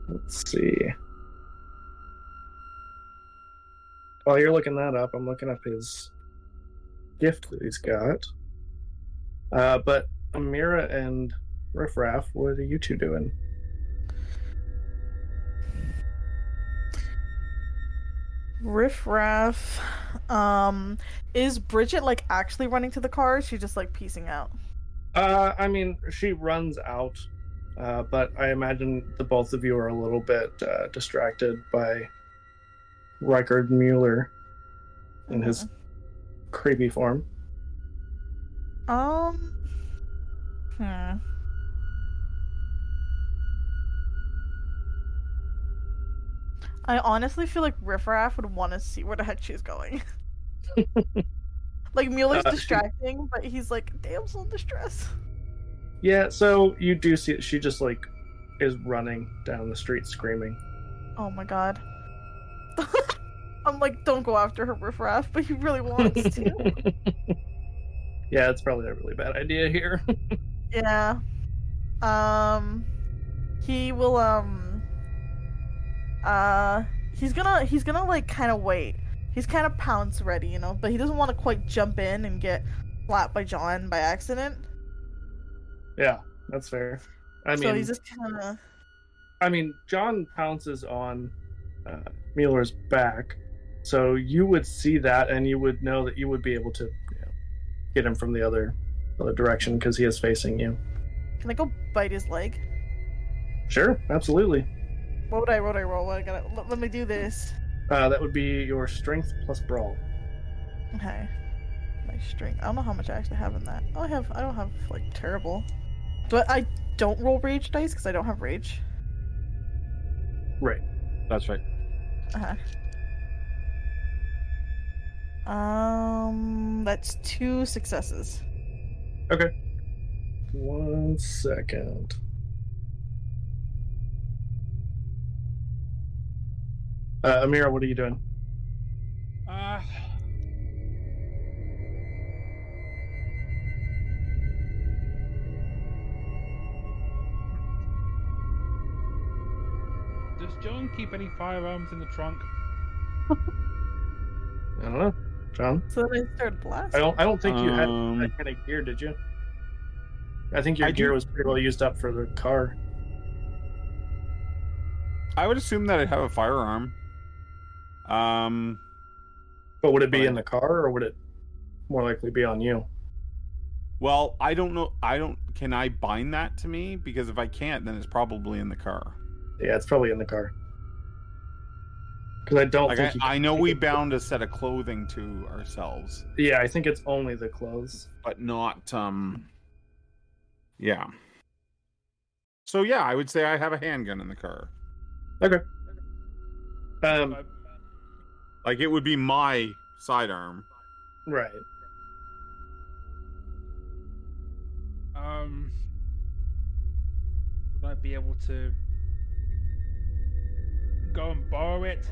Let's see. While you're looking that up, I'm looking up his gift that he's got. Uh, but Amira and Riffraff, what are you two doing? Riff Raff. Um, is Bridget like actually running to the car? Or is she just like piecing out? Uh, I mean, she runs out, uh, but I imagine the both of you are a little bit uh, distracted by Reichard Mueller in his creepy form. Um. Hmm. I honestly feel like Riffraff would want to see where the heck she's going. like Mueller's Uh, she- distracting, but he's like damsel in distress. Yeah, so you do see that she just like is running down the street screaming. Oh my god. I'm like, don't go after her, Riffraff, but he really wants to. yeah, it's probably a really bad idea here. yeah. Um. He will. Um. Uh. He's gonna. He's gonna like kind of wait. He's kind of pounce ready, you know, but he doesn't want to quite jump in and get slapped by John by accident. yeah, that's fair. I mean, so he's just kind of. I mean, John pounces on uh, Mueller's back, so you would see that, and you would know that you would be able to you know, get him from the other other direction because he is facing you. Can I go bite his leg? Sure, absolutely. What would I? What would I roll? What I gotta. Let, let me do this. Uh, that would be your strength plus brawl. Okay. My strength. I don't know how much I actually have in that. Oh, I have. I don't have like terrible. But I don't roll rage dice because I don't have rage. Right. That's right. Uh huh. Um, that's two successes. Okay. One second. Uh, Amira, what are you doing? Uh, does John keep any firearms in the trunk? I don't know, John. So then I started blasting. I don't. I don't think you had Um, that kind of gear, did you? I think your I gear do- was pretty well used up for the car. I would assume that I'd have a firearm. Um, But would it be Right. in the car, or would it more likely be on you? well, I don't know. I don't. Can I bind that to me? Because if I can't, then it's probably in the car. Yeah, it's probably in the car. Because I don't Like think. I, I know we bound a set of clothing to ourselves, Yeah, I think it's only the clothes. but not. Um. Yeah. So yeah, I would say I have a handgun in the car. Okay. Um, Like it would be my sidearm. right. Um, would I be able to go and borrow it?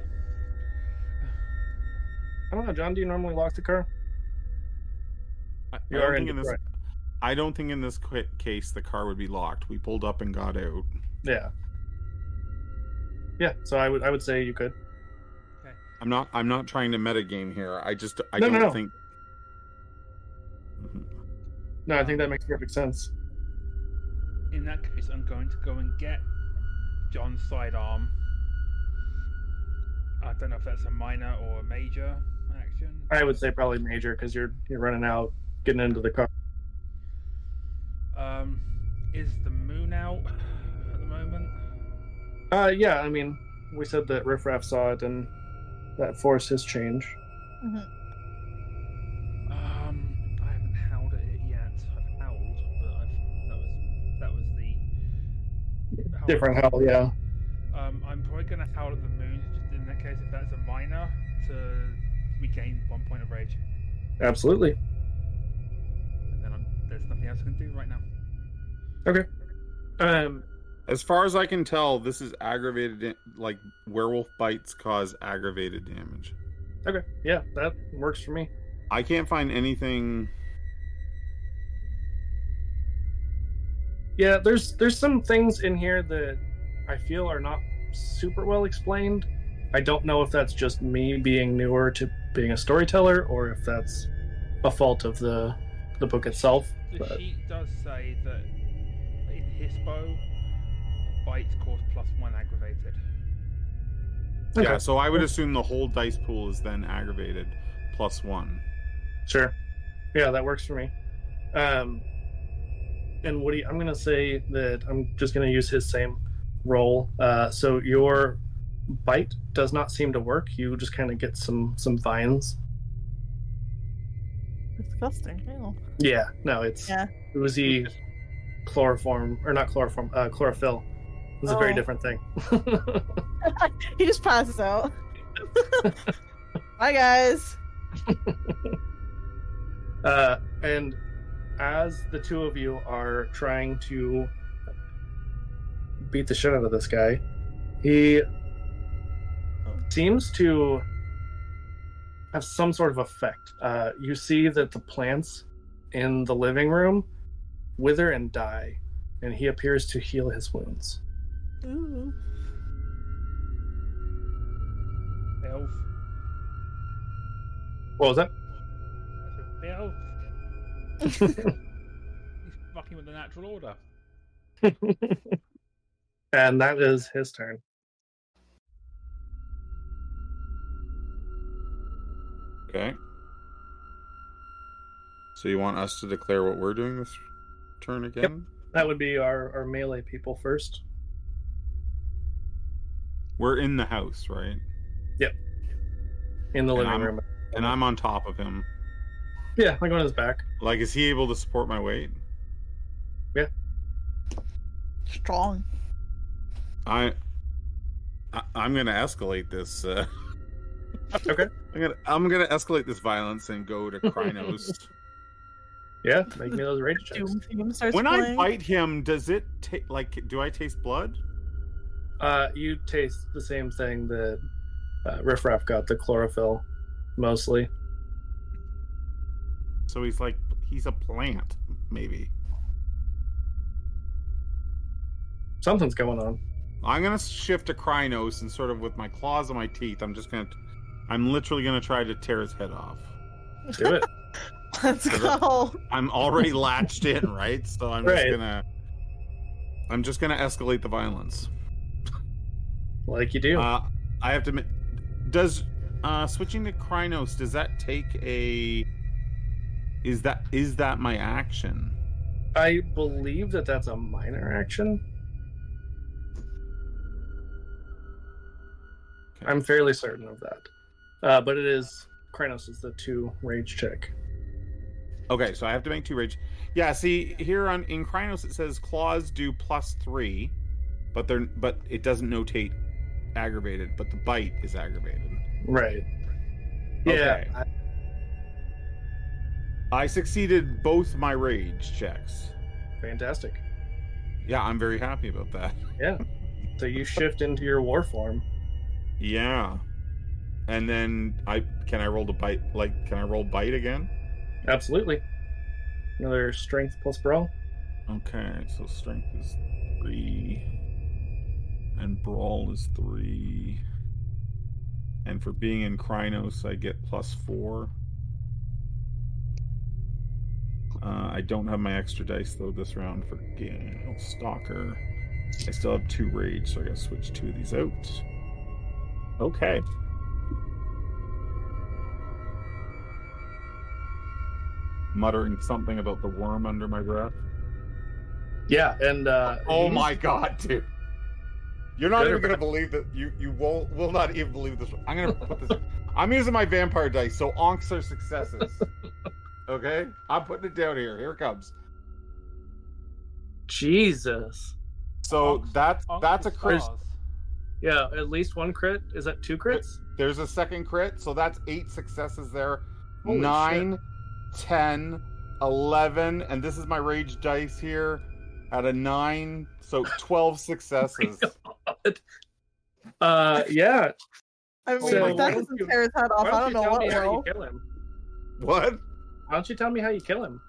I don't know, John. Do you normally lock the car? I, I You don't are in think in this. I don't think in this qu- case the car would be locked. We pulled up and got out. Yeah. Yeah. So I would. I would say you could. I'm not. I'm not trying to metagame here. I just. I No, no, don't no. think. Mhm. No, I think that makes perfect sense. In that case, I'm going to go and get John's sidearm. I don't know if that's a minor or a major action. I would say probably major because you're you're running out, getting into the car. Um, is the moon out at the moment? Uh, yeah. I mean, we said that Riff Raff saw it, and that forced his change. Mhm. Um, I haven't howled at it yet. I've howled, but I've, that was that was the howl. Different hell, yeah. Um, I'm probably gonna howl at the moon in that case if that's a minor to regain one point of rage, Absolutely. and then I'm, there's nothing else I can do right now. Okay. Um, As far as I can tell, this is aggravated. da- Like werewolf bites cause aggravated damage. okay. Yeah, that works for me. I can't find anything. Yeah, there's there's some things in here that I feel are not super well explained. I don't know if that's just me being newer to being a storyteller or if that's a fault of the the book itself. The But sheet does say that in Hispo, bites cause plus one aggravated. Yeah, so I would assume the whole dice pool is then aggravated plus one. sure. Yeah, that works for me. Um and Woody, I'm gonna say that I'm just gonna use his same roll. Uh, so your bite does not seem to work. You just kind of get some some vines. Disgusting. Ew. Yeah, no, it's Yeah. was oozy chloroform or not chloroform, uh, chlorophyll. It's a very Oh. different thing. He just passes out. Bye, guys. Uh, and as the two of you are trying to beat the shit out of this guy, he seems to have some sort of effect. Uh, you see that the plants in the living room wither and die, and he appears to heal his wounds. Ooh. Elf. What was that? I said, Elf. He's fucking with the natural order. and that is his turn. Okay. So you want us to declare what we're doing this turn again? That would be our, our melee people first. We're in the house, right? Yep. In the And living I'm- room. And I'm on top of him. Yeah, like on his back. Like, is he able to support my weight? Yeah. Strong. I, I I'm gonna escalate this. Uh, Okay. I'm gonna I'm gonna escalate this violence and go to Crinos. Yeah, make me those rage checks. Doom theme starts when I playing. bite him, does it ta- like? Do I taste blood? Uh, you taste the same thing that uh, Riff Raff got, the chlorophyll, mostly. So he's like he's a plant, maybe. Something's going on. I'm gonna shift to Crinos and sort of with my claws and my teeth, I'm just gonna, I'm literally gonna try to tear his head off. Do it. Let's go. I'm already latched in, right? So I'm just gonna, I'm just gonna escalate the violence. Like you do. Uh, I have to. admit- Does uh, switching to Crinos does that take a? Is that is that my action? I believe that that's a minor action. Okay. I'm fairly certain of that. Uh, but it is Crinos is the two rage check. Okay, so I have to make two rage. Yeah, see here on in Crinos it says claws do plus three, but they're but it doesn't notate aggravated, but the bite is aggravated. Right. Yeah. Okay. I- I succeeded both my rage checks. fantastic. Yeah, I'm very happy about that. Yeah. So you shift into your war form. Yeah. And then I can I roll the bite like can I roll bite again? Absolutely. Another strength plus brawl. Okay, so strength is three. And brawl is three. And for being in Crinos, I get plus four. Uh, I don't have my extra dice though this round for Galestalker. I still have two rage, so I gotta switch two of these out. Okay. Muttering something about the worm under my breath. Yeah, and uh Oh my god, dude. You're not Good even gonna believe that you you won't will not even believe this. I'm gonna put this I'm using my vampire dice, so ankhs are successes. okay? I'm putting it down here. Here it comes. Jesus. So Ankhs- that's Ankhs that's a crit. stars. Yeah, at least one crit. Is that two crits? There's a second crit, so that's eight successes there. Holy Nine, ten, eleven, and this is my rage dice here at a nine, so twelve successes. Uh yeah. I mean, So, if that doesn't you- tear his head off, I don't don't know what me you will. kill him? what? Why don't you tell me how you kill him?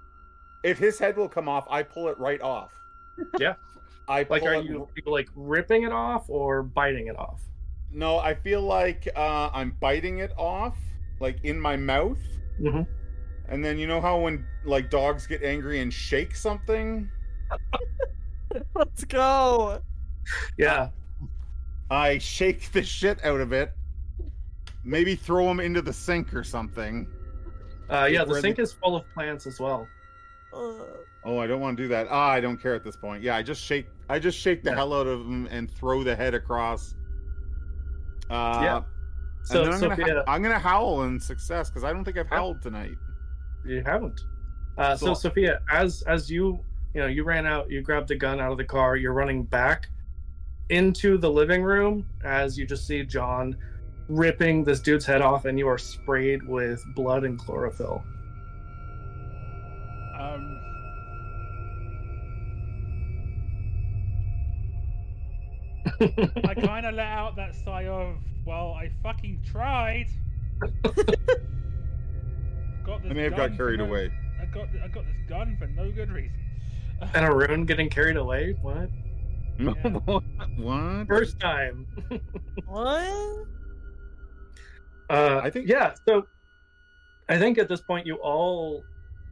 If his head will come off, I pull it right off. Yeah. I Like are it- you, you like ripping it off or biting it off? No, I feel like uh, I'm biting it off, like in my mouth. Mm-hmm. And then you know how when like dogs get angry and shake something, Let's go. Yeah. I shake the shit out of it. Maybe throw them into the sink or something. Uh yeah, the sink the- is full of plants as well. Oh, I don't want to do that. Ah, I don't care at this point. Yeah, I just shake. I just shake the Yeah. hell out of him and throw the head across. Uh, Yeah. and So then I'm gonna, Sophia, ha- I'm gonna howl in success because I don't think I've howled tonight. you haven't. Uh, so So- Sophia, as as you you know you ran out, you grabbed the gun out of the car. You're running back into the living room as you just see John ripping this dude's head off, and you are sprayed with blood and chlorophyll. Um. I kind of let out that sigh of, well, I fucking tried. got this I may have got carried no- away. I got I got this gun for no good reason. and Ahroun getting carried away. What? Yeah. what? First time. what? Uh, I think- yeah. So I think at this point you all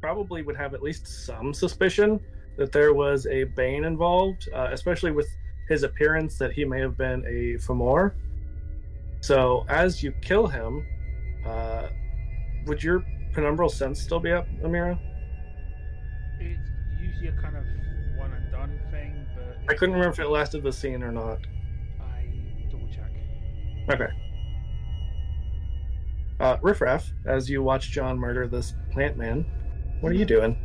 probably would have at least some suspicion that there was a Bane involved, uh, especially with his appearance that he may have been a Fomor. So as you kill him, uh, would your penumbral sense still be up, Amira? It's usually a kind of I couldn't remember if it lasted the scene or not. I double check. Okay. Uh, Riffraff, as you watch John murder this plant man, what are you doing?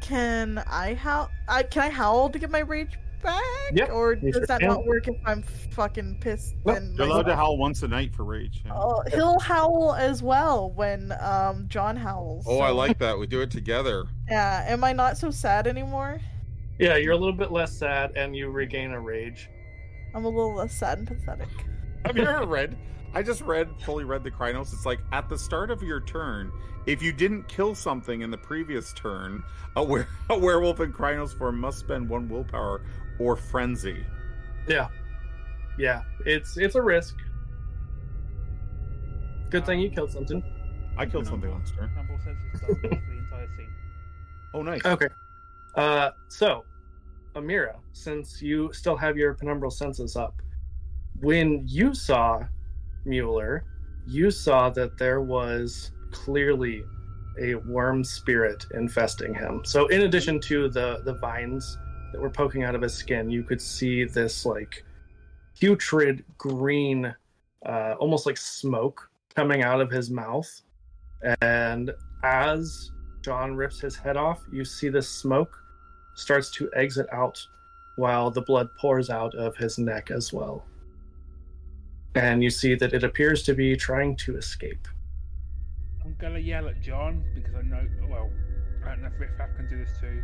Can I howl? I can I howl to get my rage back? Yep, Or does sure that can. not work if I'm fucking pissed? Nope, and You're my- allowed to howl once a night for rage. yeah. Oh, he'll howl as well when um John howls. Oh, I like that. We do it together. Yeah. Am I not so sad anymore? Yeah, you're a little bit less sad, and you regain a rage. I'm a little less sad and pathetic. Have you ever read? I just read, fully read the Crinos. It's like at the start of your turn, if you didn't kill something in the previous turn, a, were- a werewolf in Crinos form must spend one willpower or frenzy. Yeah, yeah, it's it's a risk. Good thing you killed something. I killed something last turn. Number senses does for the entire scene. Oh, nice. Okay. Uh, so, Amira, since you still have your penumbral senses up, when you saw Mueller, you saw that there was clearly a worm spirit infesting him. So, in addition to the the vines that were poking out of his skin, you could see this like putrid green, uh, almost like smoke coming out of his mouth. And as John rips his head off, you see the smoke starts to exit out while the blood pours out of his neck as well. And you see that it appears to be trying to escape. I'm gonna yell at John because I know. Well, I don't know if Riff can do this too.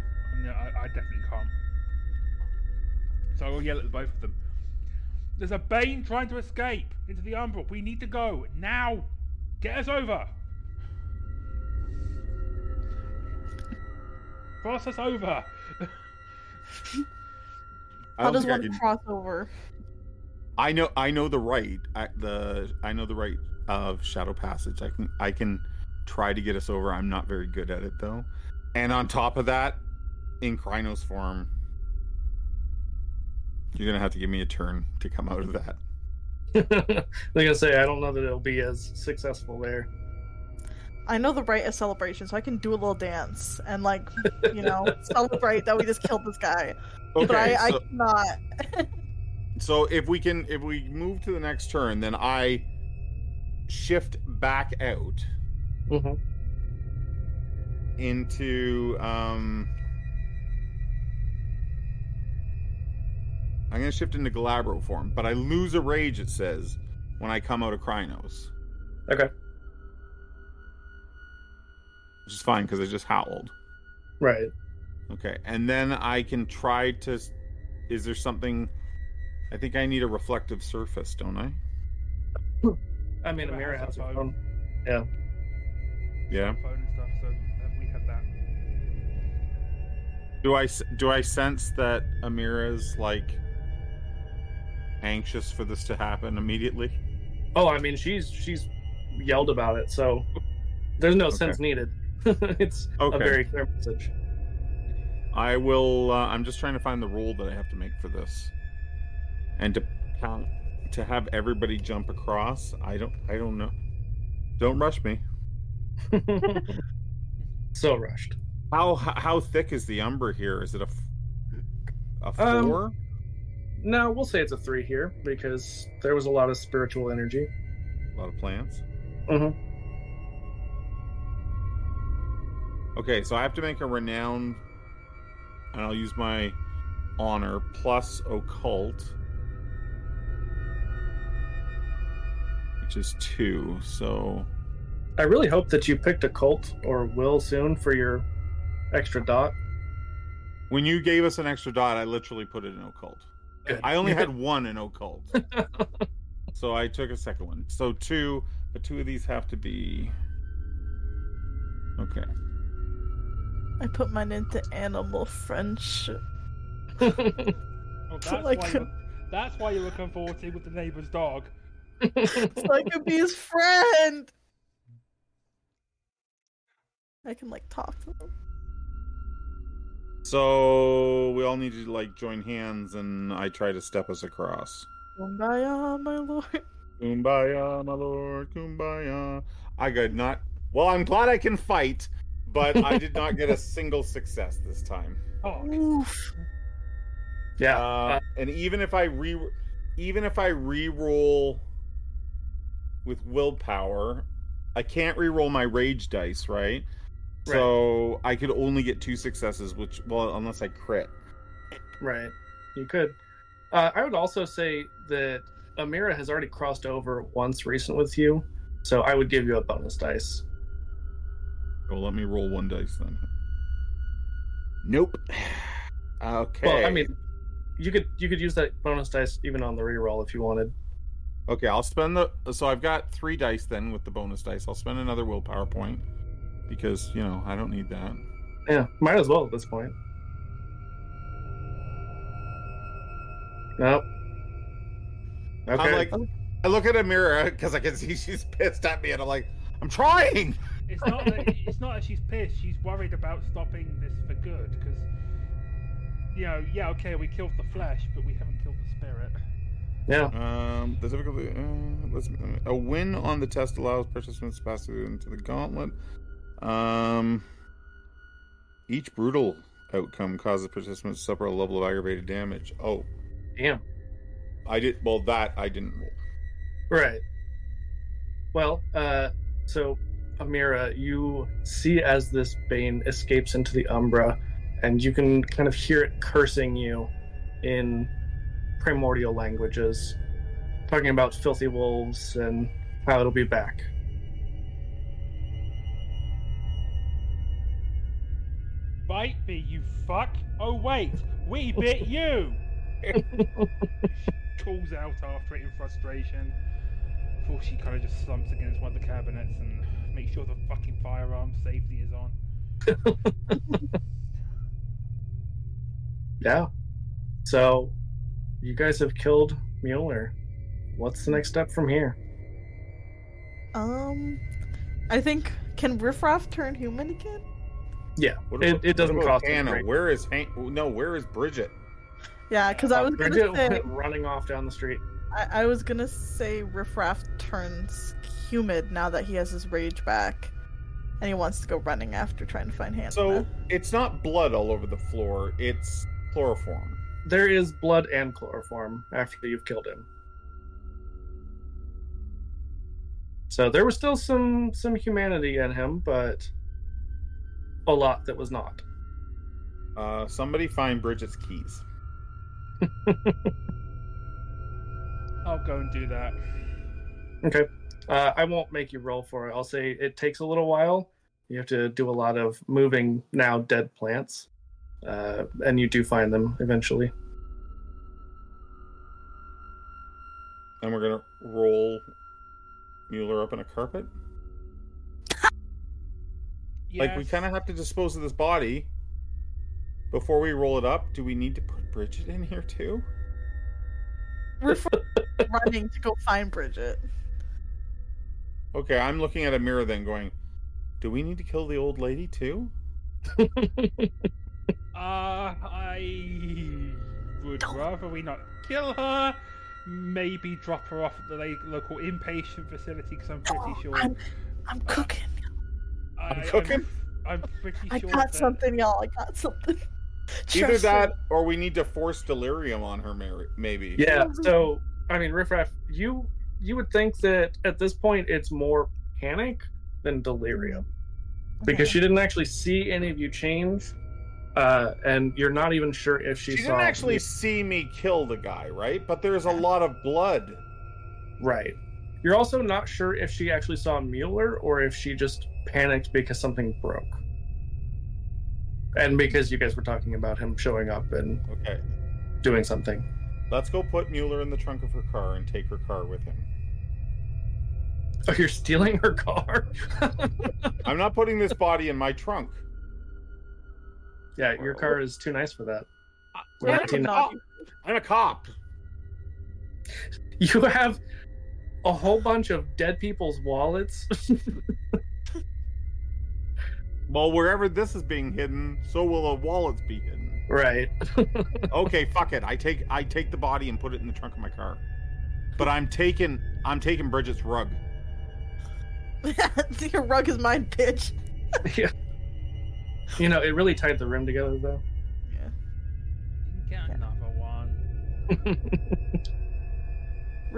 I, I, definitely can't. So I'll yell at both of them. There's a Bane trying to escape into the Umbral. We need to go now. Get us over. Cross us over. I How don't does one can- cross over? I know I know the rite I, the I know the rite of shadow passage. I can I can try to get us over. I'm not very good at it though. And on top of that, in Crinos form, you're gonna have to give me a turn to come out of that. like I say, I don't know that it'll be as successful there. I know the rite of celebration, so I can do a little dance and like, you know, celebrate that we just killed this guy. but I, I cannot. so if we can if we move to the next turn, then I shift back out hmm into um I'm gonna shift into Glabro form, but I lose a rage, it says, when I come out of Crinos. Okay. Which is fine because I just howled. Right. Okay. And then I can try to is there something I think I need a reflective surface, don't I? I mean, What about Amira house has her phone? phone. Yeah. Yeah. Phone and stuff. So we have that. Do I do I sense that Amira's like anxious for this to happen immediately? Oh, I mean, she's she's yelled about it, so there's no Okay. sense needed. it's a Okay. very clear message. I will. Uh, I'm just trying to find the rule that I have to make for this, and to count to have everybody jump across. I don't. I don't know. Don't rush me. so rushed. How how thick is the Umbra here? Is it a a four? No, we'll say it's a three here because there was a lot of spiritual energy. a lot of plants. Mm-hmm. Okay, so I have to make a renown, and I'll use my honor plus occult, which is two. So I really hope that you picked occult or will soon for your extra dot. when you gave us an extra dot, I literally put it in occult. Good. I only had one in occult, so I took a second one. So two, but two of these have to be. Okay. I put mine into animal friendship. Oh, that's, Like- why you're, that's why you're looking forward to with the neighbor's dog. so I could be his friend. I can like talk to him. So we all need to like join hands, and I try to step us across. Kumbaya, my lord. Kumbaya, my lord, kumbaya. I got not. Well, I'm glad I can fight, but I did not get a single success this time. Oh, Oof. yeah. Uh, and even if I re, even if I re-roll with willpower, I can't re-roll my rage dice, right? So I could only get two successes, which well, unless I crit. Right. You could. Uh, I would also say that Amira has already crossed over once recent with you, so I would give you a bonus dice. Well, let me roll one dice then. Nope. Okay. Well, I mean, you could you could use that bonus dice even on the reroll if you wanted. Okay, I'll spend the. So I've got three dice then with the bonus dice. I'll spend another willpower point because you know I don't need that. Yeah, might as well at this point. Nope. Okay. I'm like, I look at Amira because I can see she's pissed at me, and I'm like, I'm trying. It's not that it's not that she's pissed. She's worried about stopping this for good because you know, yeah, okay, we killed the flesh, but we haven't killed the spirit. yeah. Um, the difficulty. Uh, let's. A win on the test allows participants to pass through into the gauntlet. Um, each brutal outcome causes participants to suffer a level of aggravated damage. Oh, Damn. I did. Well, that I didn't roll. Right. Well, uh, so Amira, you see as this Bane escapes into the Umbra, and you can kind of hear it cursing you in primordial languages, talking about filthy wolves and how it'll be back. Bite me, you fuck! Oh wait, we bit you! Calls out after it in frustration. Before she kind of just slumps against one of the cabinets and makes sure the fucking firearm safety is on. Yeah. So, you guys have killed Mueller. What's the next step from here? Um, I think can Riffraff turn human again? Yeah, What it, about- it doesn't cost him Hannah. great. Where is Hank? No, where is Bridget? Yeah, because I Uh, was gonna Bridget say went running off down the street. I, I was gonna say Riffraff turns Homid now that he has his rage back, and he wants to go running after trying to find Hannah. So it's not blood all over the floor. It's chloroform. There is blood and chloroform after you've killed him. So there was still some some humanity in him, but a lot that was not. Uh, somebody find Bridget's keys. I'll go and do that. Okay. Uh, I won't make you roll for it. I'll say it takes a little while. You have to do a lot of moving now dead plants, uh, and you do find them eventually. And we're gonna roll Mueller up in a carpet. Yes. Like we kind of have to dispose of this body before we roll it up. Do we need to put Bridget in here too? We're running to go find Bridget. Okay, I'm looking at Amira then, going, "Do we need to kill the old lady too?" Uh, I would rather we not kill her. Maybe drop her off at the local inpatient facility because I'm pretty Oh, sure. I'm, I'm cooking. I, I'm cooking? I'm, I'm pretty I sure. got that- something, y'all. I got something. Either that, me. or we need to force delirium on her, Maybe. Yeah. So I mean, Riffraff, you you would think that at this point it's more panic than delirium because she didn't actually see any of you change, uh, and you're not even sure if she, saw. She saw didn't actually see me kill the guy, right? But there's a lot of blood. Right. You're also not sure if she actually saw Mueller or if she just panicked because something broke. And because you guys were talking about him showing up and Okay. doing something. Let's go put Mueller in the trunk of her car and take her car with him. Oh, you're stealing her car? I'm not putting this body in my trunk. yeah, your car is too nice for that. Yeah, We're I did 19 not. I'm a cop. You have a whole bunch of dead people's wallets. Well, wherever this is being hidden, so will the wallets be hidden. right. Okay, fuck it. I take I take the body and put it in the trunk of my car. But I'm taking I'm taking Bridget's rug. Your rug is mine, bitch. yeah. You know, it really tied the room together though. Yeah. Didn't get another one.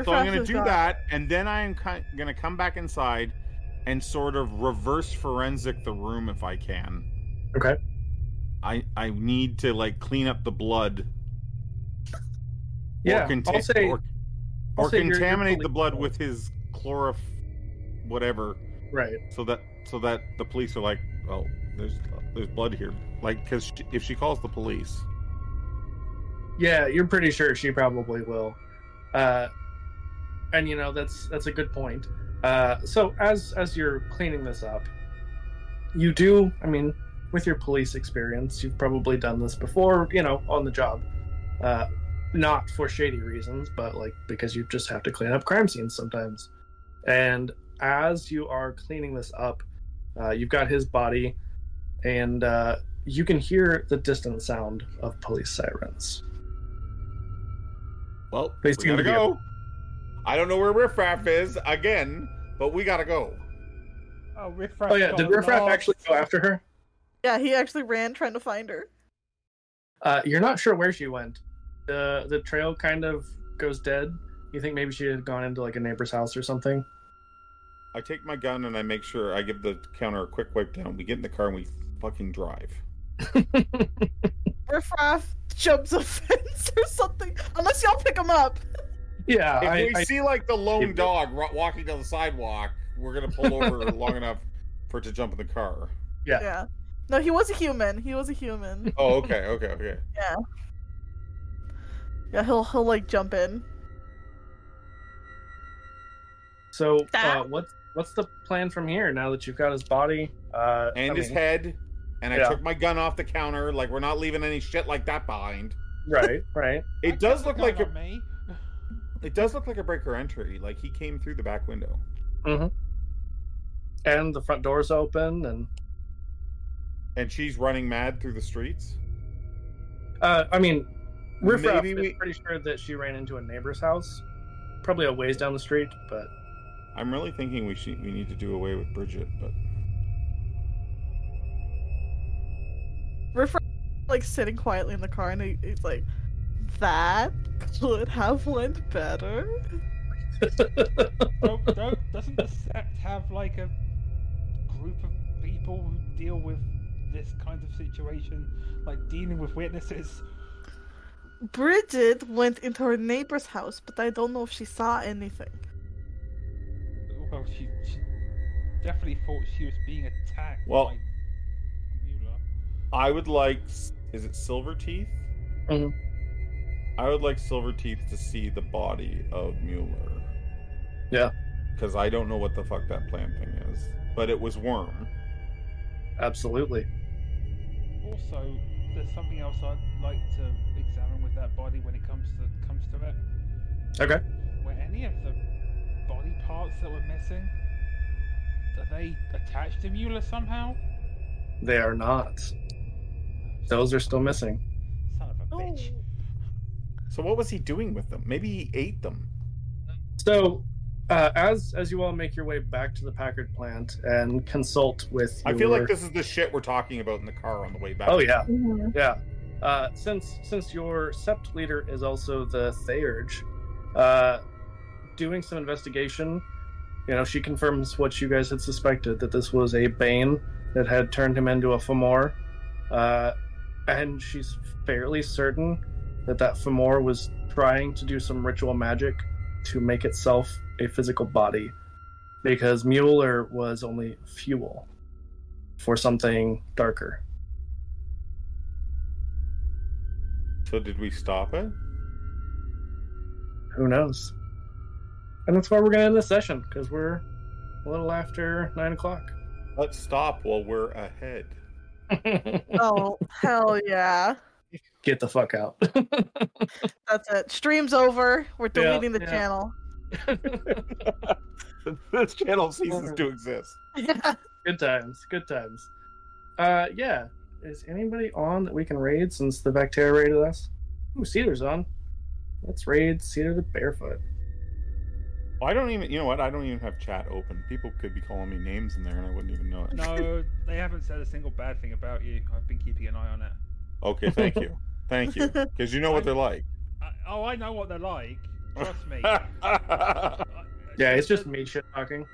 So I'm going to do has got- that, and then I'm ki- going to come back inside and sort of reverse forensic the room if I can. Okay. I I need to like clean up the blood. Yeah, or, conta- I'll say- or, or say you're- you're contaminate the blood clothed. with his chlorof, whatever, Right. so that so that the police are like, oh, there's there's blood here, like because if she calls the police, Yeah, you're pretty sure she probably will. Uh, and you know that's that's a good point. Uh, so as as you're cleaning this up, you do. I mean, with your police experience, you've probably done this before. You know, on the job, uh, not for shady reasons, but like because you just have to clean up crime scenes sometimes. And as you are cleaning this up, uh, you've got his body, and uh, you can hear the distant sound of police sirens. well, They we seem gotta to be go. I don't know where Riffraff is again, but we gotta go. Oh, Riffraff. Oh yeah, did Riffraff lost. actually go after her? Yeah, he actually ran trying to find her. Uh, you're not sure where she went. The the trail kind of goes dead. You think maybe she had gone into like a neighbor's house or something? I take my gun and I make sure I give the counter a quick wipe down. We get in the car and we fucking drive. Riffraff jumps a fence or something. Unless y'all pick him up. yeah, If I, we I, see like the lone dog ro- walking down the sidewalk, we're gonna pull over long enough for it to jump in the car. Yeah. Yeah. No, he was a human. He was a human. Oh, okay, okay, okay. Yeah, Yeah, he'll he'll like jump in. so uh, That- what's what's the plan from here now that you've got his body uh, And I his mean, head, and I took my gun off the counter. Like we're not leaving any shit like that behind. Right, right. It does look like a... a, me. it does look like a breaker entry. Like he came through the back window. Mm-hmm. And the front door's open, and And she's running mad through the streets. uh, I mean, Riffraff Maybe is we- pretty sure that she ran into a neighbor's house, probably a ways down the street. But I'm really thinking we should we need to do away with Bridget, but Riffraff like sitting quietly in the car and he, he's like, that could have went better. don't, don't, doesn't the sect have like a group of people who deal with this kind of situation, like dealing with witnesses? Bridget went into her neighbor's house, but I don't know if she saw anything. Well, she, she definitely thought she was being attacked. Well- by Mueller. I would like is it Silver Teeth? Mhm. I would like Silver Teeth to see the body of Mueller. Yeah. Because I don't know what the fuck that plant thing is. But it was Wyrm. absolutely. Also, there's something else I'd like to examine with that body when it comes to comes to it. Okay. Were any of the body parts that were missing? Are they attached to Mueller somehow? They are not. Those are still missing. Son of a bitch. So what was he doing with them? Maybe he ate them. So, Uh, as as you all make your way back to the Packard plant and consult with, I feel like this is the shit we're talking about in the car on the way back. Oh yeah, Mhm. yeah. Uh, since since your sept leader is also the Theurge, uh, doing some investigation, you know, she confirms what you guys had suspected that this was a Bane that had turned him into a Fomor, uh, and she's fairly certain that that Fomor was trying to do some ritual magic to make itself a physical body, because Mueller was only fuel for something darker. So did we stop it? who knows? And that's why we're gonna end this session because we're a little after nine o'clock. Let's stop while we're ahead. Oh hell yeah! Get the fuck out. That's it. Stream's over. We're Yeah, deleting the yeah. channel. this channel ceases to exist. Yeah. good times. Good times. Uh, yeah. Is anybody on that we can raid since the Vaktare raided us? Ooh, Cedar's on. Let's raid Cedar the Barefoot. Well, I don't even. You know what? I don't even have chat open. People could be calling me names in there, and I wouldn't even know it. No, they haven't said a single bad thing about you. I've been keeping an eye on it. Okay, thank you, thank you, because you know what they're like. I, oh, I know what they're like. Trust me. Yeah, it's just me shit talking.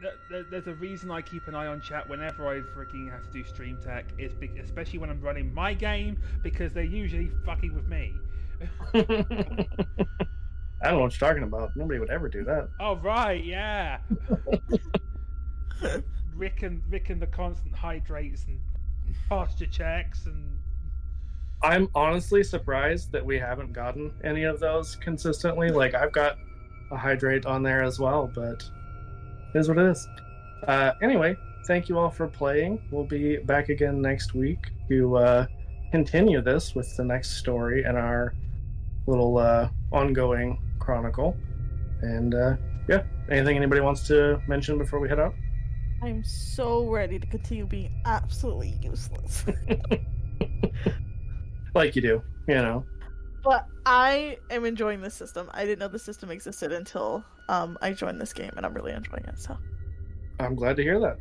There- there- There's a reason I keep an eye on chat whenever I freaking have to do stream tech. Is be- especially when I'm running my game because they're usually fucking with me. I don't know what you're talking about. Nobody would ever do that. Oh right, yeah. Rick and Rick and the constant hydrates and posture checks and I'm honestly surprised that we haven't gotten any of those consistently. Like I've got a hydrate on there as well, but it is what it is. Uh, anyway, thank you all for playing. We'll be back again next week to uh, continue this with the next story and our little uh, ongoing chronicle. And uh, yeah, anything anybody wants to mention before we head out? I'm so ready to continue being absolutely useless. Like you do, you know. but I am enjoying this system. I didn't know the system existed until um, I joined this game, and I'm really enjoying it. So I'm glad to hear that.